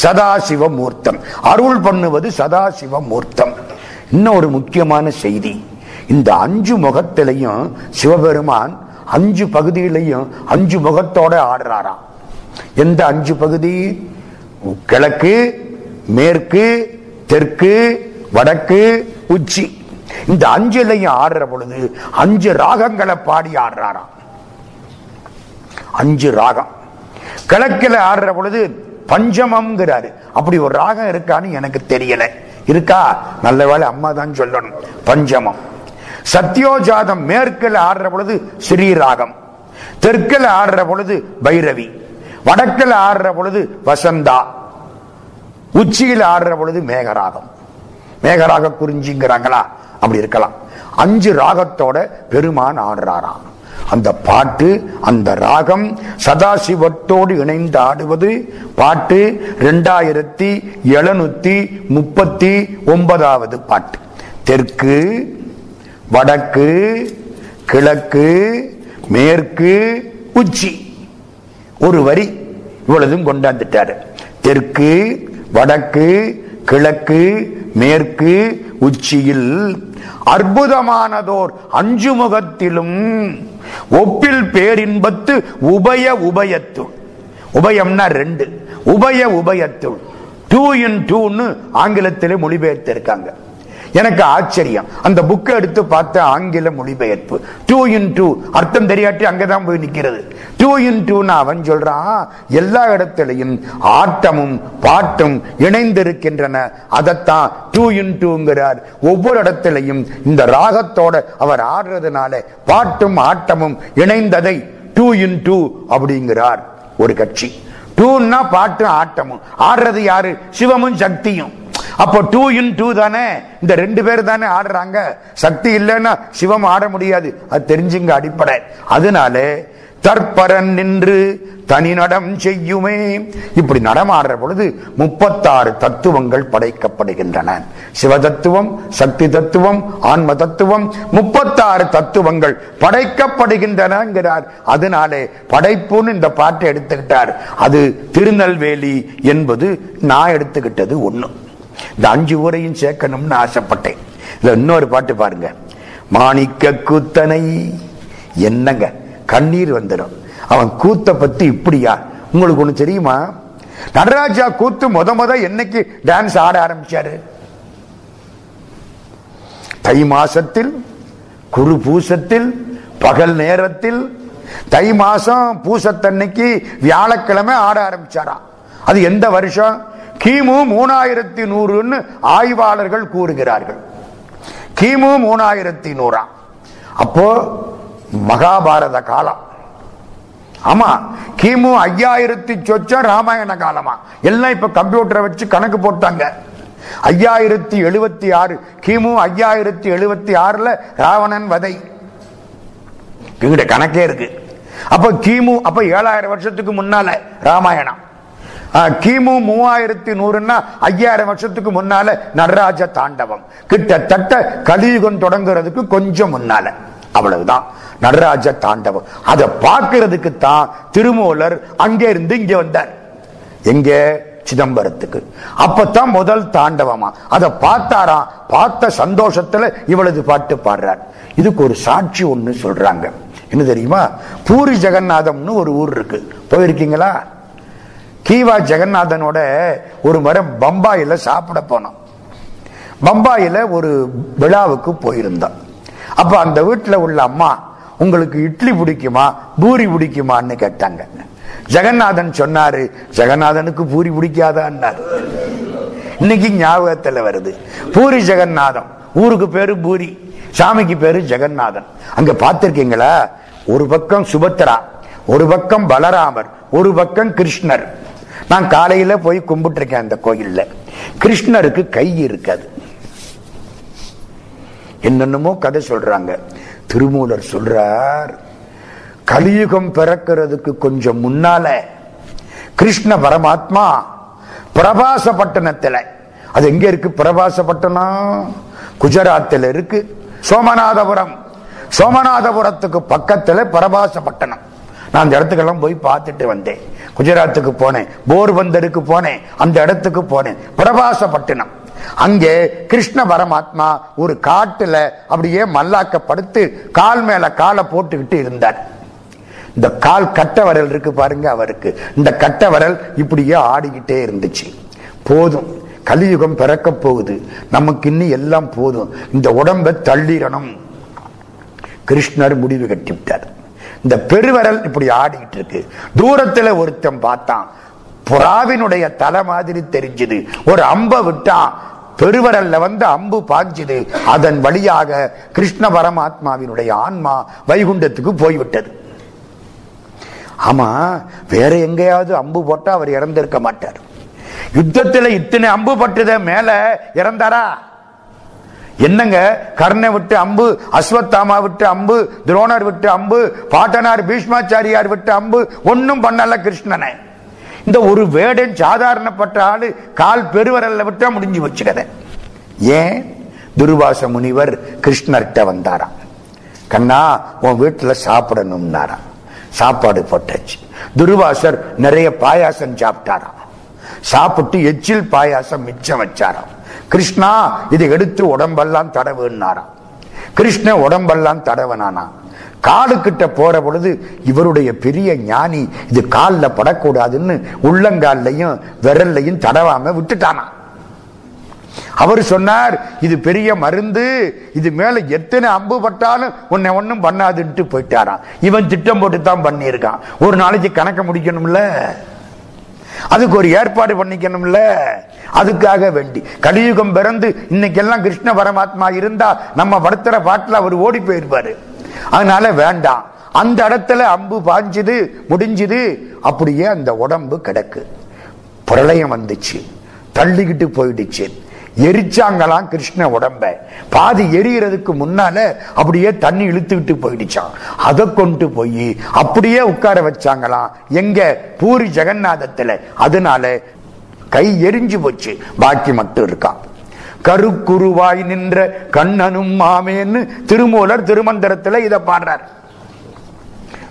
சதாசிவமூர்த்தம். அருள் பண்ணுவது சதாசிவமூர்த்தம். இன்னும் ஒரு முக்கியமான செய்தி. இந்த அஞ்சு முகத்திலையும் சிவபெருமான் அஞ்சு பகுதியிலையும் அஞ்சு முகத்தோட ஆடுறாராம். எந்த அஞ்சு பகுதி? கிழக்கு மேற்கு தெற்கு வடக்கு உச்சி. இந்த அஞ்சுலையும் ஆடுற பொழுது அஞ்சு ராகங்களை பாடி ஆடுறாராம். அஞ்சு ராகம். கிழக்கில் ஆடுற பொழுது பஞ்சமம்ங்கிறாரு. அப்படி ஒரு ராகம் இருக்கான்னு எனக்கு தெரியல. இருக்கா? நல்ல வேலை அம்மா தான் சொல்லணும். பஞ்சமம். சத்யோஜாதம் மேற்கில் ஆடுற பொழுது ஸ்ரீராகம் தெற்கில் ஆடுற பொழுது பைரவி வடக்கில் ஆடுற பொழுது வசந்தா உச்சியில் ஆடுற பொழுது மேகராகம். மேகராக குறிஞ்சிங்கிறாங்களா? அப்படி இருக்கலாம். அஞ்சு ராகத்தோட பெருமான் ஆடுறாராம். அந்த பாட்டு அந்த ராகம் சதாசிவத்தோடு இணைந்து ஆடுவது பாட்டு ரெண்டாயிரத்தி எழுநூத்தி முப்பத்தி ஒன்பதாவது பாட்டு. தெற்கு வடக்கு கிழக்கு மேற்கு உச்சி. ஒரு வரி இவ்வளதும் கொண்டாந்துட்டாரு. தெற்கு வடக்கு கிழக்கு மேற்கு உச்சியில் அற்புதமானதோர் அஞ்சு முகத்திலும் ஒப்பில் பேரின்பத்து உபய உபயத்துள். உபயம்னா ரெண்டு. உபய உபயத்துள். டூ இன் டூன்னு ஆங்கிலத்திலே மொழிபெயர்த்து இருக்காங்க எனக்கு ஆச்சரியம். அந்த புக்கை எடுத்து பார்த்த ஆங்கில மொழிபெயர்ப்பு. டூ இன் டூ அர்த்தம் தெரியாட்டி அங்கதான் போய் நிற்கிறது டூ இன் டூன்னு அவன் சொல்றான் எல்லா இடத்திலையும் ஆட்டமும் பாட்டும் இணைந்திருக்கின்றன. அதைத்தான் டூ இன் டூங்கிறார் ஒவ்வொரு இடத்திலையும் இந்த ராகத்தோட அவர் ஆடுறதுனால பாட்டும் ஆட்டமும் இணைந்ததை டூ இன் டூ அப்படிங்கிறார் ஒரு கட்சி. டூன்னா பாட்டும் ஆட்டமும். ஆடுறது யாரு? சிவமும் சக்தியும். அப்போ டூ இன் டூ தானே? இந்த ரெண்டு பேர் தானே ஆடுறாங்க. சக்தி இல்லைன்னா சிவம் ஆட முடியாது. அது தெரிஞ்சுங்க அடிப்படை. அதனால தற்பரன் நின்று தனி நடம் செய்யுமே. இப்படி நடமாடுற பொழுது முப்பத்தாறு தத்துவங்கள் படைக்கப்படுகின்றன. சிவ தத்துவம் சக்தி தத்துவம் ஆன்ம தத்துவம் முப்பத்தாறு தத்துவங்கள் படைக்கப்படுகின்றனங்கிறார். அதனாலே படைப்புன்னு இந்த பாட்டை எடுத்துக்கிட்டார். அது திருநெல்வேலி என்பது நான் எடுத்துக்கிட்டது ஒண்ணு. இந்த அஞ்சு ஊரையும் சேர்க்கணும்னு ஆசைப்பட்டேன். இதுல இன்னொரு பாட்டு பாருங்க. மாணிக்க கூத்தனை. என்னங்க? கண்ணீர் வந்துடும். அவன் கூத்த பத்தி இப்படியா? உங்களுக்கு ஒண்ணு தெரியுமா? நடராஜா கூத்து முத முத என்னைக்கு டான்ஸ் ஆட ஆரம்பிச்சாரு? தை மாசத்தில் குரு பூசத்தில் பகல் நேரத்தில் தை மாசம் பூசத்தன்னைக்கு வியாழக்கிழமை ஆட ஆரம்பிச்சாராம் அது எந்த வருஷம்? கிமு மூணாயிரத்தி நூறுன்னு ஆய்வாளர்கள் கூறுகிறார்கள். கிமு மூணாயிரத்தி நூறாம் அப்போ மகாபாரத காலம். ஆமா கிமு ஐயாயிரத்தி சொச்சம் ராமாயண காலமா. எல்லாம் இப்ப கம்ப்யூட்டரை வச்சு கணக்கு போட்டாங்க. ஐயாயிரத்தி எழுபத்தி ஆறு கிமு ஐயாயிரத்தி எழுபத்தி ஆறுல ராவணன் வதை. இங்கிட்ட கணக்கே இருக்கு. அப்ப கிமு அப்ப ஏழாயிரம் வருஷத்துக்கு முன்னால ராமாயணம். கிமு மூவாயிரத்தி நூறுன்னா ஐயாயிரம் வருஷத்துக்கு முன்னால நடராஜ தாண்டவம். கிட்டத்தட்ட கலியுகம் தொடங்குறதுக்கு கொஞ்சம் முன்னால. அவ்வளவுதான். நடராஜ தாண்டவம். அதை பார்க்கறதுக்கு தான் திருமூலர் அங்கே இருந்து இங்க வந்தார். எங்க? சிதம்பரத்துக்கு. அப்பத்தான் முதல் தாண்டவமா. அதை பார்த்தாராம் பார்த்த சந்தோஷத்துல இவளது பாட்டு பாடுறார். இதுக்கு ஒரு சாட்சி ஒண்ணு சொல்றாங்க. என்ன தெரியுமா? பூரி ஜெகநாதம்னு ஒரு ஊர் இருக்கு. போயிருக்கீங்களா? கீவா ஜெகநாதனோட ஒரு முறை பம்பாயில சாப்பிட போனோம் பம்பாயில ஒரு விழாவுக்கு போயிருந்தோம் அப்ப அந்த வீட்டில் உள்ள அம்மா உங்களுக்கு இட்லி பிடிக்குமா? பூரி பிடிக்குமான்னு கேட்டாங்க. ஜெகநாதன் சொன்னாரு ஜெகநாதனுக்கு பூரி பிடிக்காதான்னாரு. இன்னைக்கு ஞாபகத்தில் வருது. பூரி ஜெகநாதம் ஊருக்கு பேரு பூரி சாமிக்கு பேரு ஜெகநாதன். அங்க பார்த்திருக்கீங்களா? ஒரு பக்கம் சுபத்ரா ஒரு பக்கம் பலராமர் ஒரு பக்கம் கிருஷ்ணர். நான் காலையில போய் கும்பிட்டு இருக்கேன் அந்த கோயில்ல. கிருஷ்ணருக்கு கை இருக்காது. என்னென்னமோ கதை சொல்றாங்க. திருமூலர் சொல்றார் கலியுகம் பிறக்கிறதுக்கு கொஞ்சம் முன்னால கிருஷ்ண பரமாத்மா பிரபாசப்பட்டணத்துல அது எங்க இருக்கு? பிரபாசப்பட்டணம் குஜராத்தில் இருக்கு. சோமநாதபுரம். சோமநாதபுரத்துக்கு பக்கத்துல பிரபாசப்பட்டணம் நான் அந்த இடத்துக்கெல்லாம் போய் பார்த்துட்டு வந்தேன். குஜராத்துக்கு போனேன் போர்பந்தருக்கு போனேன் அந்த இடத்துக்கு போனேன். பிரபாசப்பட்டினம். அங்கே கிருஷ்ண பரமாத்மா ஒரு காட்டுல அப்படியே மல்லாக்கப்படுத்து கால் மேல காலை போட்டுக்கிட்டு இருந்தார். இந்த கால் கட்ட வரல் இருக்கு பாருங்க அவருக்கு. இந்த கட்ட வரல் இப்படியே ஆடிக்கிட்டே இருந்துச்சு. போதும். கலியுகம் பிறக்க போகுது. நமக்கு இன்னும் எல்லாம் போதும். இந்த உடம்பை தள்ளிடணும். கிருஷ்ணர் முடிவு கட்டிவிட்டார். இந்த பெருவரல் இப்படி ஆடிக்கிட்டு இருக்கு. தூரத்துல ஒருத்தன் பார்த்தான். புறாவினுடைய தலை மாதிரி தெரிஞ்சது. ஒரு அம்ப விட்டான் பெருவரல்ல வந்து அம்பு பாய்ஞ்சது அதன் வழியாக கிருஷ்ண பரமாத்மாவினுடைய ஆன்மா வைகுண்டத்துக்கு போய்விட்டது. ஆமா வேற எங்கேயாவது அம்பு போட்டா அவர் இறந்திருக்க மாட்டார். யுத்தத்துல இத்தனை அம்பு பட்டுத மேல இறந்தாரா? என்னங்க? கர்ணை விட்டு அம்பு அஸ்வத்தாமா விட்டு அம்பு துரோணர் விட்டு அம்பு பாட்டனார் பீஷ்மாச்சாரியார் விட்டு அம்பு ஒன்னும் பண்ணல கிருஷ்ணனை. இந்த ஒரு வேடன் சாதாரணப்பட்ட ஆளு கால் பெருவரல்ல விட்டா முடிஞ்சு வச்சுக்கத ஏன்? துர்வாச முனிவர் கிருஷ்ணர்கிட்ட வந்தாராம். கண்ணா உன் வீட்டுல சாப்பிடணும்னாராம். சாப்பாடு போட்டாச்சு. துர்வாசர் நிறைய பாயாசம் சாப்பிட்டாராம். சாப்பிட்டு எச்சில் பாயாசம் மிச்சம் வச்சாராம். கிருஷ்ணா இதை எடுத்து உடம்பெல்லாம் தடவுன்னாராம் கிருஷ்ண உடம்பெல்லாம் தடவனானா? காடு கிட்ட போற பொழுது இவருடைய பெரிய ஞானி இது காலில் படக்கூடாதுன்னு உள்ளங்கால்லையும் விரல்லையும் தடவாம விட்டுட்டானா? அவர் சொன்னார் இது பெரிய மருந்து இது மேல எத்தனை அம்பு பட்டாலும் உன்னை ஒன்றும் பண்ணாதுன்ட்டு போயிட்டாராம். இவன் திட்டம் போட்டு தான் பண்ணியிருக்கான். ஒரு நாளைக்கு கணக்க முடிக்கணும்ல? அதுக்கு ஒரு ஏற்பாடு பண்ணிக்கணும்ல. அதுக்காக வேண்டி. கலியுகம் பிறந்து இன்னைக்கெல்லாம் கிருஷ்ண பரமாத்மா இருந்தா நம்ம படுத்துற பாட்டுல அவர் ஓடி போயிருப்பாரு. அதனால வேண்டாம். அந்த இடத்துல அம்பு பாஞ்சுது முடிஞ்சுது. அப்படியே அந்த உடம்பு கிடக்கு. பிரளயம் வந்துச்சு. தள்ளிக்கிட்டு போயிடுச்சு. எரிச்சாங்களாம் கிருஷ்ண உடம்ப. பாதி எரியறதுக்கு முன்னால அப்படியே தண்ணி இழுத்துக்கிட்டு போயிடுச்சான் அதை கொண்டு போய் அப்படியே உட்கார வச்சாங்களாம். எங்க பூரி ஜெகநாதத்துல. அதனால கை எரிஞ்சு போச்சு. பாக்கி மட்டும் இருக்கான் கருக்குருவாய் நின்ற கண்ணனும் மாமேன்னு திருமூலர் திருமந்திரத்துல இதை பாடுறார்.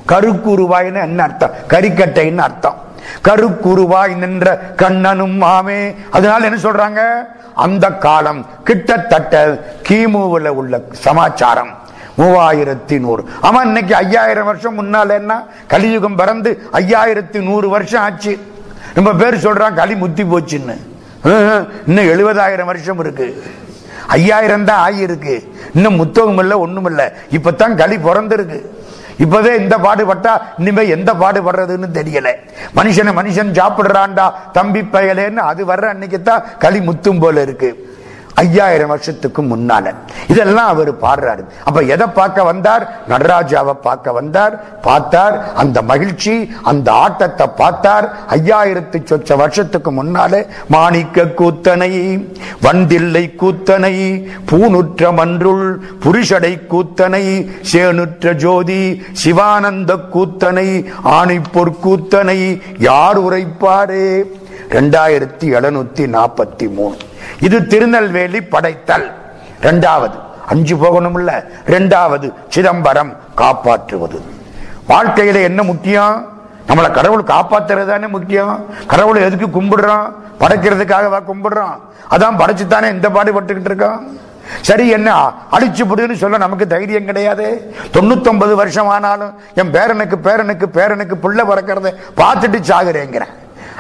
கருக்குருவாய்னு என்ன அர்த்தம்? கரிக்கட்டைன்னு அர்த்தம். கருக்குருவாய் நின்ற கண்ணனும் மாமே. அதனால என்ன சொல்றாங்க? அந்த காலம் கிட்டத்தட்ட கிமுவில் உள்ள சமாச்சாரம். மூவாயிரத்தி நூறு. ஆமா இன்னைக்கு ஐயாயிரம் வருஷம் முன்னால என்ன? கலியுகம் பிறந்து ஐயாயிரத்தி நூறு வருஷம் ஆச்சு. ரொம்ப பேர் சொல்றான் களி முத்தி போச்சுன்னு. இன்னும் எழுபதாயிரம் வருஷம் இருக்கு. ஐயாயிரம் தான் ஆகியிருக்கு இன்னும் முத்தகம் இல்ல ஒண்ணும் இல்லை இப்பதான் களி பிறந்திருக்கு. இப்பவே இந்த பாடுபட்டா இனிமே எந்த பாடுபடுறதுன்னு தெரியல. மனுஷனை மனுஷன் சாப்பிடுறான்டா தம்பி பயலேன்னு அது வர்ற அன்னைக்கு தான் களி முத்தும் போல இருக்கு. ஐயாயிரம் வருஷத்துக்கு முன்னால. இதெல்லாம் அவர் பாடுறாரு. அப்ப எதை பார்க்க வந்தார்? நடராஜாவை பார்க்க வந்தார் பார்த்தார். அந்த மகிழ்ச்சி அந்த ஆட்டத்தை பார்த்தார். ஐயாயிரத்து சொச்ச வருஷத்துக்கு முன்னாலே மாணிக்க கூத்தனை வந்தில்லை கூத்தனை பூனுற்ற மன்றுள் புருஷடை கூத்தனை சேனுற்ற ஜோதி சிவானந்த கூத்தனை ஆணை கூத்தனை. யார் உரைப்பாரே? ரெண்டாயிரத்தி எழுநூத்தி நாற்பத்தி மூணு. இது திருநெல்வேலி படைத்தல். இரண்டாவது அஞ்சு போகணும்ல. இரண்டாவது சிதம்பரம் காப்பாற்றுவது. வாழ்க்கையில என்ன முக்கியம்? நம்மளை கடவுள் காப்பாத்துறது தானே முக்கியம். கடவுளை எதுக்கு கும்பிடுறோம் படைக்கிறதுக்காகவா கும்பிடுறோம் அதான் படைச்சுத்தானே இந்த பாடுபட்டுக்கிட்டு இருக்கோம் சரி என்ன? அடிச்சு புடுன்னு சொல்ல நமக்கு தைரியம் கிடையாது. தொண்ணூத்தொன்பது வருஷம் ஆனாலும் என் பேரனுக்கு பேரனுக்கு பேரனுக்கு புள்ள பிறக்கிறத பார்த்துட்டு சாகுறேங்கிறேன்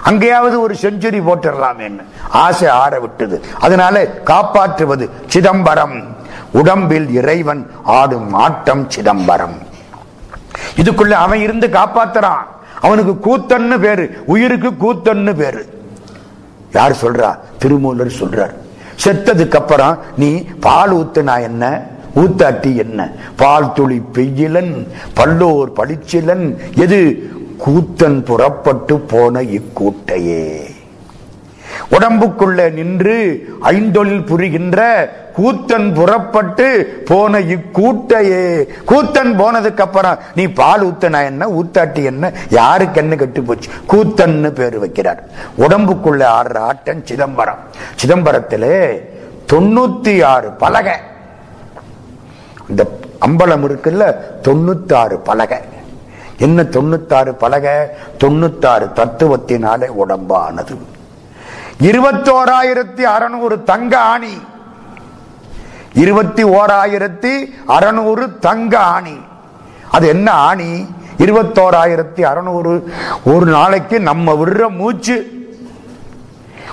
அங்கேயாவது ஒரு செஞ்சுரி போட்டுடலாம் ஆசை ஆற விட்டது. அதனால காப்பாற்றுவது சிதம்பரம். உடம்பில் இறைவன் ஆடும் ஆட்டம் சிதம்பரம். இதுக்குள்ள அவன் இருந்து காப்பாத்துறான். அவனுக்கு கூத்தன்னு பேரு. உயிருக்கு கூத்தன்னு பேரு. யார் சொல்றா? திருமூலர் சொல்றார். செத்ததுக்கு அப்புறம் நீ பால் ஊத்துனா என்ன? ஊத்தாட்டி என்ன? பால் துளி பெய்யிலன் பல்லோர் பளிச்சிலன் எது கூத்தன் புறப்பட்டு போன இக்கூட்டையே. உடம்புக்குள்ள நின்று ஐந்தொழில் புரிகின்ற கூத்தன் புறப்பட்டு போன இக்கூட்டையே. கூத்தன் போனதுக்கு அப்புறம் நீ பால் ஊத்தனா என்ன? ஊத்தாட்டி என்ன? யாருக்கு என்ன கெட்டு போச்சு? கூத்தன்னு பேர் வைக்கிறார். உடம்புக்குள்ள ஆடுற ஆட்டன் சிதம்பரம். சிதம்பரத்திலே தொண்ணூத்தி ஆறு பலகை. இந்த அம்பலம் இருக்குல்ல தொண்ணூத்தாறு பலகை. என்ன தொண்ணூத்தாறு பலகை? தொண்ணூத்தாறு தத்துவத்தினாலே உடம்பானது. இருபத்தோராயிரத்தி அறுநூறு தங்க ஆணி. இருபத்தி ஓராயிரத்தி அறுநூறு தங்க ஆணி. அது என்ன ஆணி? இருபத்தோராயிரத்தி அறுநூறு. ஒரு நாளைக்கு நம்ம விடுற மூச்சு.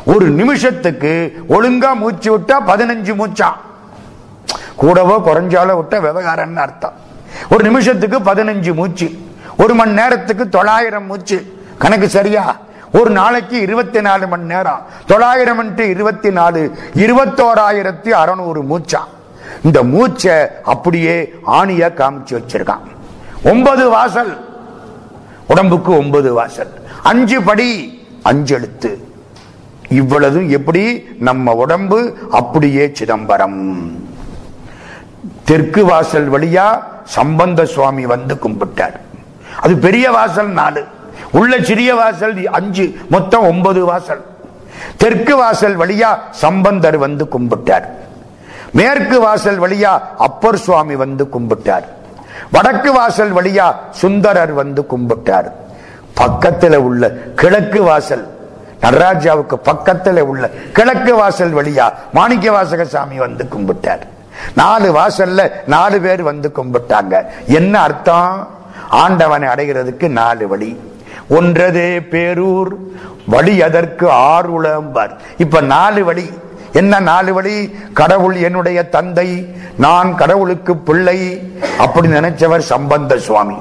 ஒரு நிமிஷத்துக்கு ஒழுங்கா மூச்சு விட்டா பதினஞ்சு மூச்சா. கூடவோ குறைஞ்சாலோ விட்ட விவகாரம்னு அர்த்தம். ஒரு நிமிஷத்துக்கு பதினஞ்சு மூச்சு. ஒரு மணி நேரத்துக்கு தொள்ளாயிரம் மூச்சு. கணக்கு சரியா? ஒரு நாளைக்கு இருபத்தி நாலு மணி நேரம் தொள்ளாயிரம் இருபத்தி நாலு இருபத்தோராயிரத்தி அறுநூறு மூச்சா? இந்த மூச்சை அப்படியே ஆணிய காமிச்சு வச்சிருக்கான். ஒன்பது வாசல். உடம்புக்கு ஒன்பது வாசல். அஞ்சு படி அஞ்சு எழுத்து. இவ்வளவு எப்படி நம்ம உடம்பு? அப்படியே சிதம்பரம். தெற்கு வாசல் வழியா சம்பந்த சுவாமி வந்து கும்பிட்டார். அது பெரிய வாசல் நாலு. உள்ள சிறிய வாசல் அஞ்சு மொத்தம் ஒன்பது வாசல். தெற்கு வாசல் வழியா சம்பந்தர் வந்து கும்பிட்டார். மேற்கு வாசல் வழியா அப்பர் சுவாமி வந்து கும்பிட்டார். வடக்கு வாசல் வழியா சுந்தரர் வந்து கும்பிட்டார். பக்கத்தில் உள்ள கிழக்கு வாசல் நடராஜாவுக்கு பக்கத்தில் உள்ள கிழக்கு வாசல் வழியா மாணிக்க வாசக சாமி வந்து கும்பிட்டார். நாலு வாசல்ல நாலு பேர் வந்து கும்பிட்டாங்க. என்ன அர்த்தம்? ஆண்டவனை அடைகிறதுக்கு நாலு வழி. ஒன்றதே பேரூர் வழி அதற்கு ஆறுளம்பார். இப்ப நாலு வழி. என்ன நாலு வழி? கடவுள் என்னுடைய தந்தை நான் கடவுளுக்கு பிள்ளை அப்படி நினைச்சவர் சம்பந்த சுவாமி.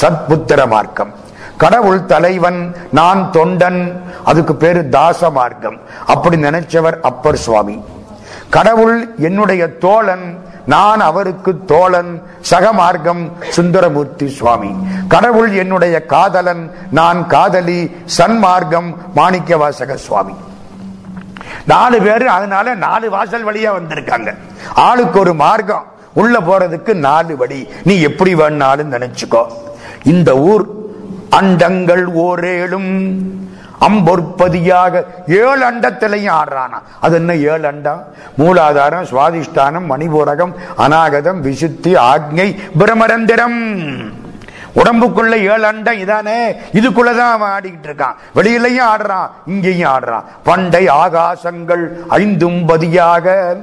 சத்புத்திர மார்க்கம். கடவுள் தலைவன் நான் தொண்டன் அதுக்கு பேரு தாச மார்க்கம். அப்படி நினைச்சவர் அப்பர் சுவாமி. கடவுள் என்னுடைய தோழன் நான் அவருக்கு தோழன் சகமார்க்கம் சுந்தரமூர்த்தி சுவாமி. கடவுள் என்னுடைய காதலன் நான் காதலி சன்மார்க்கம் மாணிக்க வாசக சுவாமி. நாலு பேரு அதனால நாலு வாசல் வழியா வந்திருக்காங்க. ஆளுக்கு ஒரு மார்க்கம் உள்ள போறதுக்கு நாலு வழி. நீ எப்படி வேணாலும் நினைச்சுக்கோ. இந்த ஊர் அண்டங்கள் ஓரேழும். அம்பொற்பதியாக ஏழு அண்டத்திலையும் ஆடுறானா. அது என்ன ஏழு அண்டம் மூலாதாரம் சுவாதிஷ்டானம் மணிபூரகம் அநாகதம் விசுத்தி ஆக்ஞை பிரமரந்திரம். உடம்புக்குள்ள ஏழு அண்டம் இதானே? இதுக்குள்ளதான் அவன் ஆடிக்கிட்டு இருக்கான். வெளியிலையும் ஆடுறான் இங்கேயும் ஆடுறான். பண்டை ஆகாசங்கள் ஐந்தும் பதியாக.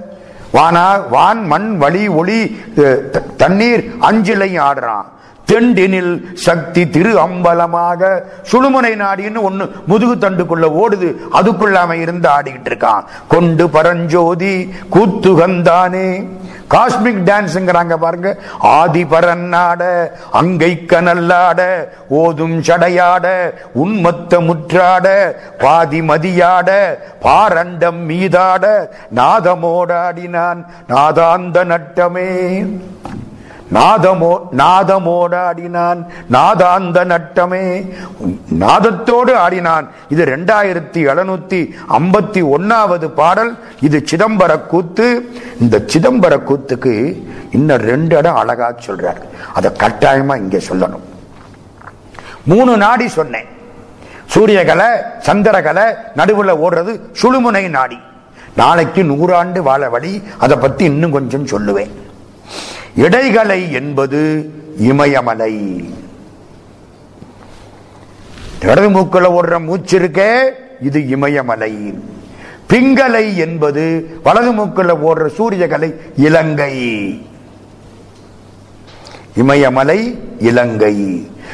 வானா வான் மண் வழி ஒளி தண்ணீர் அஞ்சிலையும் ஆடுறான். தெண்டினில் சக்தி திரு அம்பலமாக சுழுமுனை நாடின்னு ஒண்ணு முதுகு தண்டுக்குள்ள ஓடுது. அதுக்குள்ள அவன் இருந்து ஆடிக்கிட்டு இருக்கான். கொண்டு பரஞ்சோதி கூத்துகந்தானே. காஸ்மிக் டான்ஸ்ங்கிறாங்க பாருங்க. ஆதி பரநாட அங்கை கனல்லாட ஓதும் சடையாட உன்மத்த முற்றாட பாதி மதியாட பாரண்டம் மீதாட நாதமோடாடினான் நாதாந்த நட்டமே. நாதமோ நாதமோடாடினான் நாதாந்த நட்டமே. நாதத்தோடு ஆடினான். இது ரெண்டாயிரத்தி எழுநூத்தி ஐம்பத்தி ஒன்னாவது பாடல். இது சிதம்பர கூத்து. இந்த சிதம்பர கூத்துக்கு இன்னும் ரெண்டு இடம் அழகா சொல்றார். அதை கட்டாயமா இங்க சொல்லணும். மூணு நாடி சொன்னேன். சூரியகலை சந்திரகலை நடுவில் ஓடுறது சுழுமுனை நாடி. நாளைக்கு நூறாண்டு வாழ வழி. அதை பத்தி இன்னும் கொஞ்சம் சொல்லுவேன். இடைகலை என்பது இமயமலை. இடது மூக்கில் ஓடுற மூச்சு இருக்கே இது இமயமலை. பிங்கலை என்பது வலது மூக்குல ஓடுற சூரியகலை இலங்கை. இமயமலை இலங்கை.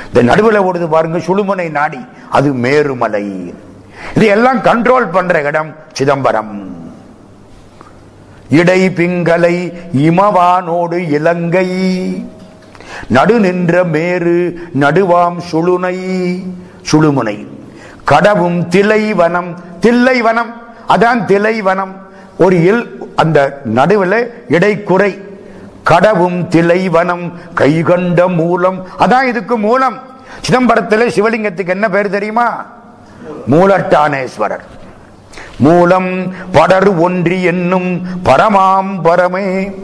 இந்த நடுவில் ஓடுது பாருங்க சுழுமுனை நாடி அது மேருமலை. இதையெல்லாம் எல்லாம் கண்ட்ரோல் பண்ற இடம் சிதம்பரம். இடை பிங்கலை இமவானோடு இலங்கை. நடு நின்ற மேரு நடுவாம் சுழுனை. சுழுமுனை. கடவும் திலைவனம். தில்லைவனம். அதான் திலைவனம். ஒரு இல் அந்த நடுவில் இடைக்குறை. கடவும் திலைவனம். கைகண்ட மூலம். அதான் இதுக்கு மூலம். சிதம்பரத்தில் சிவலிங்கத்துக்கு என்ன பேர் தெரியுமா? மூலட்டானேஸ்வரர். மூலம் படர் ஒன்றி என்னும் பரமாம் பரமே.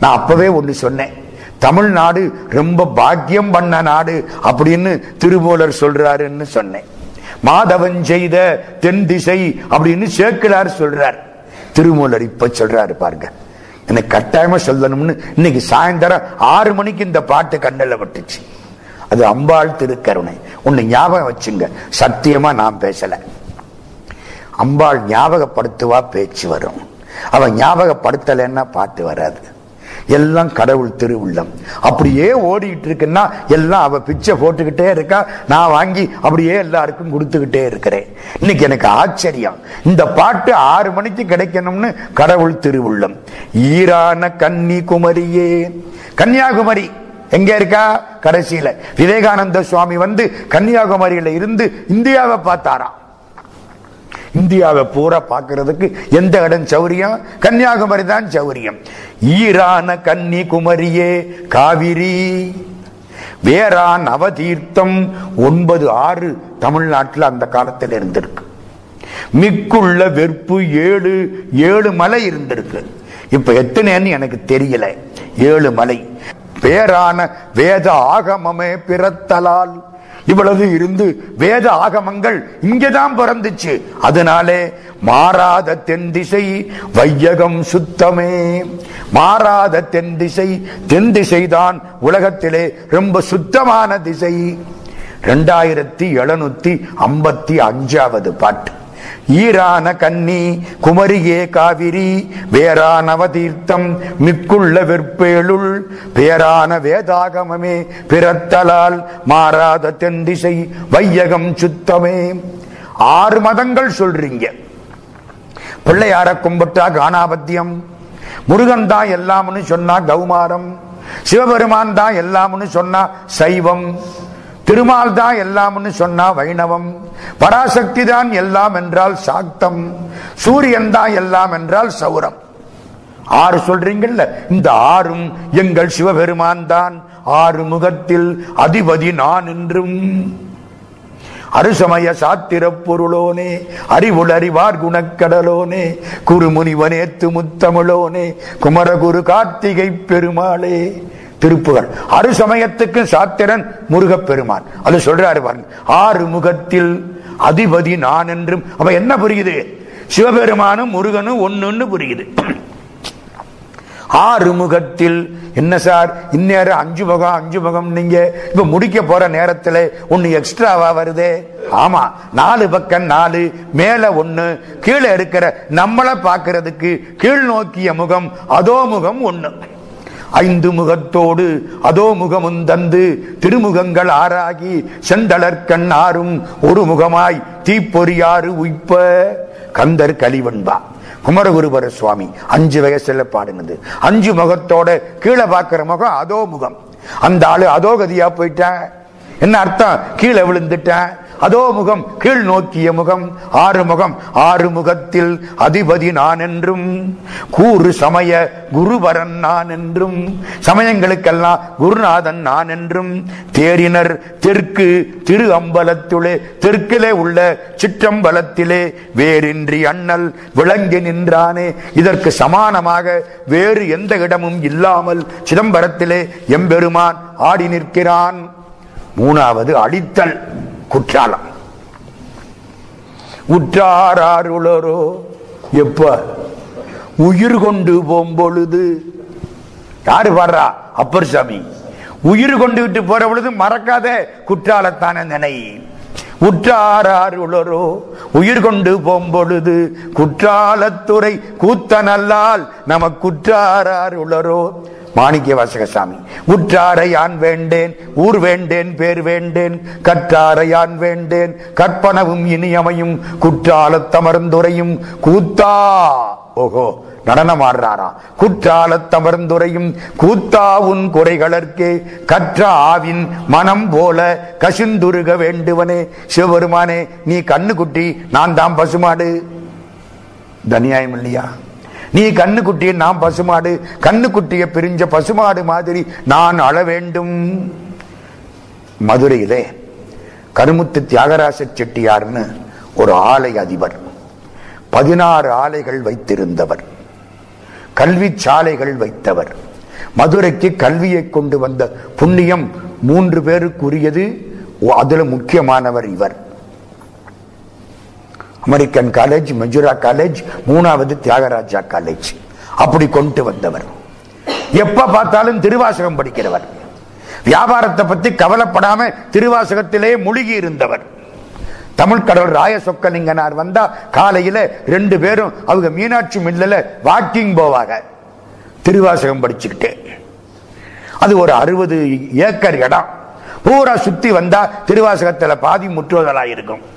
நான் அப்பவே ஒன்று சொன்னேன். தமிழ்நாடு ரொம்ப பாக்கியம் பண்ண நாடு அப்படின்னு திருமூலர் சொல்றாருன்னு சொன்னேன். மாதவன் செய்த தென் திசை அப்படின்னு சேக்கிலார் சொல்றார். திருமூலர் இப்ப சொல்றாரு பாருங்க. எனக்கு கட்டாயமா சொல்லணும்னு இன்னைக்கு சாயந்தரம் ஆறு மணிக்கு இந்த பாட்டு கண்ணில் விட்டுச்சு அது அம்பாள் திருக்கருணை. ஒன்னு ஞாபகம் வச்சுங்க. சத்தியமா நான் பேசல. அம்பாள் ஞாபகப்படுத்துவா பேச்சு வரும். அவ ஞாபகப்படுத்தலைன்னா பாட்டு வராது. எல்லாம் கடவுள் திருவுள்ளம். அப்படியே ஓடிட்டு இருக்குன்னா எல்லாம் அவ பிச்சை போட்டுக்கிட்டே இருக்கா. நான் வாங்கி அப்படியே எல்லாருக்கும் கொடுத்துக்கிட்டே இருக்கிறேன். இன்னைக்கு எனக்கு ஆச்சரியம். இந்த பாட்டு ஆறு மணிக்கு கிடைக்கணும்னு கடவுள் திருவுள்ளம். ஈரான கன்னி குமரியே கன்னியாகுமரி. எங்க இருக்கா? கடைசியில. விவேகானந்த சுவாமி வந்து கன்னியாகுமரியில இருந்து இந்தியாவை பார்த்தாராம். இந்தியாவை பூரா பார்க்கறதுக்கு எந்த இடம் சௌரியம்? கன்னியாகுமரி தான் சௌரியம். ஈரான கன்னி குமரியே காவிரி. வேறான் அவதீர்த்தம் ஒன்பது ஆறு தமிழ்நாட்டில் அந்த காலத்தில் இருந்திருக்கு. மிக்குள்ள வெறுப்பு ஏழு ஏழு மலை இருந்திருக்கு. இப்ப எத்தனைன்னு எனக்கு தெரியல. ஏழு மலை. பேரான வேத ஆகமமே பிறத்தலால் இவ்வளவு இருந்து வேத ஆகமங்கள் இங்கேதான் பிறந்துச்சு. அதனாலே மாறாத தென் திசை வையகம் சுத்தமே. மாறாத தென் திசை தென் திசைதான் உலகத்திலே ரொம்ப சுத்தமான திசை. ரெண்டாயிரத்தி எழுநூத்தி ஐம்பத்தி அஞ்சாவது பாட்டு. ஈரான கன்னி குமரியே காவிரி வேறான அவதீர்த்தம் மிக்குள்ள வெற்பேளுள் பேரான வேதாகமமே பிறத்தலால் மாறாத தென்திசை வையகம் சுத்தமே. ஆறு மதங்கள் சொல்றீங்க. பிள்ளையார கும்பிட்டா கானாபத்தியம் முருகன் தான் எல்லாம்னு சொன்னா கௌமாரம். சிவபெருமான் தான் எல்லாம்னு சொன்னா சைவம். திருமால் தான் எல்லாம்னு சொன்னா வைணவம். பராசக்தி தான் எல்லாம் என்றால் சாக்தம். சூரியன் தான் எல்லாம் என்றால் சௌரம். ஆறு சொல்றீங்கல்ல? இந்த ஆறும் எங்கள் சிவபெருமான் தான் ஆறு முகத்தில் அதிபதி நான் என்றும். அருசமய சாத்திர பொருளோனே அறிவுள் அறிவார் குணக்கடலோனே குருமுனிவனேத்து முத்தமிழோனே குமரகுரு கார்த்திகை பெருமாளே திருப்புகள். அருசமயத்துக்கு சாத்திரன் முருகப்பெருமான். அது சொல்றாரு பாருங்க. ஆறு முகத்தில் அதிபதி நான் என்றும் அப்ப என்ன புரியுது? சிவபெருமானும் முருகனும் ஒண்ணுன்னு புரியுது. ஆறு முகத்தில் என்ன சார்? இந்நேரம் அஞ்சு முகம் அஞ்சு முகம் நீங்க இப்ப முடிக்க போற நேரத்துல ஒண்ணு எக்ஸ்ட்ராவா வருதே? ஆமா. நாலு பக்கம் நாலு மேல ஒண்ணு கீழே இருக்கிற நம்மளை பாக்குறதுக்கு கீழ் நோக்கிய முகம் அதோ முகம் ஒன்னு ஐந்து முகத்தோடு அதோ முகமும் தந்து திருமுகங்கள் ஆறாகி செந்தளர்கண் ஆறும் ஒரு முகமாய் தீப்பொறியாறு உய்ப்ப. கந்தர் கலிவன்பா குமரகுருபர சுவாமி அஞ்சு வயசுல பாடுனது. அஞ்சு முகத்தோட கீழே பார்க்கிற முகம் அதோ முகம். அந்த ஆளு அதோ கதியா போயிட்டேன் என்ன அர்த்தம்? கீழே விழுந்துட்டேன் அதோ முகம் கீழ் நோக்கிய முகம் ஆறு முகம் ஆறு முகத்தில் அதிபதி நான் என்றும் கூறு சமய குருவரன் நான் என்றும் சமயங்களுக்கெல்லாம் குருநாதன் நான் என்றும் தேரினர் தெற்கு திரு அம்பலத்துளே தெற்கிலே உள்ள சிற்றம்பலத்திலே வேறின்றி அண்ணல் விளங்கி நின்றானே. இதற்கு சமானமாக வேறு எந்த இடமும் இல்லாமல் சிதம்பரத்திலே எம்பெருமான் ஆடி நிற்கிறான். மூணாவது அடித்தல். குற்றாலம். உற்றாருளரோ எப்ப? உயிர் கொண்டு போம்பொழுது. யாரு பாடுறா? அப்பர் சாமி உயிர் கொண்டு விட்டு போற பொழுது மறக்காத குற்றாலத்தான நினை. உற்றாரார் உளரோ உயிர் கொண்டு போம்பொழுது குற்றாலத்துறை கூத்தனல்லால் நமக்கு குற்றாரார் உளரோ மாணிக்க வாசகசாமி உற்றாரை யான் வேண்டேன் ஊர் வேண்டேன் பேர் வேண்டேன் கற்றாரை யான் வேண்டேன் கற்பனவும் இனியமையும் குற்றாலத்தமர்ந்துரையும் கூத்தா ஓஹோ நடனம் ஆடுறாரா? குற்றாலத்தமர்ந்துரையும் கூத்தா உன் குறைகளற்கே கற்ற ஆவின் மனம் போல கசிந்துருக வேண்டுவனே. சிவபெருமானே நீ கண்ணுக்குட்டி நான் தான் பசுமாடு. தனியாயம் இல்லையா? நீ கண்ணுக்குட்டியை நான் பசுமாடு கண்ணுக்குட்டியை பிரிஞ்ச பசுமாடு மாதிரி நான் அழ வேண்டும். மதுரையிலே கருமுத்து தியாகராச செட்டியார்னு ஒரு ஆலை அதிபர் பதினாறு ஆலைகள் வைத்திருந்தவர் கல்வி சாலைகள் வைத்தவர். மதுரைக்கு கல்வியை கொண்டு வந்த புண்ணியம் மூன்று பேருக்குரியது அதுல முக்கியமானவர் இவர். அமெரிக்கன் காலேஜ் மஞ்சுரா காலேஜ் மூணாவது தியாகராஜா காலேஜ் அப்படி கொண்டு வந்தவர். எப்ப பார்த்தாலும் திருவாசகம் படிக்கிறவர். வியாபாரத்தை பத்தி கவலைப்படாம திருவாசகத்திலே முழுகி இருந்தவர். தமிழ் கடவுள் ராய சொக்கலிங்கனார் வந்தா காலையில ரெண்டு பேரும் அவங்க மீனாட்சி மில்லில் வாக்கிங் போவாங்க. திருவாசகம் படிச்சுக்கிட்டு. அது ஒரு அறுபது ஏக்கர் இடம். பூரா சுத்தி வந்தா திருவாசகத்துல பாதி முற்றுவதலா இருக்கும்.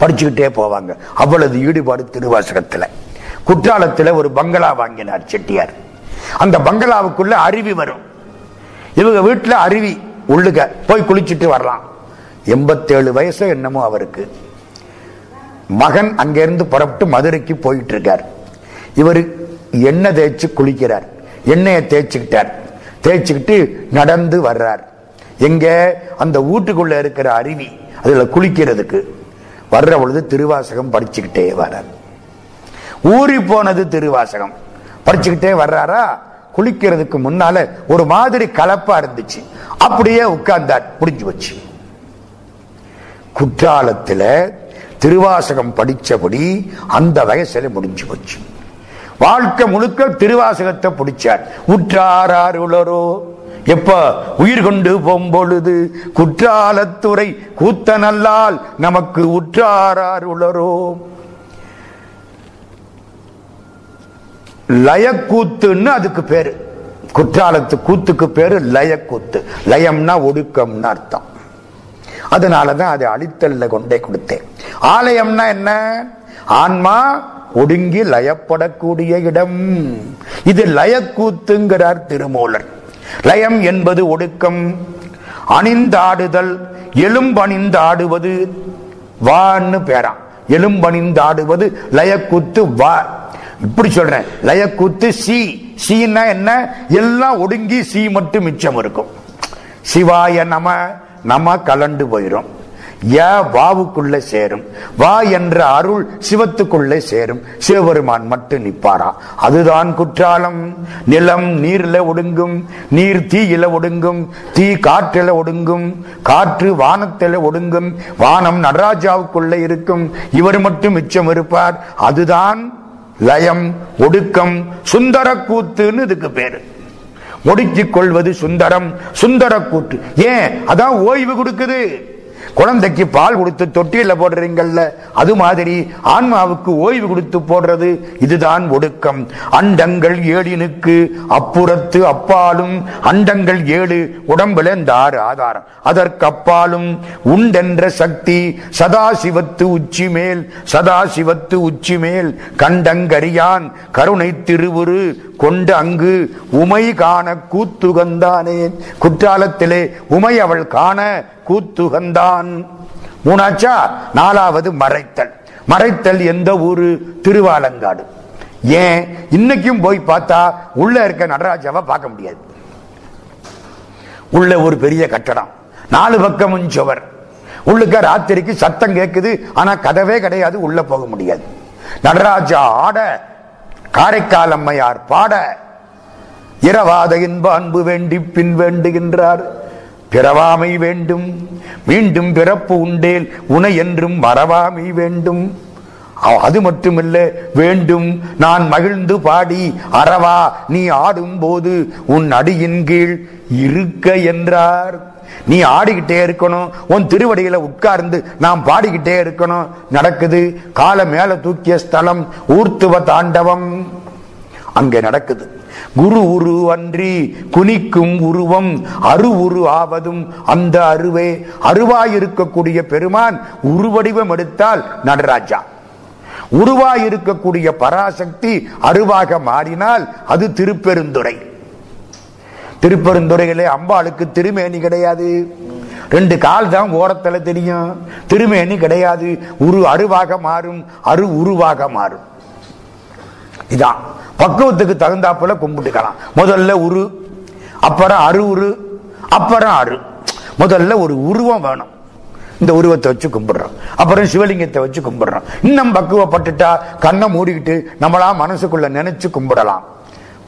படிச்சுக்கிட்டே போவாங்க. அவ்வளவு ஈடுபாடு திருவாசகத்தில். குற்றாலத்தில் ஒரு பங்களா வாங்கினார் செட்டியார். அந்த பங்களாவுக்குள்ள அருவி வரும். இவங்க வீட்டில் அருவி உள்ளுக போய் குளிச்சுட்டு வரலாம். எண்பத்தேழு வயசு என்னமோ அவருக்கு. மகன் அங்கிருந்து புறப்பட்டு மதுரைக்கு போயிட்டு இருக்கார் இவர் எண்ணெய் தேய்ச்சி குளிக்கிறார். எண்ணெயை தேய்ச்சிக்கிட்டார். தேய்ச்சிக்கிட்டு நடந்து வர்றார். எங்க? அந்த வீட்டுக்குள்ள இருக்கிற அருவி அதில் குளிக்கிறதுக்கு. வர்ற பொழுது திருவாசகம் படிச்சுக்கிட்டே வர்றார் ஊறி போனது திருவாசகம். படிச்சுக்கிட்டே வர்றாரா? குளிக்கிறதுக்கு முன்னால ஒரு மாதிரி கலப்பா இருந்துச்சு. அப்படியே உட்கார்ந்தார். புரிஞ்சு வச்சு குற்றாலத்துல திருவாசகம் படிச்சபடி அந்த வயசுல முடிஞ்சு போச்சு. வாழ்க்கை முழுக்க திருவாசகத்தை பிடிச்சார். உற்றார் உளரோ எப்ப உயிர் கொண்டு போம்பொழுது குற்றாலத்துறை கூத்தனல்லால் நமக்கு உற்றாரார் உளரோ. லயக்கூத்துன்னு அதுக்கு பேரு. குற்றாலத்து கூத்துக்கு பேரு லயக்கூத்து. லயம்னா ஒடுக்கம்னு அர்த்தம். அதனாலதான் அதை அழித்தல்ல கொண்டே கொடுத்தேன். ஆலயம்னா என்ன? ஆன்மா ஒடுங்கி லயப்படக்கூடிய இடம். இது லயக்கூத்துங்கிறார் திருமூலர். லயம் என்பது ஒடுக்கம். அணிந்தாடுதல் எலும்பணிந்தாடுவது வான்னு பேராம். எலும்பணிந்தாடுவது லயக்குத்து வா. இப்படி சொல்றேன். லயக்குத்து சி. சீனா என்ன? எல்லாம் ஒடுங்கி சி மட்டும் மிச்சம் இருக்கும். சிவாய நம நம கலண்டு போயிரும். ய வாவுக்குள்ள சேரும். வா என்ற அருள் சிவத்துக்குள்ளே சேரும். சிவபெருமான் மட்டும் நிப்பாரா அதுதான் குற்றாலம். நிலம் நீர்ல ஒடுங்கும். நீர் தீயில ஒடுங்கும். தீ காற்றில ஒடுங்கும். காற்று வானத்தில ஒடுங்கும். வானம் நடராஜாவுக்குள்ள இருக்கும். இவர் மட்டும் மிச்சம் இருப்பார். அதுதான் லயம் ஒடுக்கம் சுந்தர கூத்துன்னு இதுக்கு பேரு. ஒடுக்கிக் கொள்வது சுந்தரம் சுந்தர கூற்று ஏன்? அதான் ஓய்வு கொடுக்குது. குழந்தைக்கு பால் கொடுத்து தொட்டியில போடுறீங்கல்ல அது மாதிரி ஆன்மாவுக்கு ஓய்வு கொடுத்து போடுறது இதுதான் ஒடுக்கம். அண்டங்கள் ஏழினுக்கு அப்புறத்து அப்பாலும் அண்டங்கள் ஏழு உடம்புல இந்த ஆறு ஆதாரம். அதற்கு அப்பாலும் உண்டென்ற சக்தி சதாசிவத்து உச்சி மேல் சதாசிவத்து உச்சி மேல் கண்டங்கரியான் கருணை திருவுரு கொண்டு அங்கு உமை காண கூத்துகந்தானேன் குற்றாலத்திலே உமை அவள் காண கூத்துகந்தான். மூணாச்சா? நாலாவது மறைத்தல். மறைத்தல் எந்த ஊரு? திருவாலங்காடு. ஏன்? இன்னைக்கும் போய் பார்த்தா உள்ள இருக்க நடராஜாவை பார்க்க முடியாது. உள்ள ஒரு பெரிய கட்டடம். நாலு பக்கமும் சுவர். உள்ளுக்க ராத்திரிக்கு சத்தம் கேட்குது ஆனா கதவே கிடையாது. உள்ள போக முடியாது. நடராஜா ஆட காரைக்கால் அம்மையார் பாட இரவாத இன்ப அன்பு வேண்டி பின் வேண்டுகின்றார். பிறவாமை வேண்டும். மீண்டும் பிறப்பு உண்டேல் உனை என்றும் மறவாமை வேண்டும். அது மட்டுமில்ல வேண்டும். நான் மகிழ்ந்து பாடி அறவா நீ ஆடும் போது உன் அடியின் கீழ் இருக்க என்றார். நீ ஆடிக்கிட்டே இருக்கணும் உன் திருவடியில உட்கார்ந்து நாம் பாடிக்கிட்டே இருக்கணும். நடக்குது கால மேல தூக்கிய ஸ்தலம் ஊர்த்துவ தாண்டவம். அங்கே நடக்குது. குரு உரு அன்றி குனிக்கும் உருவம் அரு உரு ஆவதும் அந்த அருவே. அருவாயிருக்கக்கூடிய பெருமான் உருவடிவம் எடுத்தால் நடராஜா. உருவாயிருக்கக்கூடிய பராசக்தி அருவாக மாறினால் அது திருப்பெருந்துறை. திருப்பெருந்துறையிலே அம்பாளுக்கு திருமேனி கிடையாது. ரெண்டு கால் தான் ஓரத்தில் தெரியும். திருமேனி கிடையாது. உரு அருவாக மாறும் அரு உருவாக மாறும். இதான். பக்குவத்துக்கு தகுந்தாப்புல கும்பிட்டுக்கலாம். முதல்ல உரு அப்புறம் அரு உரு அப்புறம் அரு முதல்ல ஒரு உருவம் வேணும். இந்த உருவத்தை வச்சு கும்பிடுறோம். அப்புறம் சிவலிங்கத்தை வச்சு கும்பிடுறோம். இன்னும் பக்குவப்பட்டுட்டா கண்ணை மூடிக்கிட்டு நம்மளா மனசுக்குள்ள நினைச்சு கும்பிடலாம்.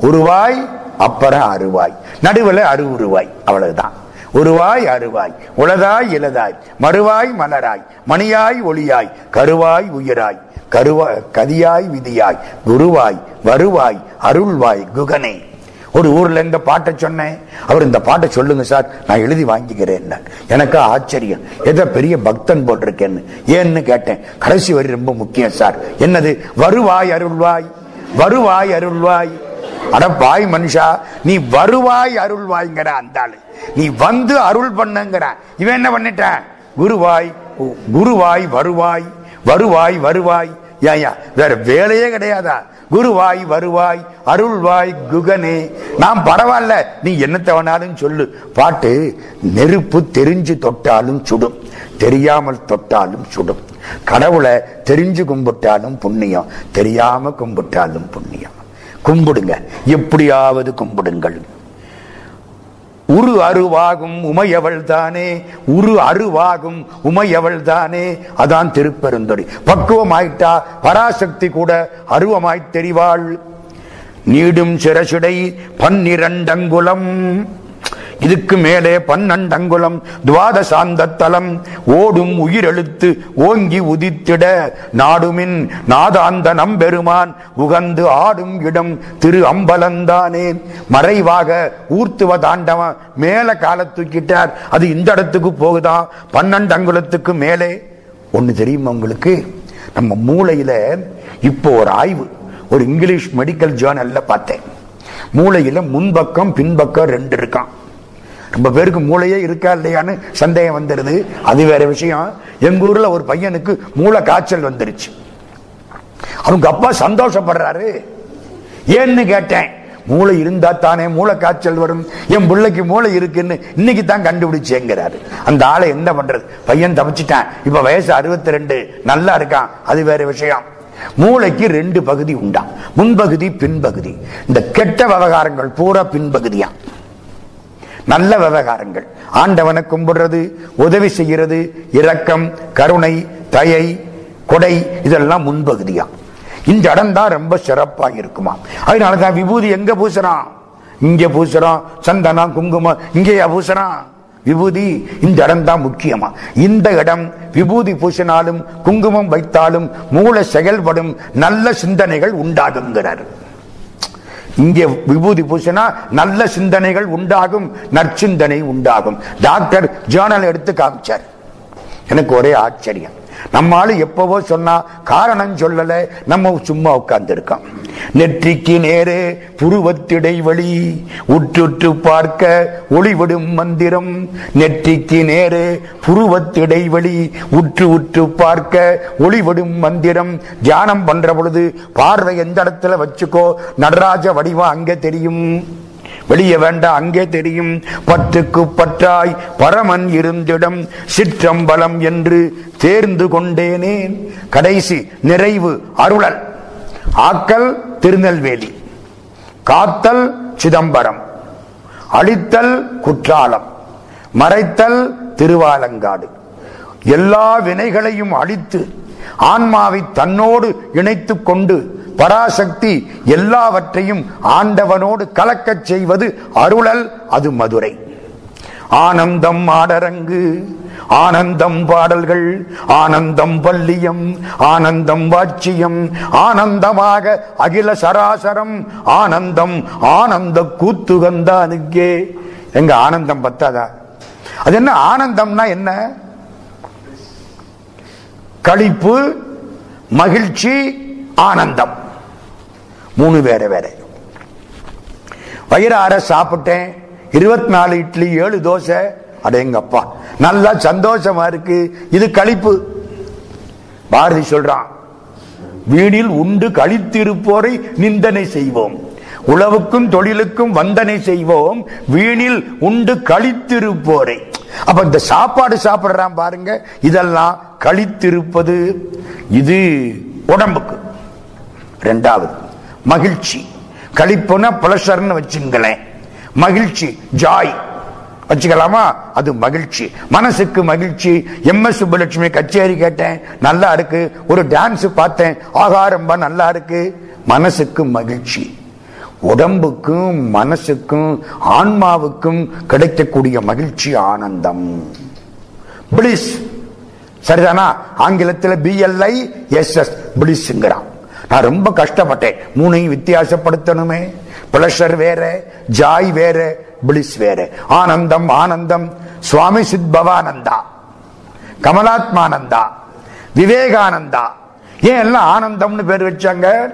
உருவாய் அப்புறம் அருவாய் நடுவில் அரு உருவாய் அவ்வளவுதான். உருவாய் அருவாய் உளதாய் இலதாய் மறுவாய் மலராய். மணியாய் ஒளியாய். கருவாய் உயிராய். கருவாய் கதியாய் விதியாய் குருவாய் வருவாய் அருள்வாய் குகனே. ஒரு ஊர்ல இந்த பாட்டை சொன்னேன். அவர் இந்த பாட்டை சொல்லுங்க சார் நான் எழுதி வாங்கிக்கிறேன் எனக்கு ஆச்சரியம். ஏதோ பெரிய பக்தன் போட்டிருக்கேன்னு. ஏன்னு கேட்டேன். கடைசி வரி ரொம்ப முக்கியம் சார். என்னது? வருவாய் அருள்வாய். வருவாய் அருள்வாய். அட பாய் மனுஷா நீ வருவாய் அருள்வாய்ங்கிற அந்த ஆளு. நீ வந்து அருள் பண்ணுங்கிற. இவன் என்ன பண்ணிட்டான்? குருவாய் குருவாய் வருவாய். வருவாய் வருவாய். ஏயா வேற வேலையே கிடையாதா? குருவாய் வருவாய் அருள்வாய் குகனே. நாம் பரவாயில்ல. நீ என்னத்தை வேணாலும் சொல்லு. பாட்டு நெருப்பு தெரிஞ்சு தொட்டாலும் சுடும். தெரியாமல் தொட்டாலும் சுடும். கடவுளை தெரிஞ்சு கும்பிட்டாலும் புண்ணியம். தெரியாம கும்பிட்டாலும் புண்ணியம். கும்பிடுங்க. எப்படியாவது கும்பிடுங்கள். உரு அருவாகும் உமையவள் தானே உரு அருவாகும் உமையவள் தானே. அதான் திருப்பெருந்துறை பக்குவமாயிட்டா பராசக்தி கூட அருவமாய் தெரிவாள். நீடும் சிரசுடை பன்னிரண்டங்குலம். இதுக்கு மேலே பன்னண்டங்குளம் துவாதசாந்தலம் ஓடும் உயிரெழுத்து ஓங்கி உதித்திட நாடுமின் நாதாந்த நம்பெருமான் உகந்து ஆடும் இடம் திரு அம்பலந்தானே. மறைவாக ஊர்த்துவ தாண்டவன் மேல கால தூக்கிட்டார். அது இந்த இடத்துக்கு போகுதான் பன்னெண்டு அங்குலத்துக்கு மேலே. ஒன்று தெரியுமா உங்களுக்கு? நம்ம மூளையில இப்போ ஒரு ஆய்வு ஒரு இங்கிலீஷ் மெடிக்கல் ஜேர்னல்ல பார்த்தேன். மூளையில முன்பக்கம் பின்பக்கம் ரெண்டு இருக்கான் ரொம்ப பேருக்கு மூளையே இருக்கா இல்லையான்னு சந்தேகம் வந்துடுது. அது வேற விஷயம். எங்க ஊர்ல ஒரு பையனுக்கு மூளை காய்ச்சல் வந்துருச்சு. அவங்க அப்பா சந்தோஷப்படுறாரு. ஏன்னு கேட்டேன். மூளை இருந்தா தானே மூளை காய்ச்சல் வரும். என் பிள்ளைக்கு மூளை இருக்குன்னு இன்னைக்கு தான் கண்டுபிடிச்சேங்கிறாரு. அந்த ஆளை என்ன பண்றது? பையன் தப்பிச்சிட்டான். இப்ப வயசு அறுபத்தி ரெண்டு நல்லா இருக்கான். அது வேற விஷயம். மூளைக்கு ரெண்டு பகுதி உண்டா முன்பகுதி பின்பகுதி. இந்த கெட்ட விவகாரங்கள் பூரா பின்பகுதியா நல்ல விவகாரங்கள். ஆண்டவனை கும்பிடுறது உதவி செய்கிறது இரக்கம் கருணை தயை கொடை இதெல்லாம் முன்பகுதியா? இந்த இடம் தான் ரொம்ப சிறப்பாக இருக்குமா? அதனாலதான் விபூதி எங்க பூசுறான்? இங்க பூசுறான் சந்தனம் குங்குமம் இங்கேயா பூசுறான்? விபூதி இந்த இடம் தான் முக்கியமா? இந்த இடம் விபூதி பூசினாலும் குங்குமம் வைத்தாலும் மூளை செயல்படும் நல்ல சிந்தனைகள் உண்டாகுங்கிறார். இங்கே விபூதி பூசினா நல்ல சிந்தனைகள் உண்டாகும் நற்சிந்தனை உண்டாகும். டாக்டர் ஜேர்னல் எடுத்து காமிச்சார். எனக்கு ஒரே ஆச்சரியம். நம்மால எப்பவோ சொன்னா காரணம் சொல்லல நம்ம சும்மா உட்கார்ந்து இருக்கோம் நெற்றிக்கு நேரே புருவத்திடைவழி உற்றுற்று பார்க்க ஒளிவிடும் மந்திரம். நெற்றிக்கு நேரே புருவத்திடைவழி உற்று உற்று பார்க்க ஒளிவிடும் மந்திரம். தியானம் பண்ற பொழுது பார்வை எந்த இடத்துல வச்சுக்கோ நடராஜ வடிவம் அங்க தெரியும். வெளியே வேண்டாம் அங்கே தெரியும். பத்துக்கு பற்றாய் பரமன் இருந்திடம் சிற்றம்பலம் என்று தேர்ந்து கொண்டேனேன். கடைசி நிறைவு அருளல். ஆக்கல் திருநெல்வேலி. காத்தல் சிதம்பரம். அழித்தல் குற்றாலம். மறைத்தல் திருவாலங்காடு. எல்லா வினைகளையும் அழித்து ஆன்மாவை தன்னோடு இணைத்துக் கொண்டு பராசக்தி எல்லாவற்றையும் ஆண்டவனோடு கலக்கச் செய்வது அருளல் அது மதுரை. ஆனந்தம் ஆடரங்கு ஆனந்தம் பாடல்கள் ஆனந்தம் பள்ளியம் ஆனந்தம் வாட்சியம் ஆனந்தமாக அகில சராசரம் ஆனந்தம் ஆனந்த கூத்துகந்தானுக்கே. எங்க ஆனந்தம் பத்தாதா? அது என்ன ஆனந்தம்னா என்ன? களிப்பு மகிழ்ச்சி ஆனந்தம். மூணு வேற வேற. வயிறார சாப்பிட்டேன். இருபத்தி நாலு இட்லி ஏழு தோசை. அடேங்கப்பா நல்லா சந்தோஷமா இருக்கு. இது கழிப்பு பாரதி சொல்றான் வீணில் உண்டு கழித்திருப்போரை நிந்தனை செய்வோம். உழவுக்கும் தொழிலுக்கும் வந்தனை செய்வோம். வீணில் உண்டு கழித்திருப்போரை அப்ப இந்த சாப்பாடு சாப்பிடுறான் பாருங்க. இதெல்லாம் கழித்திருப்பது இது உடம்புக்கு. ரெண்டாவது மகிழ்ச்சி. கழிப்புனா பிளஷர்னு வச்சுங்களேன். மகிழ்ச்சி ஜாய் வச்சுக்கலாமா? அது மகிழ்ச்சி. மனசுக்கு மகிழ்ச்சி. எம் எஸ் சுப்புலட்சுமி கச்சேரி கேட்டேன். நல்லா இருக்கு. ஒரு டான்ஸ் பார்த்தேன். ஆகாரம்பா நல்லா இருக்கு. மனசுக்கு மகிழ்ச்சி. உடம்புக்கும் மனசுக்கும் ஆன்மாவுக்கும் கிடைக்கக்கூடிய மகிழ்ச்சி ஆனந்தம். பிளிஸ் சரிதானா? ஆங்கிலத்தில் பிஎல்ஐ எஸ் எஸ் பிளிஸ்ங்கிறான் நான் ரொம்ப கஷ்டப்பட்டேன். மூணையும் வித்தியாசப்படுத்தணுமே. பிளஷர் வேற ஜாய் வேற பிளிஸ் வேற. ஆனந்தம் ஆனந்தம். சுவாமி சித்பவானந்தா கமலாத்மானந்தா. விவேகானந்தா. ஏன் எல்லாம் ஆனந்தம்னு பேர் வச்சாங்க?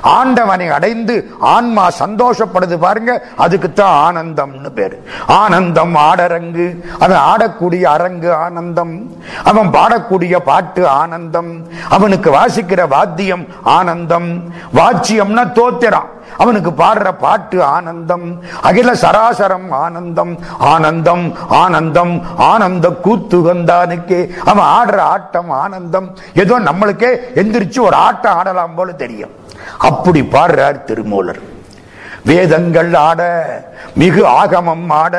ஆண்டவனை அடைந்து ஆன்மா சந்தோஷப்படுது பாருங்க அதுக்குத்தான் ஆனந்தம்னு பேரு. ஆனந்தம் ஆடரங்கு அவன் ஆடக்கூடிய அரங்கு ஆனந்தம். அவன் பாடக்கூடிய பாட்டு ஆனந்தம். அவனுக்கு வாசிக்கிற வாத்தியம் ஆனந்தம். வாச்சியம்னா தோத்திரான் அவனுக்கு பாடுற பாட்டு ஆனந்தம். அகில சராசரம் ஆனந்தம். ஆனந்தம் ஆனந்தம் ஆனந்த கூத்துகந்தானுக்கே அவன் ஆடுற ஆட்டம் ஆனந்தம். ஏதோ நம்மளுக்கே எந்திரிச்சு ஒரு ஆட்டம் ஆடலாம் போல தெரியும். அப்படி பாடுறார் திருமூலர். வேதங்கள் ஆட மிகு ஆகமம் ஆட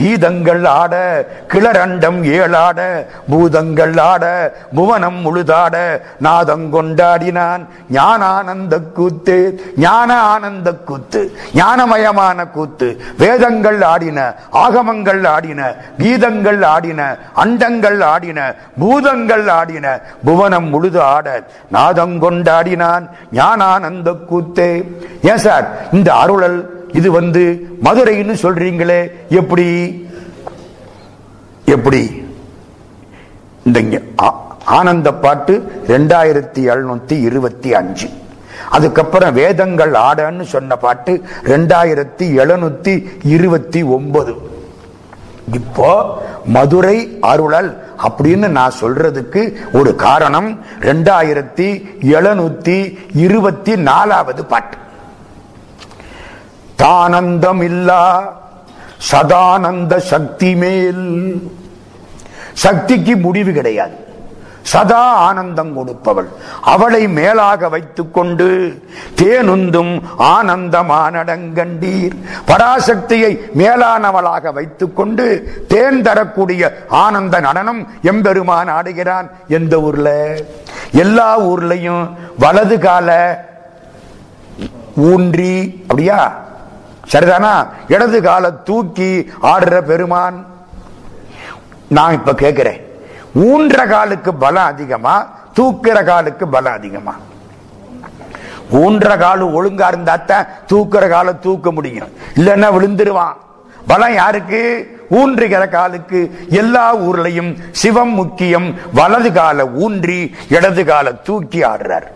கீதங்கள் ஆட கிளரண்டம் ஏழாட பூதங்கள் ஆட புவனம் முழுதாட நாதங்கொண்டாடினான் ஞானானந்த கூத்து ஞான ஆனந்த கூத்து ஞானமயமான கூத்து. வேதங்கள் ஆடின ஆகமங்கள் ஆடின கீதங்கள் ஆடின அண்டங்கள் ஆடின பூதங்கள் ஆடின புவனம் முழுது ஆட நாதங்கொண்டாடினான் ஞானானந்த கூத்தே. ஏன் சார் இந்த அருளல் இது வந்து மதுரைன்னு சொல்றீங்களே எப்படி? எப்படி? இந்த ஆ- ஆனந்த பாட்டு ரெண்டாயிரத்தி எழுநூத்தி இருபத்தி அஞ்சு. அதுக்கப்புறம் வேதங்கள் ஆடன்னு சொன்ன பாட்டு ரெண்டாயிரத்தி எழுநூத்தி இருபத்தி ஒன்பது. இப்போ மதுரை அருளல் அப்படின்னு நான் சொல்றதுக்கு ஒரு காரணம் ரெண்டாயிரத்தி எழுநூத்தி இருபத்தி நாலாவது பாட்டு. தானந்தம் இல்லா சதானந்த சக்தி மேல் சக்திக்கு முடிவு கிடையாது. சதா ஆனந்தம் கொடுப்பவள். அவளை மேலாக வைத்துக் கொண்டு தேனுந்தும் ஆனந்தமானடங்கண்டீர். பராசக்தியை மேலானவளாக வைத்துக் கொண்டு தேன் தரக்கூடிய ஆனந்த நடனம் எம்பெருமான் ஆடுகிறான் எந்த ஊர்ல? எல்லா ஊர்லயும் வலது கால ஊன்றி அப்படியா? சரிதானா? இடது கால தூக்கி ஆடுற பெருமான். நான் இப்ப கேட்கிறேன் ஊன்ற காலுக்கு பலம் அதிகமா தூக்கிற காலுக்கு பலம் அதிகமா? ஊன்ற காலு ஒழுங்கா இருந்தாத்தான் தூக்குற கால தூக்க முடியும். இல்லைன்னா விழுந்துருவான். பலம் யாருக்கு? ஊன்றுகிற காலுக்கு. எல்லா ஊர்லையும் சிவம் முக்கியம். வலது கால ஊன்றி இடது கால தூக்கி ஆடுறார்.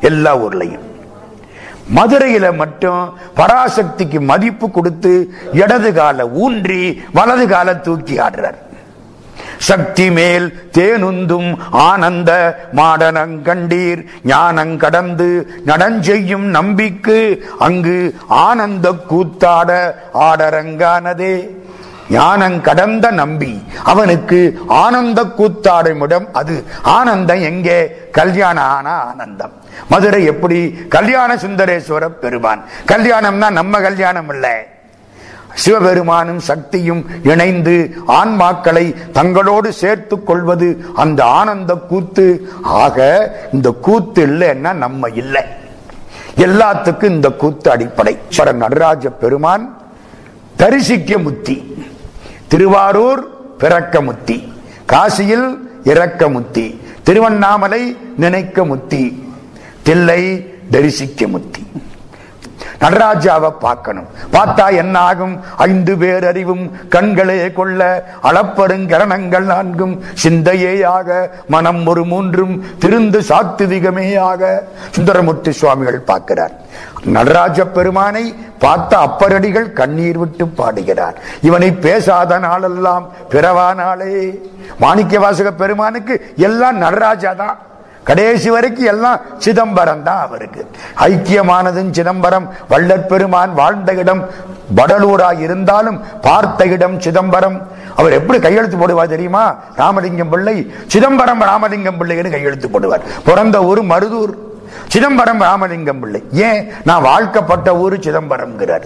எல்லா ஊர்லையும். மதுரையில மட்டும் பராசக்திக்கு மதிப்பு கொடுத்து இடது கால ஊன்றி வலது கால தூக்கி ஆடுறார். சக்தி மேல் தேனுந்தும் ஆனந்த மாடனங்கண்டீர் ஞானங்கடந்து நடஞ்செய்யும் நம்பிக்கு அங்கு ஆனந்த கூத்தாட ஆடரங்கானதே. ஞானம் கடந்த நம்பி அவனுக்கு ஆனந்த கூத்தாடும் இடம் அது ஆனந்தம் எங்கே? கல்யாண ஆன ஆனந்தம். மதுரை எப்படி? கல்யாண சுந்தரேஸ்வர பெருமான். கல்யாணம்னா நம்ம கல்யாணம் இல்லை. சிவபெருமானும் சக்தியும் இணைந்து ஆன்மாக்களை தங்களோடு சேர்த்து கொள்வது அந்த ஆனந்த கூத்து. ஆக இந்த கூத்து இல்லைன்னா நம்ம இல்லை. எல்லாத்துக்கும் இந்த கூத்து அடிப்படை. ஸ்வர நடராஜ பெருமான் தரிசிக்க முத்தி. திருவாரூர் பிறக்க முத்தி. காசியில் இறக்க முத்தி. திருவண்ணாமலை நினைக்க முத்தி. தில்லை தரிசிக்க முத்தி நடராஜாவை பார்க்கணும். பார்த்தா என்ன ஆகும் ஐந்து பேர் அறிவும் கண்களே கொள்ள அளப்பருங்கரணங்கள் நான்கும். சிந்தையேயாக மனம் ஒரு மூன்றும் திருந்து சாத்துவிகமேயாக சுந்தரமூர்த்தி சுவாமிகள் பார்க்கிறார். நடராஜ பெருமானை பார்த்த அப்பரடிகள் கண்ணீர் விட்டு பாடுகிறார். இவனை பேசாத நாளெல்லாம் பிறவா நாளே மாணிக்க வாசக பெருமானுக்கு எல்லாம் நடராஜா தான். கடைசி வரைக்கும் எல்லாம் சிதம்பரம் தான் அவருக்கு. ஐக்கியமானதும் சிதம்பரம் வள்ளற்பெருமான் வாழ்ந்த இடம் வடலூராக இருந்தாலும் பார்த்த இடம் சிதம்பரம். அவர் எப்படி கையெழுத்து போடுவார் தெரியுமா? ராமலிங்கம் பிள்ளை சிதம்பரம் ராமலிங்கம் பிள்ளைன்னு கையெழுத்து போடுவார். பிறந்த ஊர் மருதூர். சிதம்பரம் ராமலிங்கம் பிள்ளை. ஏன்? நான் வாழ்க்கப்பட்ட ஊர் சிதம்பரம்ங்கிறார்.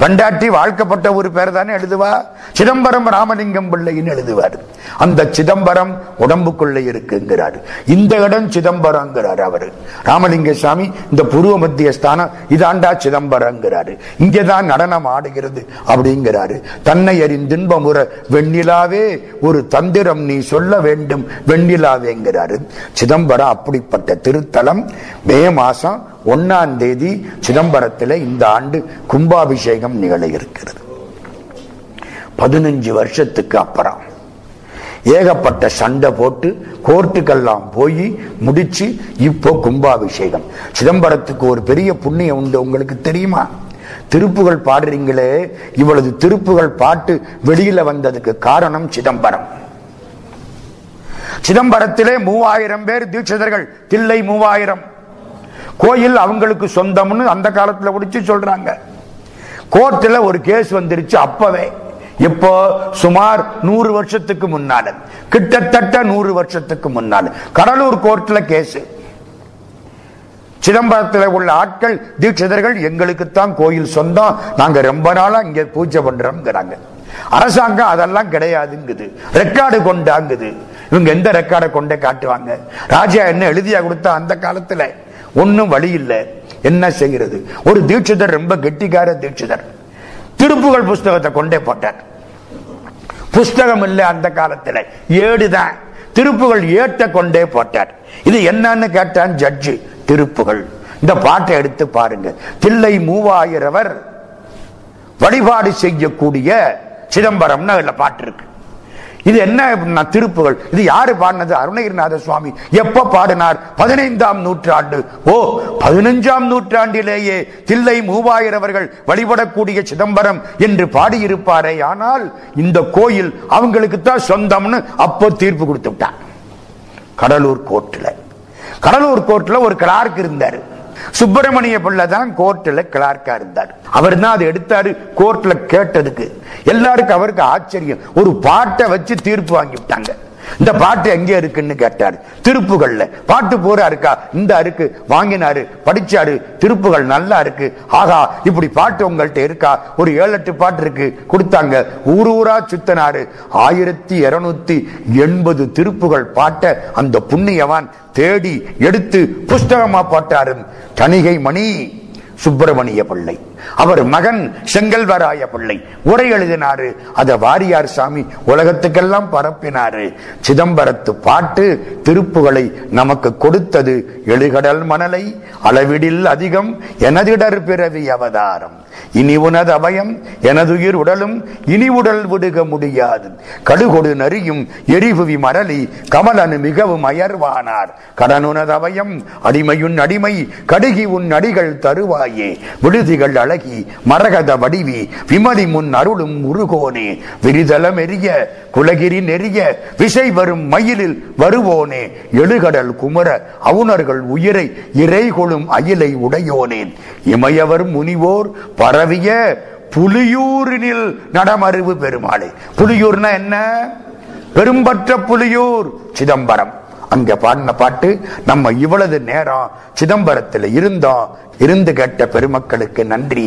பண்டாட்டி வாழ்க்கப்பட்ட ஒரு பேர் தானே எழுதுவா? சிதம்பரம் ராமலிங்கம் பிள்ளைன்னு எழுதுவார். அந்த சிதம்பரம் உடம்புக்குள்ள இருக்குங்கிறார். இந்த இடம் சிதம்பரங்கிறார் அவர். ராமலிங்க சாமி இந்த புருவ மத்திய ஸ்தானம் இதாண்டா சிதம்பரங்கிறாரு இங்கேதான் நடனம் ஆடுகிறது அப்படிங்கிறாரு. தன்னை அறிந்த அறிந்தின்பமுற வெண்ணிலாவே ஒரு தந்திரம் நீ சொல்ல வேண்டும் வெண்ணிலாவேங்கிறாரு. சிதம்பரம் அப்படிப்பட்ட திருத்தலம் மே மாசம் ஒன்னாம் தேதி சிதம்பரத்தில் இந்த ஆண்டு கும்பாபிஷேகம் நிகழ இருக்கிறது. பதினஞ்சு வருஷத்துக்கு அப்புறம் ஏகப்பட்ட சண்டை போட்டு கோர்ட்டுக்கெல்லாம் போய் முடிச்சு இப்போ கும்பாபிஷேகம். சிதம்பரத்துக்கு ஒரு பெரிய புண்ணியம் உண்டு உங்களுக்கு தெரியுமா? திருப்புகள் பாடுறீங்களே இவளது திருப்புகள் பாட்டு வெளியில வந்ததுக்கு காரணம் சிதம்பரம். சிதம்பரத்திலே மூவாயிரம் பேர் தீட்சிதர்கள். தில்லை மூவாயிரம். கோயில் அவங்களுக்கு சொந்தம்னு அந்த காலத்தில் முடிச்சு சொல்றாங்க. கோர்ட்டில் ஒரு கேஸ் வந்துருச்சு அப்பவே. இப்போ சுமார் நூறு வருஷத்துக்கு முன்னால. கிட்டத்தட்ட நூறு வருஷத்துக்கு முன்னால. கடலூர் கோர்ட்ல கேஸ். சிதம்பரத்தில் உள்ள ஆட்கள் தீட்சிதர்கள் எங்களுக்குத்தான் கோயில் சொந்தம். நாங்க ரொம்ப நாளா இங்க பூஜை பண்றோம்ங்கிறாங்க. அரசாங்கம் அதெல்லாம் கிடையாதுங்குது. ரெக்கார்டு கொண்டாங்குது. இவங்க எந்த ரெக்கார்டை கொண்டே காட்டுவாங்க? ராஜா என்ன எழுதியா கொடுத்தா அந்த காலத்துல? ஒன்னும் வழி இல்லை. என்ன செய்கிறது ஒரு தீட்சிதர் ரொம்ப கெட்டிக்கார தீட்சிதர். திருப்புகள் புஸ்தகத்தை கொண்டே போட்டார். புஸ்தகம் இல்லை அந்த காலத்துல. ஏடுதான். திருப்புகள் ஏட்ட கொண்டே போட்டார். இது என்னன்னு கேட்டான் ஜட்ஜு திருப்புகள் இந்த பாட்டை எடுத்து பாருங்க. தில்லை மூவாயிரவர் வழிபாடு செய்யக்கூடிய சிதம்பரம்னு அதுல பாட்டு இருக்கு. இது என்ன திருப்புகள்? இது யாரு பாடினது? அருணகிரிநாத சுவாமி. எப்ப பாடினார்? பதினைந்தாம் நூற்றாண்டு. ஓ பதினஞ்சாம் நூற்றாண்டிலேயே தில்லை மூவாயிரவர்கள் வழிபடக்கூடிய சிதம்பரம் என்று பாடியிருப்பாரே. ஆனால் இந்த கோயில் அவங்களுக்கு தான் சொந்தம்னு அப்போ தீர்ப்பு கொடுத்து விட்டான் கடலூர் கோர்ட்ல கடலூர் கோர்ட்ல ஒரு கிளார்க் இருந்தாரு. சுப்பிரமணிய பிள்ளை தான் கோர்ட்ல கிளார்க்கா இருந்தார். அவர் தான் அதை எடுத்தாரு? கோர்ட்ல கேட்டதுக்கு. எல்லாருக்கும் அவருக்கு ஆச்சரியம். ஒரு பாட்டை வச்சு தீர்ப்பு வாங்கிவிட்டாங்க இந்த பாட்டு எங்க இருக்குன்னு கேட்டாரு. திருப்புகள்ல. பாட்டு பூரா இருக்கா? இந்த இருக்கு வாங்கினாரு படிச்சாரு. திருப்புகள் நல்லா இருக்கு. ஆகா இப்படி பாட்டு உங்கள்ட்ட இருக்கா? ஒரு ஏழு எட்டு பாட்டு இருக்கு. கொடுத்தாங்க. ஊர் ஊரா சுத்தனாரு. ஆயிரத்தி இருநூத்தி எண்பது திருப்புகள் பாட்ட அந்த புண்ணியவான் தேடி எடுத்து புஸ்தகமா பாட்டாரு. தணிகை மணி சுப்பிரமணிய பிள்ளை. அவர் மகன் செங்கல்வராய பிள்ளை. உரை எழுதினாரு. அத வாரியார் சாமி உலகத்துக்கெல்லாம் பரப்பினாரு. சிதம்பரத்து பாட்டு திருப்புகளை நமக்கு கொடுத்தது எழுகடல் மணலை அளவிடில் அதிகம் எனதிடர் பிறவி அவதாரம். இனி உனது அபயம் எனதுயிர் உடலும் இனி உடல் விடுக முடியாது. கடுகொடு நரியும் எரிபுவி மரளி கமலனு மிகவும் அயர்வானார். கடனுனது அபயம் அடிமையுன் அடிமை கடுகி உன் அடிகள் தருவாயே. விடுதிகள் அழகி மரகத வடிவி விமலி முன் அருளும் உருகோனே விரிதலம் எரிய குலகிரி நெறிய விசை வரும் மயிலில் வருவோனே. எழுகடல் குமர அவுணர்கள் உயிரை இறை கொளும் அயிலை உடையோனேன் இமையவர் முனிவோர் பரவிய புலியூரினில் நடமறிவு பெருமாளே. புலியூர்னா என்ன? பெரும்பற்ற புலியூர் சிதம்பரம். அங்க பாடின பாட்டு நம்ம இவ்வளவு நேரம் சிதம்பரத்தில் இருந்தோம் இருந்து கேட்ட பெருமக்களுக்கு நன்றி.